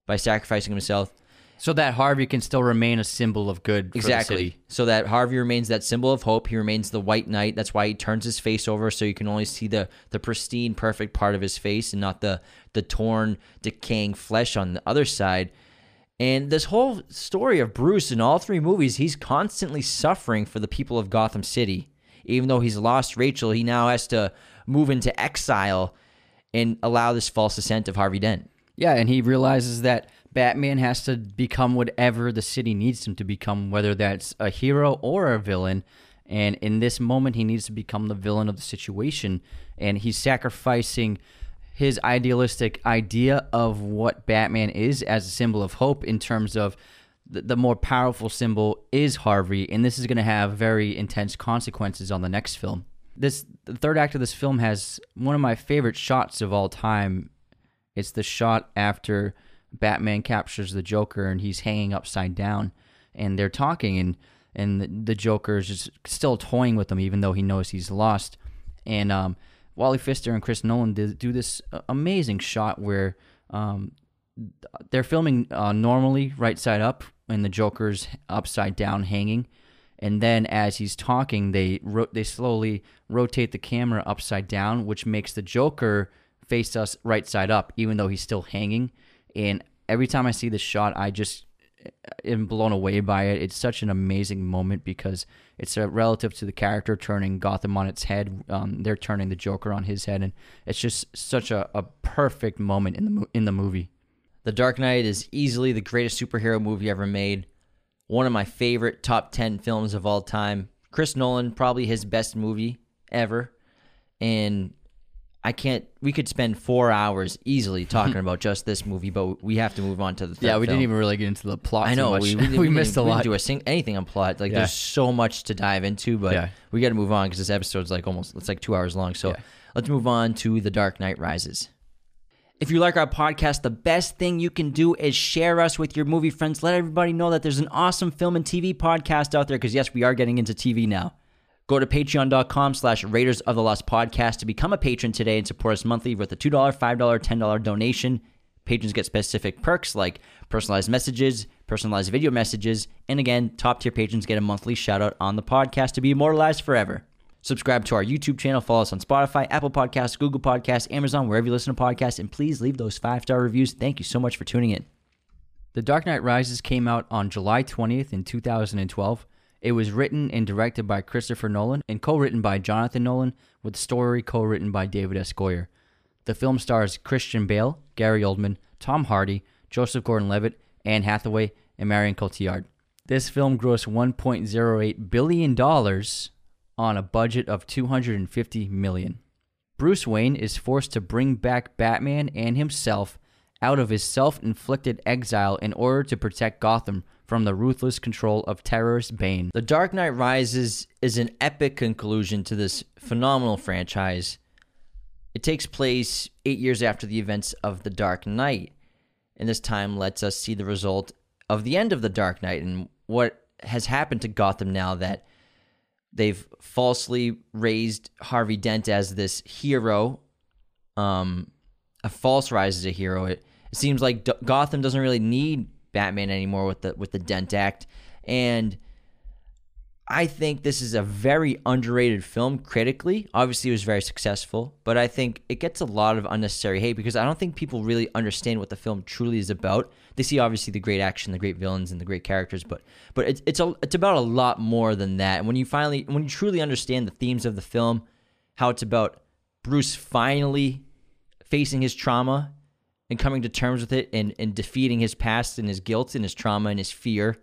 by sacrificing himself. So that Harvey can still remain a symbol of good. For Exactly. The city. So that Harvey remains that symbol of hope. He remains the white knight. That's why he turns his face over so you can only see the the pristine, perfect part of his face and not the the torn, decaying flesh on the other side. And this whole story of Bruce in all three movies, he's constantly suffering for the people of Gotham City. Even though he's lost Rachel, he now has to move into exile and allow this false ascent of Harvey Dent. Yeah, and he realizes that Batman has to become whatever the city needs him to become, whether that's a hero or a villain. And in this moment, he needs to become the villain of the situation. And he's sacrificing his idealistic idea of what Batman is as a symbol of hope in terms of the, the more powerful symbol is Harvey. And this is going to have very intense consequences on the next film. This the third act of this film has one of my favorite shots of all time it's the shot after Batman captures the Joker and he's hanging upside down, and they're talking, and and the, Joker is just still toying with him, even though he knows he's lost. And um, Wally Pfister and Chris Nolan do this amazing shot where um, they're filming uh, normally right side up, and the Joker's upside down hanging. And then as he's talking, they ro- they slowly rotate the camera upside down, which makes the Joker face us right side up, even though he's still hanging. And every time I see this shot, I just am blown away by it. It's such an amazing moment because it's a relative to the character turning Gotham on its head. Um, they're turning the Joker on his head, and it's just such a, a perfect moment in the in the movie. The Dark Knight is easily the greatest superhero movie ever made. One of my favorite top 10 films of all time. Chris Nolan, probably his best movie ever. And I can't, we could spend four hours easily talking about just this movie, but we have to move on to the third Yeah, we film. didn't even really get into the plot. I know we, we, we, we missed a we lot. didn't do a sing, anything on plot. Like Yeah. there's so much to dive into, but Yeah. we got to move on because this episode's like almost it's like two hours long. So Yeah. let's move on to The Dark Knight Rises. If you like our podcast, the best thing you can do is share us with your movie friends. Let everybody know that there's an awesome film and TV podcast out there. Because yes, we are getting into TV now. Go to patreon.com slash Raiders of the Lost Podcast to become a patron today and support us monthly with a $2, $5, $10 donation. Patrons get specific perks like personalized messages, personalized video messages, and again, top tier patrons get a monthly shout out on the podcast to be immortalized forever. Subscribe to our YouTube channel, follow us on Spotify, Apple Podcasts, Google Podcasts, Amazon, wherever you listen to podcasts, and please leave those five star reviews. Thank you so much for tuning in. The Dark Knight Rises came out on July 20th in 2012. It was written and directed by Christopher Nolan and co-written by Jonathan Nolan with story co-written by David S. Goyer. The film stars Christian Bale, Gary Oldman, Tom Hardy, Joseph Gordon-Levitt, Anne Hathaway, and Marion Cotillard. This film grossed 1.08 billion dollars on a budget of 250 million. Bruce Wayne is forced to bring back Batman and himself out of his self inflicted exile in order to protect Gotham from the ruthless control of terrorist Bane. The Dark Knight Rises is an epic conclusion to this phenomenal franchise. It takes place eight years after the events of The Dark Knight, and this time lets us see the result of the end of The Dark Knight and what has happened to Gotham now that they've falsely raised Harvey Dent as this hero, um, a false rise as a hero. It, it seems like D- Gotham doesn't really need Batman anymore with the with the Dent Act, and I think this is a very underrated film critically. Obviously, it was very successful, but I think it gets a lot of unnecessary hate because I don't think people really understand what the film truly is about. They see obviously the great action, the great villains, and the great characters, but but it's it's a, it's about a lot more than that. And when you finally when you truly understand the themes of the film, how it's about Bruce finally facing his trauma and coming to terms with it and, and defeating his past and his guilt and his trauma and his fear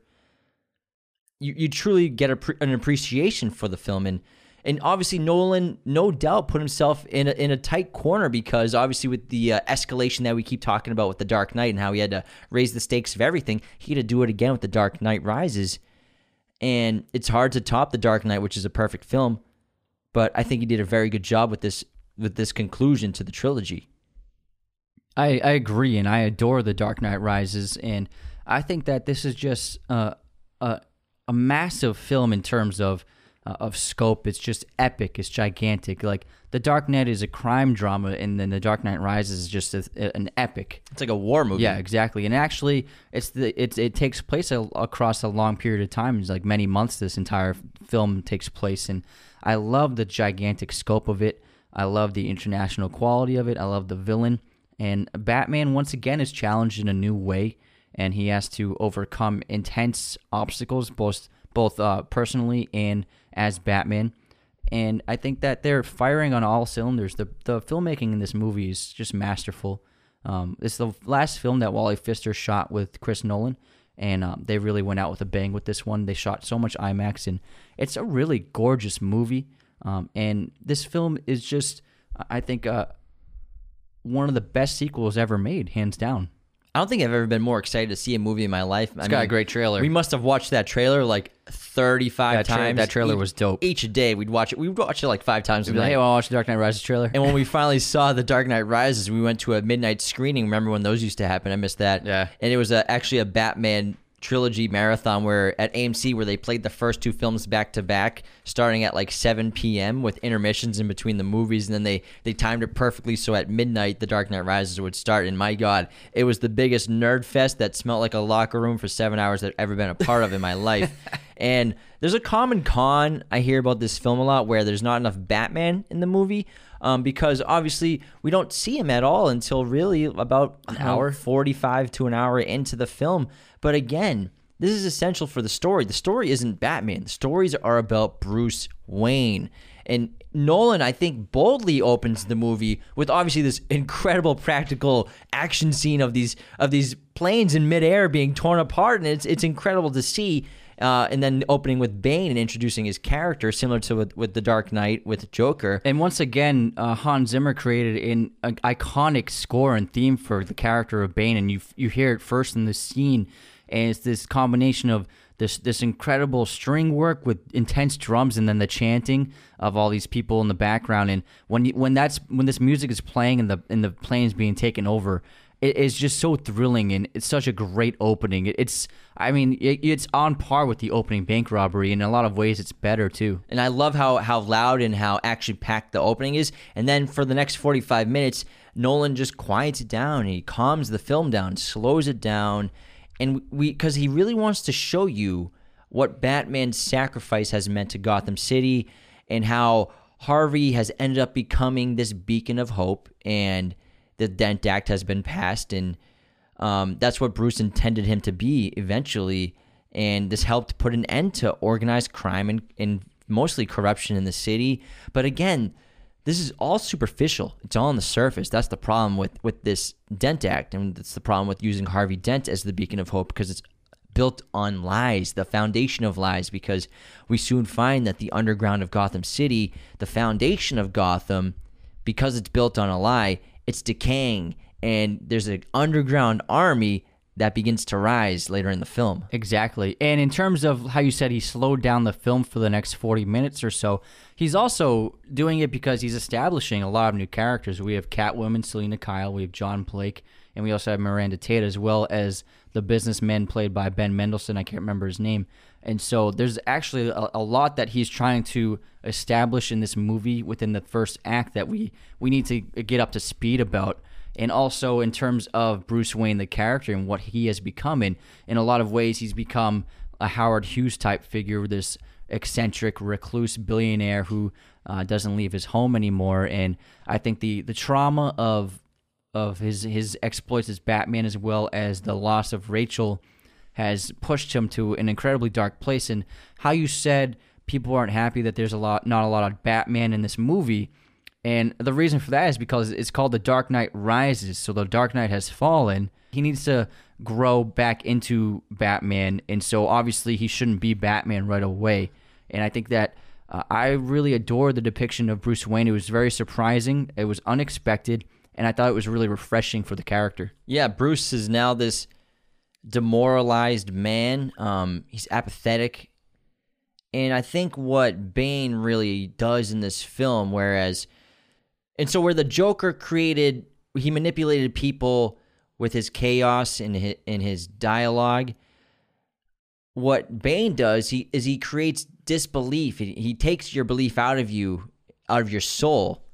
you, you truly get a, an appreciation for the film and and obviously Nolan no doubt put himself in a, in a tight corner because obviously with the uh, escalation that we keep talking about with the Dark Knight and how he had to raise the stakes of everything he had to do it again with the Dark Knight Rises and it's hard to top The Dark Knight, which is a perfect film. But I think he did a very good job with this with this conclusion to the trilogy. I, I agree, and I adore The Dark Knight Rises, and I think that this is just uh, a a massive film in terms of uh, of scope. It's just epic. It's gigantic. Like The Dark Knight is a crime drama, and then The Dark Knight Rises is just a, an epic. It's like a war movie. Yeah, exactly. And actually, it's the it's it takes place a, across a long period of time. It's like many months. This entire film takes place, and I love the gigantic scope of it. I love the international quality of it. I love the villain, and Batman once again is challenged in a new way, and he has to overcome intense obstacles, both both uh, personally and as Batman. And I think that they're firing on all cylinders. The the filmmaking in this movie is just masterful. Um, it's the last film that Wally Pfister shot with Chris Nolan, and um, they really went out with a bang with this one. They shot so much IMAX, and it's a really gorgeous movie. Um, and this film is just, I think, uh, one of the best sequels ever made, hands down. I don't think I've ever been more excited to see a movie in my life. It's got a great trailer. We must have watched that trailer like 35 That tra- times. that trailer Each- was dope. Each day we'd watch it. We would watch it like five times a Be like, hey, want to watch the Dark Knight Rises trailer? And when we finally saw The Dark Knight Rises, we went to a midnight screening. Remember when those used to happen? I missed that. Yeah. And it was a, actually a Batman trilogy marathon where at AMC where they played the first two films back to back starting at like 7 p.m. with intermissions in between the movies and then they they timed it perfectly so at midnight The Dark Knight Rises would start and my god it was the biggest nerd fest that smelled like a locker room for 7 hours that I've ever been a part of in my life. And there's a common con I hear about this film a lot where there's not enough Batman in the movie um, because obviously we don't see him at all until really about an hour? 45 to an hour into the film. But again, this is essential for the story. The story isn't Batman. The stories are about Bruce Wayne. And Nolan, I think, boldly opens the movie with obviously this incredible practical action scene of these of these planes in midair being torn apart, and it's it's incredible to see. Uh, and then opening with Bane and introducing his character, similar to with, with the Dark Knight with Joker. And once again, uh, Hans Zimmer created an, an iconic score and theme for the character of Bane, and you you hear it first in the scene, and it's this combination of this this incredible string work with intense drums, and then the chanting of all these people in the background. And when you, when that's when this music is playing and the and the plane's being taken over, it is just so thrilling and it's such a great opening. It- It's, I mean, it, it's on par with the opening bank robbery. In a lot of ways, it's better too. And I love how how loud and how action packed the opening is. And then for the next 45 minutes, Nolan just quiets it down. He calms the film down, slows it down, and we because he really wants to show you what Batman's sacrifice has meant to Gotham City and how Harvey has ended up becoming this beacon of hope and the Dent Act has been passed and um, that's what Bruce intended him to be eventually. And this helped put an end to organized crime and, and mostly corruption in the city. But again, this is all superficial. It's all on the surface. That's the problem with, with this Dent Act. And that's the problem with using Harvey Dent as the beacon of hope because it's built on lies, the foundation of lies, because we soon find that the underground of Gotham City, the foundation of Gotham, because it's built on a lie, it's decaying. And there's an underground army that begins to rise later in the film. Exactly. And in terms of how you said he slowed down the film for the next 40 minutes or so, he's also doing it because he's establishing a lot of new characters. We have Catwoman, Selina Kyle, we have John Blake, and we also have Miranda Tate, as well as the businessman played by Ben Mendelsohn. I can't remember his name. And so there's actually a, a lot that he's trying to establish in this movie within the first act that we, we need to get up to speed about and also in terms of Bruce Wayne, the character, and what he has become. In in a lot of ways, he's become a Howard Hughes type figure, this eccentric recluse billionaire who uh, doesn't leave his home anymore. And I think the the trauma of of his his exploits as Batman, as well as the loss of Rachel, has pushed him to an incredibly dark place. And how you said people aren't happy that there's a lot, not a lot of Batman in this movie. And the reason for that is because it's called The Dark Knight Rises. So the Dark Knight has fallen. He needs to grow back into Batman. And so obviously he shouldn't be Batman right away. And I think that uh, I really adore the depiction of Bruce Wayne. It was very surprising, it was unexpected. And I thought it was really refreshing for the character. Yeah, Bruce is now this demoralized man. Um, he's apathetic. And I think what Bane really does in this film, whereas, and so where the Joker created, he manipulated people with his chaos and his, in his dialogue. What Bane does, he is he creates disbelief. He, he takes your belief out of you, out of your soul,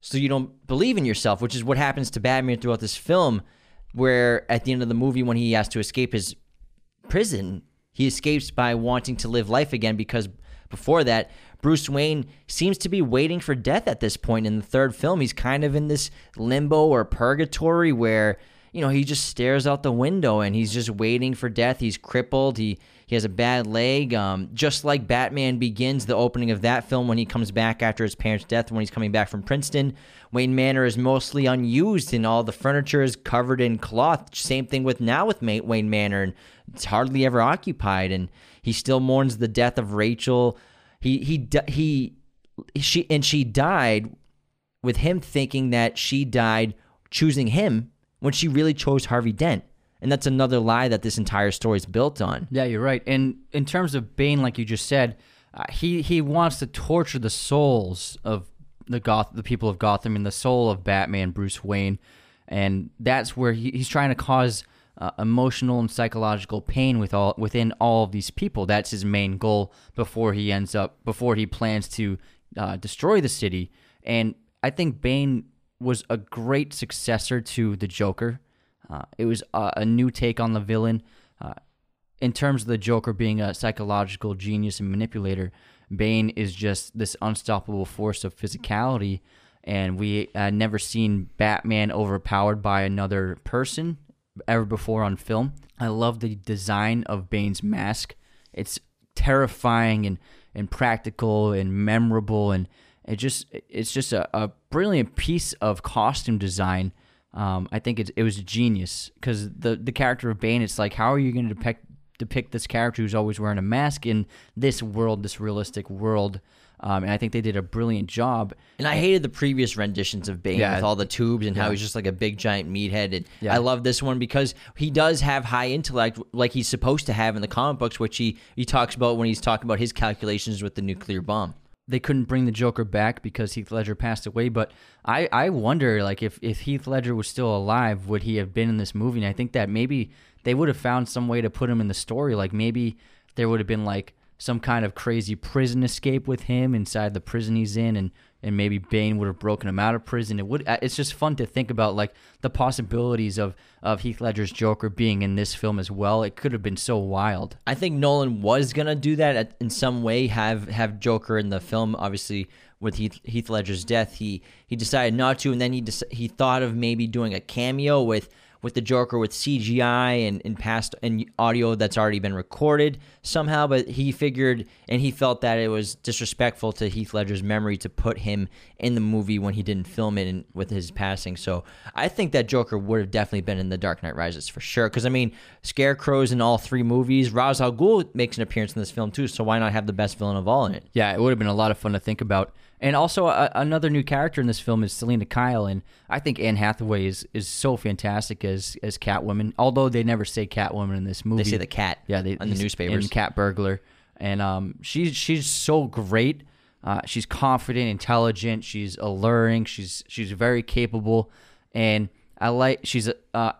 so you don't believe in yourself, which is what happens to Batman throughout this film. Where at the end of the movie, when he has to escape his prison, he escapes by wanting to live life again because before that, Bruce Wayne seems to be waiting for death at this point in the third film. He's kind of in this limbo or purgatory where, you know, he just stares out the window and he's just waiting for death. He's crippled. He he has a bad leg. Um, just like Batman begins the opening of that film when he comes back after his parents' death, when he's coming back from Princeton. Wayne Manor is mostly unused and all the furniture is covered in cloth. Same thing with now with Wayne Manor. And it's hardly ever occupied. And he still mourns the death of Rachel. He, he, he, she, and she died with him thinking that she died choosing him when she really chose Harvey Dent. And that's another lie that this entire story is built on. Yeah, you're right. And in terms of Bane, like you just said, uh, he he wants to torture the souls of the Goth, the people of Gotham, and the soul of Batman, Bruce Wayne, and that's where he, he's trying to cause uh, emotional and psychological pain with all within all of these people. That's his main goal before he ends up before he plans to uh, destroy the city. And I think Bane was a great successor to the Joker. Uh, it was a, a, new take on the villain. Uh, in terms of the Joker being a psychological genius and manipulator, Bane is just this unstoppable force of physicality, and we had never seen Batman overpowered by another person ever before on film. I love the design of Bane's mask. It's terrifying and, and practical and memorable, and it just it's just a, a brilliant piece of costume design um, I think it, it was genius because the the character of Bane, it's like, how are you going to depict depict this character who's always wearing a mask in this world, this realistic world? Um, and I think they did a brilliant job. And I hated the previous renditions of Bane yeah. with all the tubes and yeah. how he's just like a big giant meathead. And yeah. I love this one because he does have high intellect, like he's supposed to have in the comic books, which he he talks about when he's talking about his calculations with the nuclear bomb they couldn't bring the Joker back because Heath Ledger passed away. But I, I wonder, like, if, if Heath Ledger was still alive, would he have been in this movie? And I think that maybe they would have found some way to put him in the story. Like, maybe there would have been, like, some kind of crazy prison escape with him inside the prison he's in, and and maybe Bane would have broken him out of prison. It would. Uh, it's just fun to think about like the possibilities of of Heath Ledger's Joker being in this film as well. It could have been so wild. I think Nolan was gonna do that at, in some way. Have have Joker in the film. Obviously, with Heath, Heath Ledger's death, he he decided not to, and then he he thought of maybe doing a cameo with with the Joker with CGI and, and past and audio that's already been recorded somehow, but he figured and he felt that it was disrespectful to Heath Ledger's memory to put him in the movie when he didn't film it with his passing. So I think that Joker would have definitely been in The Dark Knight Rises for sure. Because I mean, Scarecrow's in all three movies. Ra's al Ghul makes an appearance in this film too, so why not have the best villain of all in it? Yeah, it would have been a lot of fun to think about. And also, uh, another new character in this film is Selina Kyle, and I think Anne Hathaway is, is so fantastic as as Catwoman. Although they never say Catwoman in this movie, they say the cat. Yeah, they on the newspapers. In Cat Burglar, and um, she's she's so great. Uh, she's confident, intelligent. She's alluring. She's she's very capable, and I like. She's uh,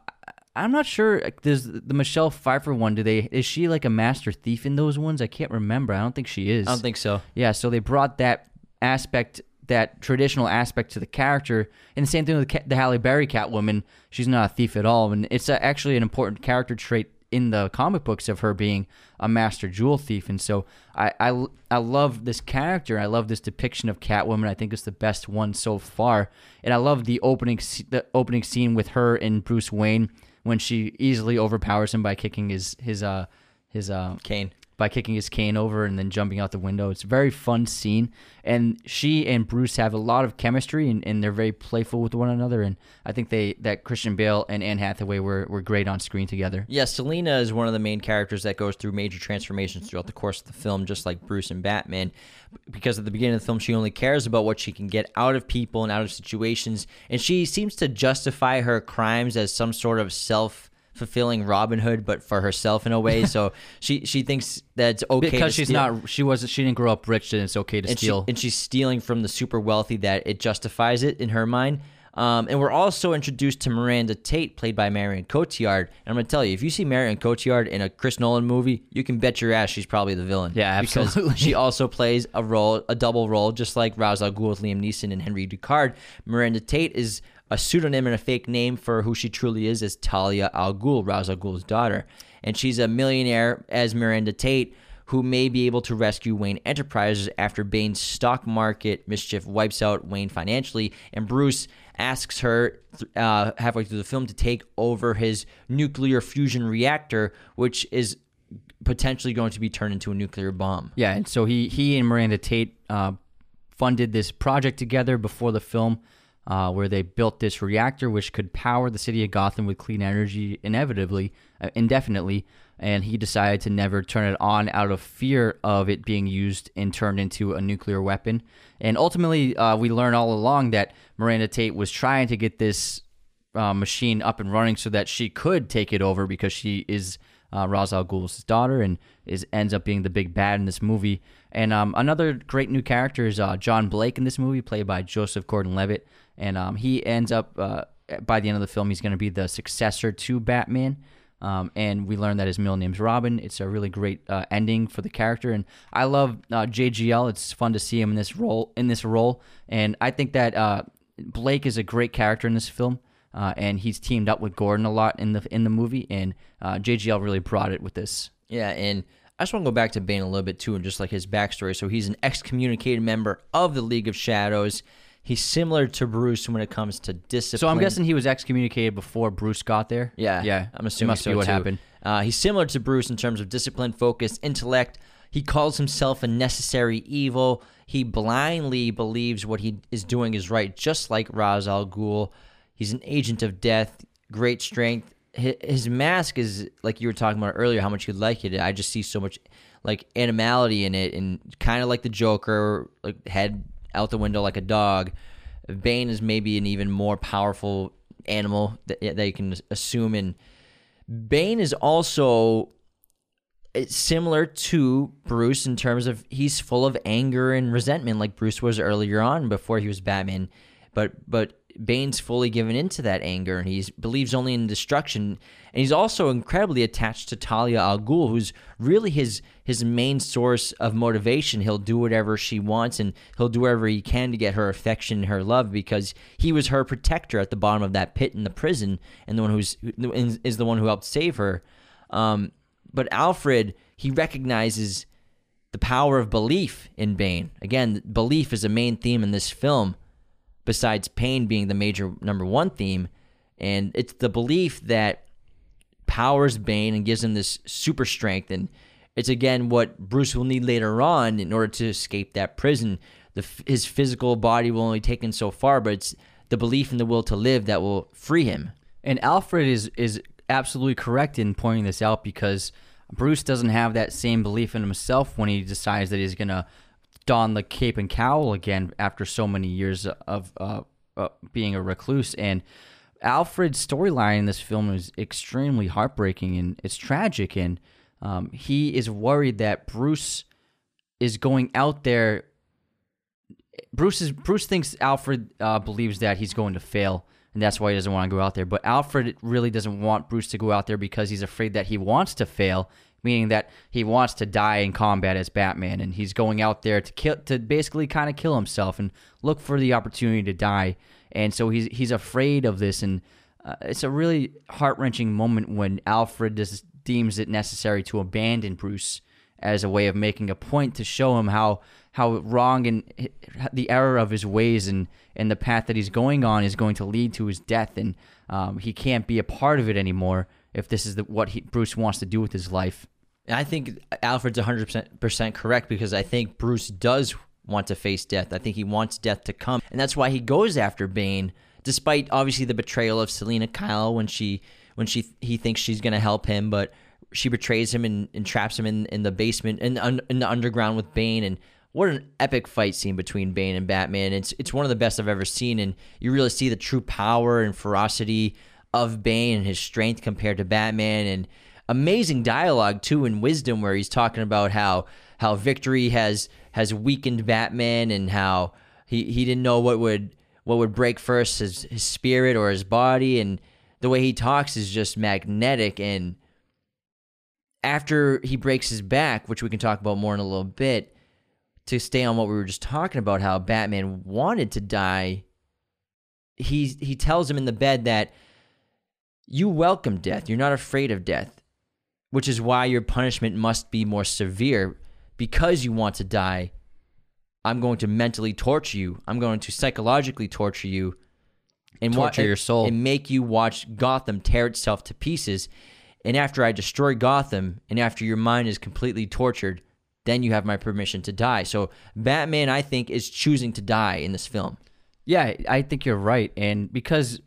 I'm not sure. There's the Michelle Pfeiffer one. Do they? Is she like a master thief in those ones? I can't remember. I don't think she is. I don't think so. Yeah. So they brought that aspect, that traditional aspect to the character. And the same thing with the Halle Berry Catwoman. She's not a thief at all, and it's actually an important character trait in the comic books of her being a master jewel thief. And so I, I, I love this character. I love this depiction of Catwoman. I think it's the best one so far. And I love the opening the opening scene with her and Bruce Wayne when she easily overpowers him by kicking his his uh his uh cane by kicking his cane over and then jumping out the window. It's a very fun scene. And she and Bruce have a lot of chemistry and, and they're very playful with one another. And I think they that Christian Bale and Anne Hathaway were, were great on screen together. Yeah, Selina is one of the main characters that goes through major transformations throughout the course of the film, just like Bruce and Batman. Because at the beginning of the film, she only cares about what she can get out of people and out of situations. And she seems to justify her crimes as some sort of self fulfilling Robin Hood, but for herself in a way. so she she thinks that it's okay because she's steal- not she wasn't she didn't grow up rich and it's okay to and, she, steal. and she's stealing from the super wealthy that it justifies it in her mind. Um, and we're also introduced to Miranda Tate, played by Marion Cotillard. And I'm going to tell you, if you see Marion Cotillard in a Chris Nolan movie, you can bet your ass she's probably the villain. Yeah, absolutely. Because she also plays a role, a double role, just like Ra's al Ghul with Liam Neeson and Henry Ducard. Miranda Tate is a pseudonym and a fake name for who she truly is is Talia al Ghul, Ra's al Ghul's daughter. And she's a millionaire as Miranda Tate who may be able to rescue Wayne Enterprises after Bane's stock market mischief wipes out Wayne financially, and Bruce asks her uh, halfway through the film to take over his nuclear fusion reactor, which is potentially going to be turned into a nuclear bomb. Yeah, and so he he and Miranda Tate uh, funded this project together before the film, uh, where they built this reactor which could power the city of Gotham with clean energy inevitably, uh, indefinitely. And he decided to never turn it on out of fear of it being used and turned into a nuclear weapon. And ultimately, uh, we learn all along that Miranda Tate was trying to get this uh, machine up and running so that she could take it over because she is uh, Ra's al Ghul's daughter and is ends up being the big bad in this movie. And um, another great new character is uh, John Blake in this movie, played by Joseph Gordon-Levitt, and um, he ends up uh, by the end of the film he's going to be the successor to Batman. Um, and we learn that his middle name's Robin. It's a really great uh, ending for the character, and I love uh, JGL. It's fun to see him in this role. In this role, and I think that uh, Blake is a great character in this film, uh, and he's teamed up with Gordon a lot in the in the movie, and uh, JGL really brought it with this. Yeah, and I just want to go back to Bane a little bit too, and just like his backstory. So he's an excommunicated member of the League of Shadows. He's similar to Bruce when it comes to discipline. So I'm guessing he was excommunicated before Bruce got there. Yeah, yeah. I'm It assuming must so be what too. happened. Uh, he's similar to Bruce in terms of discipline, focus, intellect. He calls himself a necessary evil. He blindly believes what he is doing is right, just like Ra's al Ghul. He's an agent of death, great strength. His, his mask is like you were talking about earlier, how much you like it. I just see so much like animality in it, and kind of like the Joker, like head out the window like a dog. Bane is maybe an even more powerful animal that, that you can assume. And Bane is also eh, similar to Bruce in terms of he's full of anger and resentment, like Bruce was earlier on before he was Batman. But but Bane's fully given into that anger, and he believes only in destruction. And he's also incredibly attached to Talia al Ghul, who's really his his main source of motivation. He'll do whatever she wants, and he'll do whatever he can to get her affection and her love because he was her protector at the bottom of that pit in the prison, and the one who's is the one who helped save her. Um, but Alfred, he recognizes the power of belief in Bane. Again, belief is a main theme in this film, besides pain being the major number one theme. And it's the belief that powers Bane and gives him this super strength. And it's again what Bruce will need later on in order to escape that prison. The, his physical body will only take him so far, but it's the belief and the will to live that will free him. And Alfred is is absolutely correct in pointing this out because Bruce doesn't have that same belief in himself when he decides that he's gonna don the cape and cowl again after so many years of uh, uh, being a recluse. And Alfred's storyline in this film is extremely heartbreaking and it's tragic. And um, he is worried that Bruce is going out there. Bruce is Bruce thinks Alfred uh, believes that he's going to fail, and that's why he doesn't want to go out there. But Alfred really doesn't want Bruce to go out there because he's afraid that he wants to fail, meaning that he wants to die in combat as Batman, and he's going out there to kill to basically kind of kill himself and look for the opportunity to die. And so he's he's afraid of this, and uh, it's a really heart wrenching moment when Alfred just deems it necessary to abandon Bruce as a way of making a point to show him how how wrong and the error of his ways and and the path that he's going on is going to lead to his death and um, he can't be a part of it anymore if this is the, what he, Bruce wants to do with his life. And I think Alfred's 100% correct because I think Bruce does want to face death. I think he wants death to come. And that's why he goes after Bane despite obviously the betrayal of Selina Kyle when she when she he thinks she's going to help him but she betrays him and, and traps him in, in the basement in, in the underground with Bane and what an epic fight scene between Bane and Batman. It's it's one of the best I've ever seen and you really see the true power and ferocity of Bane and his strength compared to Batman and amazing dialogue too in wisdom where he's talking about how how victory has has weakened Batman and how he, he didn't know what would what would break first his his spirit or his body and the way he talks is just magnetic and after he breaks his back, which we can talk about more in a little bit, to stay on what we were just talking about, how Batman wanted to die, he he tells him in the bed that you welcome death. You're not afraid of death, which is why your punishment must be more severe. Because you want to die, I'm going to mentally torture you. I'm going to psychologically torture you and Torture your soul. and make you watch Gotham tear itself to pieces. And after I destroy Gotham, and after your mind is completely tortured, then you have my permission to die. So Batman, I think, is choosing to die in this film. Yeah, I think you're right. And because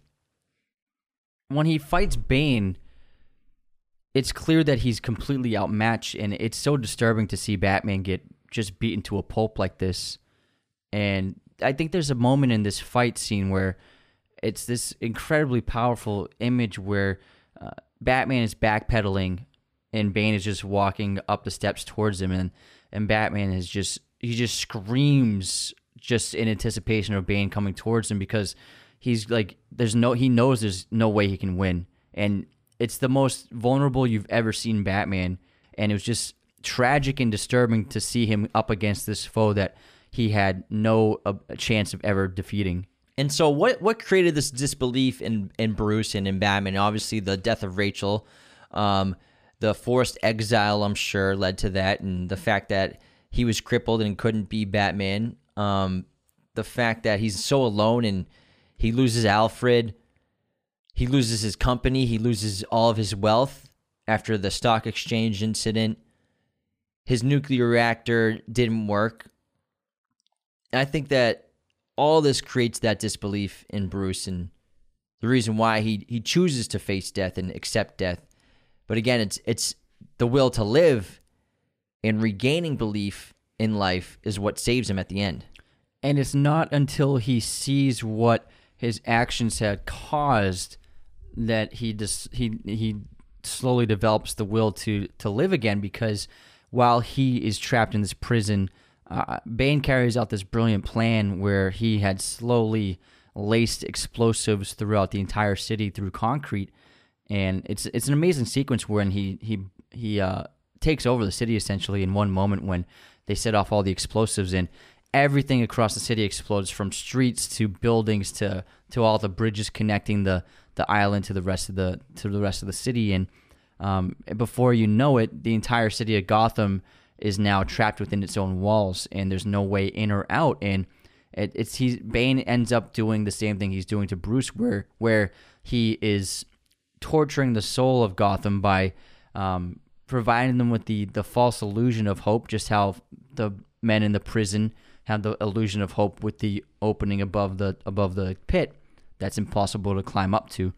when he fights Bane, it's clear that he's completely outmatched, and it's so disturbing to see Batman get just beaten to a pulp like this. And I think there's a moment in this fight scene where it's this incredibly powerful image where uh, Batman is backpedaling and Bane is just walking up the steps towards him, and and Batman is just he just screams just in anticipation of Bane coming towards him because he's like there's no he knows there's no way he can win, and it's the most vulnerable you've ever seen Batman, and it was just tragic and disturbing to see him up against this foe that he had no uh, chance of ever defeating. And so, what what created this disbelief in in Bruce and in Batman? Obviously, the death of Rachel, um, the forced exile, I'm sure, led to that, and the fact that he was crippled and couldn't be Batman. Um, the fact that he's so alone and he loses Alfred, he loses his company, he loses all of his wealth after the stock exchange incident. His nuclear reactor didn't work. I think that all this creates that disbelief in Bruce and the reason why he he chooses to face death and accept death. But again, it's it's the will to live and regaining belief in life is what saves him at the end. And it's not until he sees what his actions had caused that he just he he slowly develops the will to to live again because while he is trapped in this prison uh, Bane carries out this brilliant plan where he had slowly laced explosives throughout the entire city through concrete, and it's it's an amazing sequence when he he he uh, takes over the city essentially in one moment when they set off all the explosives and everything across the city explodes from streets to buildings to to all the bridges connecting the the island to the rest of the to the rest of the city and um, before you know it the entire city of Gotham is now trapped within its own walls, and there's no way in or out. And it, it's he Bane ends up doing the same thing he's doing to Bruce, where where he is torturing the soul of Gotham by um, providing them with the the false illusion of hope, just how the men in the prison had the illusion of hope with the opening above the above the pit that's impossible to climb up to.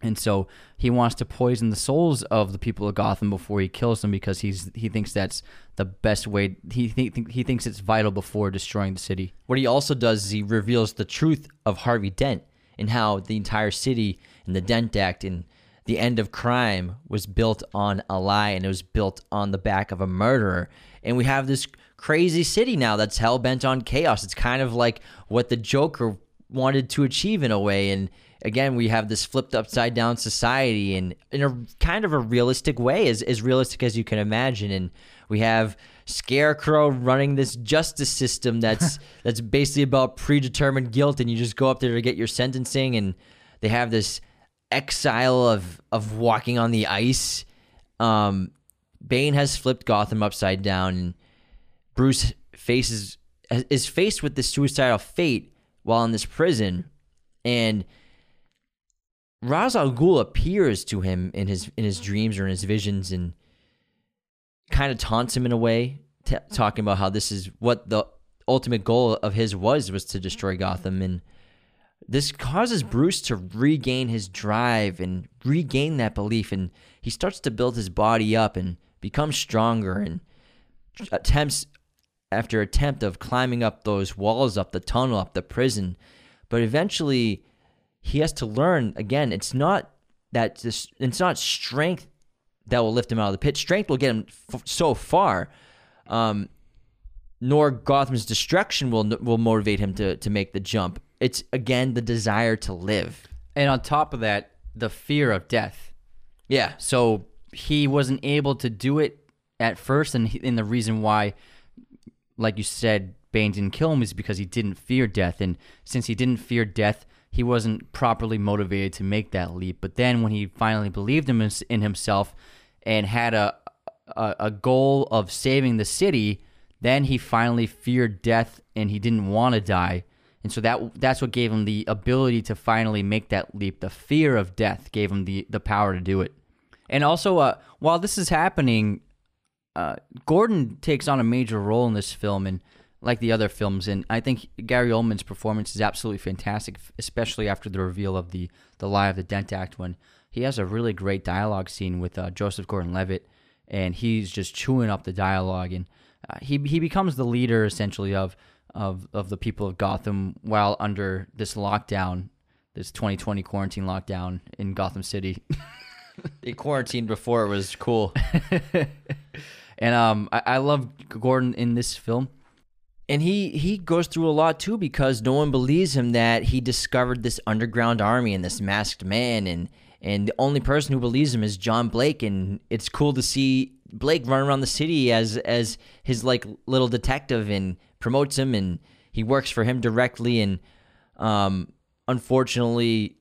And so he wants to poison the souls of the people of Gotham before he kills them because he's he thinks that's the best way. He th- he thinks it's vital before destroying the city. What he also does is he reveals the truth of Harvey Dent and how the entire city and the Dent Act and the end of crime was built on a lie and it was built on the back of a murderer. And we have this crazy city now that's hell bent on chaos. It's kind of like what the Joker wanted to achieve in a way. And again we have this flipped upside down society and in a kind of a realistic way as, as realistic as you can imagine. And we have scarecrow running this justice system that's that's basically about predetermined guilt. And you just go up there to get your sentencing and they have this exile of of walking on the ice. Um bane has flipped gotham upside down. and bruce faces is faced with this suicidal fate while in this prison and Ra's al Ghul appears to him in his in his dreams or in his visions and kind of taunts him in a way, t- mm-hmm. talking about how this is what the ultimate goal of his was was to destroy mm-hmm. Gotham and this causes Bruce to regain his drive and regain that belief and he starts to build his body up and become stronger and attempts after attempt of climbing up those walls up the tunnel up the prison but eventually he has to learn again. It's not that this, it's not strength that will lift him out of the pit. Strength will get him f- so far. Um, nor Gotham's destruction will will motivate him to to make the jump. It's again the desire to live. And on top of that, the fear of death. Yeah. So he wasn't able to do it at first, and, he, and the reason why, like you said, Bane didn't kill him is because he didn't fear death, and since he didn't fear death, he wasn't properly motivated to make that leap. But then when he finally believed in, himself and had a, a a goal of saving the city, then he finally feared death and he didn't want to die. And so that that's what gave him the ability to finally make that leap. The fear of death gave him the, the power to do it. And also, uh, while this is happening, uh, Gordon takes on a major role in this film, and like the other films, and I think Gary Oldman's performance is absolutely fantastic, especially after the reveal of the the lie of the Dent Act, when he has a really great dialogue scene with uh, Joseph Gordon-Levitt, and he's just chewing up the dialogue, and uh, he he becomes the leader essentially of of of the people of Gotham while under this lockdown, this 2020 quarantine lockdown in Gotham City. They quarantined before it was cool. and um, I, I love Gordon in this film. And he he goes through a lot too because no one believes him that he discovered this underground army and this masked man. And and the only person who believes him is John Blake. And it's cool to see Blake run around the city as as his like little detective and promotes him. And he works for him directly. And um unfortunately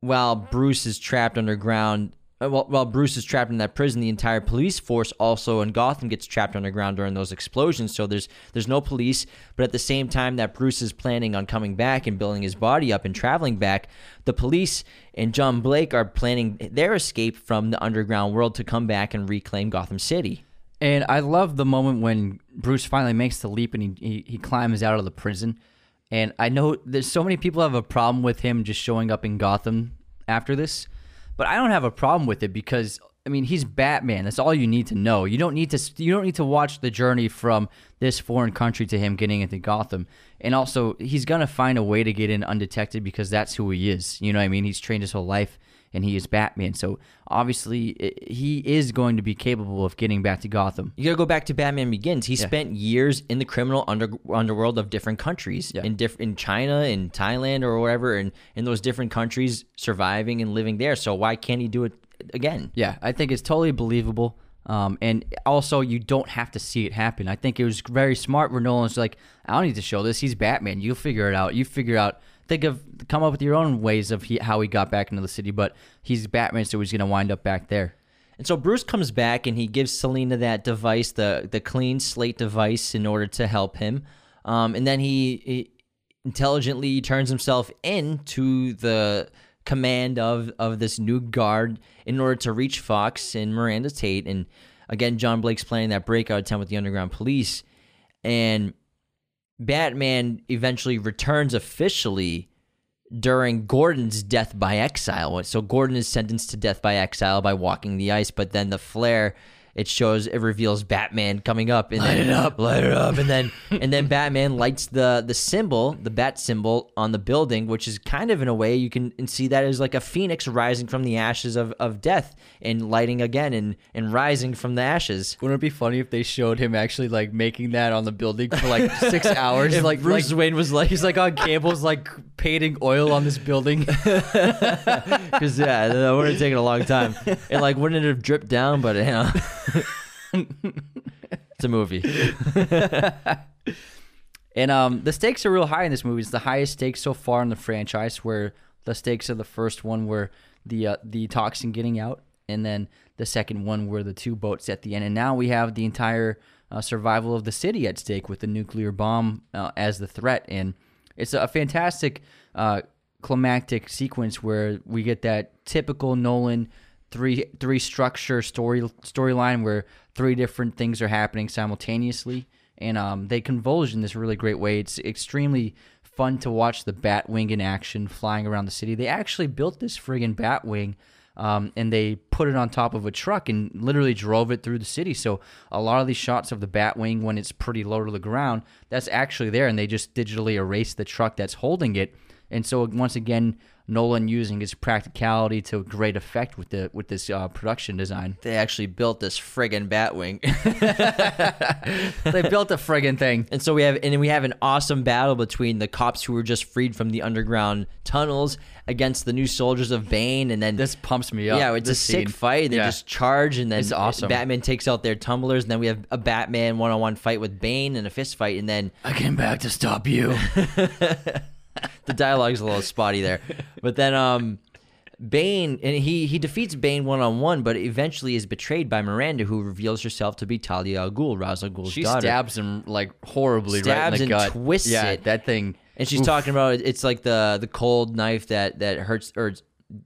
while Bruce is trapped underground, Uh, while, while Bruce is trapped in that prison, the entire police force also in Gotham gets trapped underground during those explosions. So there's there's no police, but at the same time that Bruce is planning on coming back and building his body up and traveling back, the police and John Blake are planning their escape from the underground world to come back and reclaim Gotham City. And I love the moment when Bruce finally makes the leap and he, he, he climbs out of the prison. And I know there's so many people have a problem with him just showing up in Gotham after this, but I don't have a problem with it because I mean he's Batman. That's all you need to know. You don't need to you don't need to watch the journey from this foreign country to him getting into Gotham. And also he's gonna find a way to get in undetected because that's who he is. You know what I mean? He's trained his whole life and he is Batman. So obviously he is going to be capable of getting back to Gotham. You got to go back to Batman Begins. He Yeah. spent years in the criminal under, underworld of different countries, Yeah. in diff, in China, in Thailand, or wherever, and in those different countries, surviving and living there. So why can't he do it again? Yeah, I think it's totally believable. Um, and also, you don't have to see it happen. I think it was very smart where Nolan's like, I don't need to show this. He's Batman. You'll figure it out. You figure out, think of, come up with your own ways of he, how he got back into the city. But he's Batman, so he's going to wind up back there. And so Bruce comes back and he gives Selina that device, the the clean slate device, in order to help him. Um, and then he, he intelligently turns himself into the command of of this new guard in order to reach Fox and Miranda Tate. And again, John Blake's planning that breakout attempt with the underground police. And Batman eventually returns officially during Gordon's death by exile. So Gordon is sentenced to death by exile by walking the ice, but then the flare it shows it reveals Batman coming up and light then, it up, light it up, and then and then Batman lights the the symbol, the bat symbol on the building, which is kind of in a way you can see that as like a phoenix rising from the ashes of, of death and lighting again and and rising from the ashes. Wouldn't it be funny if they showed him actually like making that on the building for like six hours? If like Bruce like, Wayne was like, he's like on cables, like painting oil on this building. Because yeah, that would have taken a long time, and like wouldn't it have dripped down? But you know, it's a movie. And um, the stakes are real high in this movie. It's the highest stakes so far in the franchise. Where the stakes of the first one were the uh, the toxin getting out, and then the second one were the two boats at the end. And now we have the entire uh, survival of the city at stake with the nuclear bomb uh, as the threat. And it's a fantastic uh, climactic sequence where we get that typical Nolan three three structure story storyline where three different things are happening simultaneously and um, they converge in this really great way. It's extremely fun to watch the Batwing in action flying around the city. They actually built this friggin' Batwing. Um, and they put it on top of a truck and literally drove it through the city. So a lot of these shots of the Batwing when it's pretty low to the ground, that's actually there, and they just digitally erase the truck that's holding it And so once again, Nolan using his practicality to great effect with the with this uh, production design. They actually built this friggin' Batwing. they built a friggin' thing. And so we have, and we have an awesome battle between the cops who were just freed from the underground tunnels against the new soldiers of Bane, and then This pumps me up. yeah, it's a sick scene. fight. They Yeah. just charge, and then It's awesome. Batman takes out their tumblers, and then we have a Batman one-on-one fight with Bane and a fist fight, and then I came back to stop you. the dialogue's a little spotty there. But then um Bane and he he defeats Bane one on one, but eventually is betrayed by Miranda, who reveals herself to be Talia al Ghul, Ra's al Ghul's she daughter. stabs him like horribly Stabs right in the and gut. twists yeah, it. that thing. and she's Oof. talking about it's like the the cold knife that that hurts or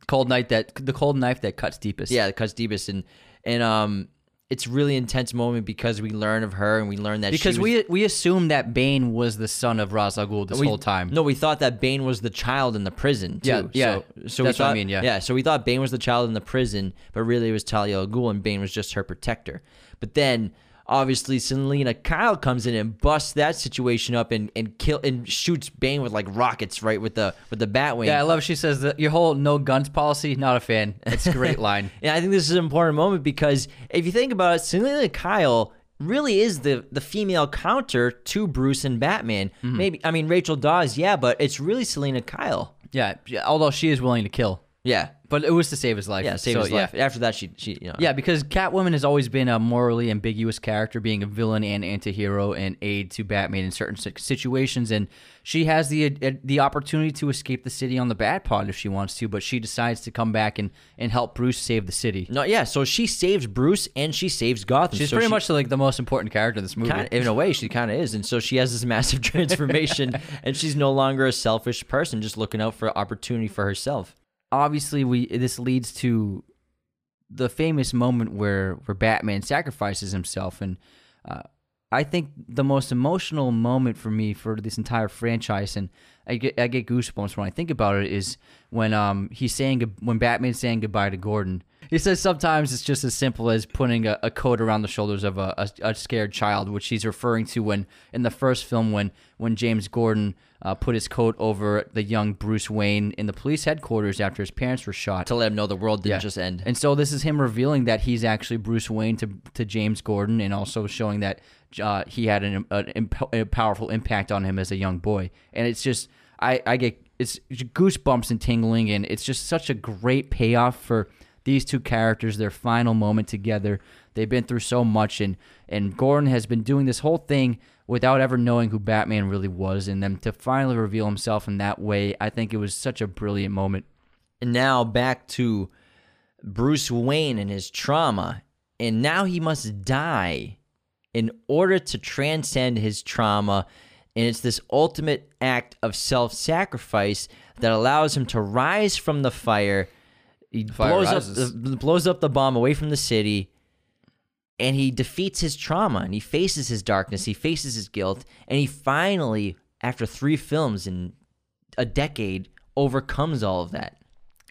cold knife that the cold knife that cuts deepest. yeah, that cuts deepest and and um it's really intense moment because we learn of her and we learn that because she was, we we assumed that Bane was the son of Ra's al Ghul this we- whole time. No, we thought that Bane was the child in the prison too. Yeah, yeah. So, so That's we what I mean, yeah. yeah. So we thought Bane was the child in the prison, but really it was Talia al Ghul, and Bane was just her protector. But then obviously Selina Kyle comes in and busts that situation up and and kill and shoots Bane with like rockets right with the with the Batwing. yeah, I love. She says that your whole no guns policy. Not a fan. It's a great line. And I think this is an important moment because if you think about it, Selina Kyle really is the the female counter to Bruce and Batman. Mm-hmm. Maybe I mean Rachel Dawes, yeah, but it's really Selina Kyle. Yeah, yeah, although she is willing to kill, Yeah. But it was to save his life. Yeah, save So, his yeah. life. After that, she, she, you know, Yeah, because Catwoman has always been a morally ambiguous character, being a villain and anti-hero and aid to Batman in certain situations, and she has the uh, the opportunity to escape the city on the Bat Pod if she wants to, but she decides to come back and, and help Bruce save the city. no, yeah. So she saves Bruce and she saves Gotham. She's So pretty she- much like the most important character in this movie. Kinda, in a way, she kind of is, and so she has this massive transformation, and she's no longer a selfish person, just looking out for opportunity for herself. Obviously we this leads to the famous moment where where Batman sacrifices himself and uh, I think the most emotional moment for me for this entire franchise and I get I get goosebumps when I think about it is when um he's saying when Batman's saying goodbye to Gordon. He says sometimes it's just as simple as putting a, a coat around the shoulders of a, a, a scared child, which he's referring to when in the first film when when James Gordon uh, put his coat over the young Bruce Wayne in the police headquarters after his parents were shot. To let him know the world didn't just end. And so this is him revealing that he's actually Bruce Wayne to to James Gordon, and also showing that uh, he had an, an imp- a powerful impact on him as a young boy. And it's just I I get it's goosebumps and tingling, and it's just such a great payoff for these two characters, their final moment together. They've been through so much, and and Gordon has been doing this whole thing without ever knowing who Batman really was, and then to finally reveal himself in that way, I think it was such a brilliant moment. And now back to Bruce Wayne and his trauma. And now he must die in order to transcend his trauma. And it's this ultimate act of self sacrifice that allows him to rise from the fire. He fire blows up, the, blows up the bomb away from the city. And he defeats his trauma and he faces his darkness. He faces his guilt. And he finally, after three films in a decade, overcomes all of that.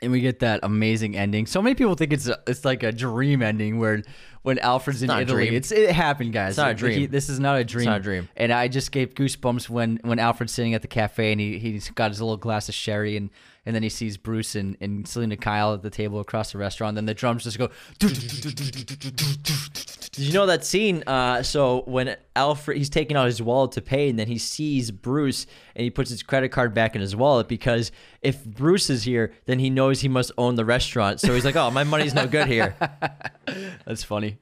and we get that amazing ending. So many people think it's a, it's like a dream ending where when Alfred's in Italy, it's it happened, guys. It's not a dream. he- this is not a dream. It's not a dream. And I just gave goosebumps when when Alfred's sitting at the cafe and he he's got his little glass of sherry and and then he sees Bruce and, and Selina Kyle at the table across the restaurant. Then the drums just go. Did you know that scene? Uh, so when Alfred he's taking out his wallet to pay, and then he sees Bruce, and he puts his credit card back in his wallet because if Bruce is here, then he knows he must own the restaurant. So he's like, "Oh, my money's no good here." That's funny.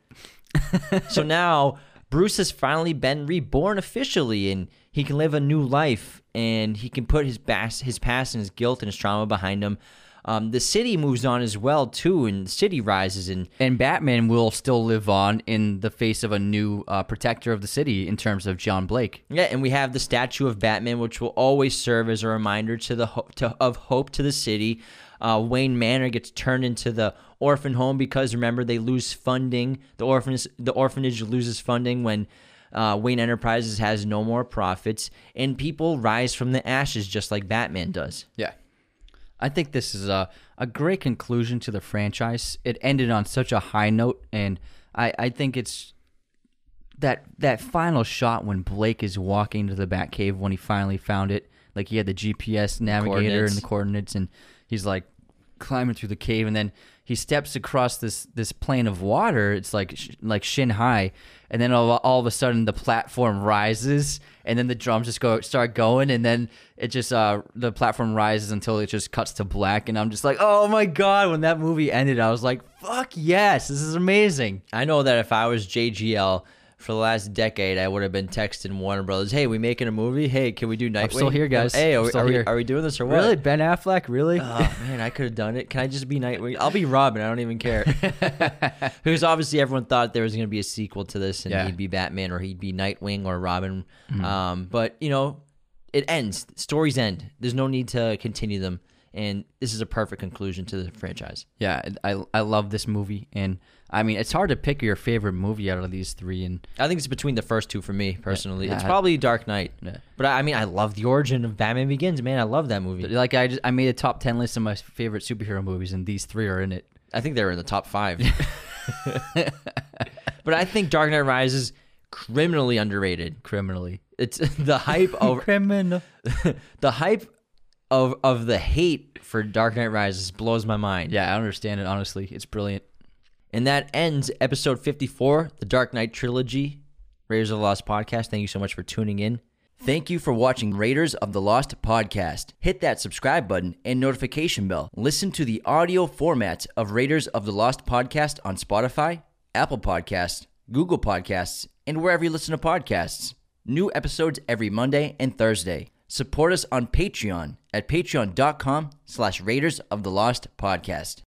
so now Bruce has finally been reborn officially, and he can live a new life, and he can put his past, his past, and his guilt and his trauma behind him. Um, the city moves on as well too, and the city rises, and And Batman will still live on in the face of a new uh, protector of the city in terms of John Blake. Yeah, and we have the statue of Batman, which will always serve as a reminder to the ho- to, of hope to the city. Uh, Wayne Manor gets turned into the orphan home because remember they lose funding. The orphanage the orphanage loses funding when uh, Wayne Enterprises has no more profits, and people rise from the ashes just like Batman does. Yeah. I think this is a, a great conclusion to the franchise. It ended on such a high note, and I, I think it's that that final shot when Blake is walking to the Batcave when he finally found it. like he had the GPS navigator and the coordinates, and he's like climbing through the cave, and then he steps across this this plane of water. It's like sh- like shin high, and then all, all of a sudden the platform rises, and then the drums just go start going, and then it just uh the platform rises until it just cuts to black, and I'm just like, oh my god! When that movie ended, I was like, fuck yes, this is amazing. I know that if I was JGL for the last decade, I would have been texting Warner Brothers, "Hey, we making a movie? Hey, can we do Nightwing?" still here, guys. Hey, are, I'm we, are, we, are we doing this or what? Really, Ben Affleck? Really? Oh man, I could have done it. Can I just be Nightwing? I'll be Robin. I don't even care. because obviously everyone thought there was going to be a sequel to this, and Yeah. he'd be Batman or he'd be Nightwing or Robin. Um, but you know, it ends. Stories end. There's no need to continue them, and this is a perfect conclusion to the franchise. Yeah, I I love this movie, and I mean it's hard to pick your favorite movie out of these three, and I think it's between the first two for me personally. Yeah. It's probably Dark Knight. Yeah. But I, I mean, I love the origin of Batman Begins. Man, I love that movie. like I just I made a top ten list of my favorite superhero movies, and these three are in it. I think they're in the top five. but I think Dark Knight Rises criminally underrated. Criminally, It's the hype of criminal. the hype of of the hate for Dark Knight Rises blows my mind. Yeah, I understand it. Honestly, it's brilliant. And that ends episode 54, the Dark Knight trilogy, Raiders of the Lost podcast. Thank you so much for tuning in. Thank you for watching Raiders of the Lost podcast. Hit that subscribe button and notification bell. Listen to the audio format of Raiders of the Lost podcast on Spotify, Apple Podcasts, Google Podcasts, and wherever you listen to podcasts. New episodes every Monday and Thursday. Support us on Patreon at patreon.com slash Raiders of the Lost podcast.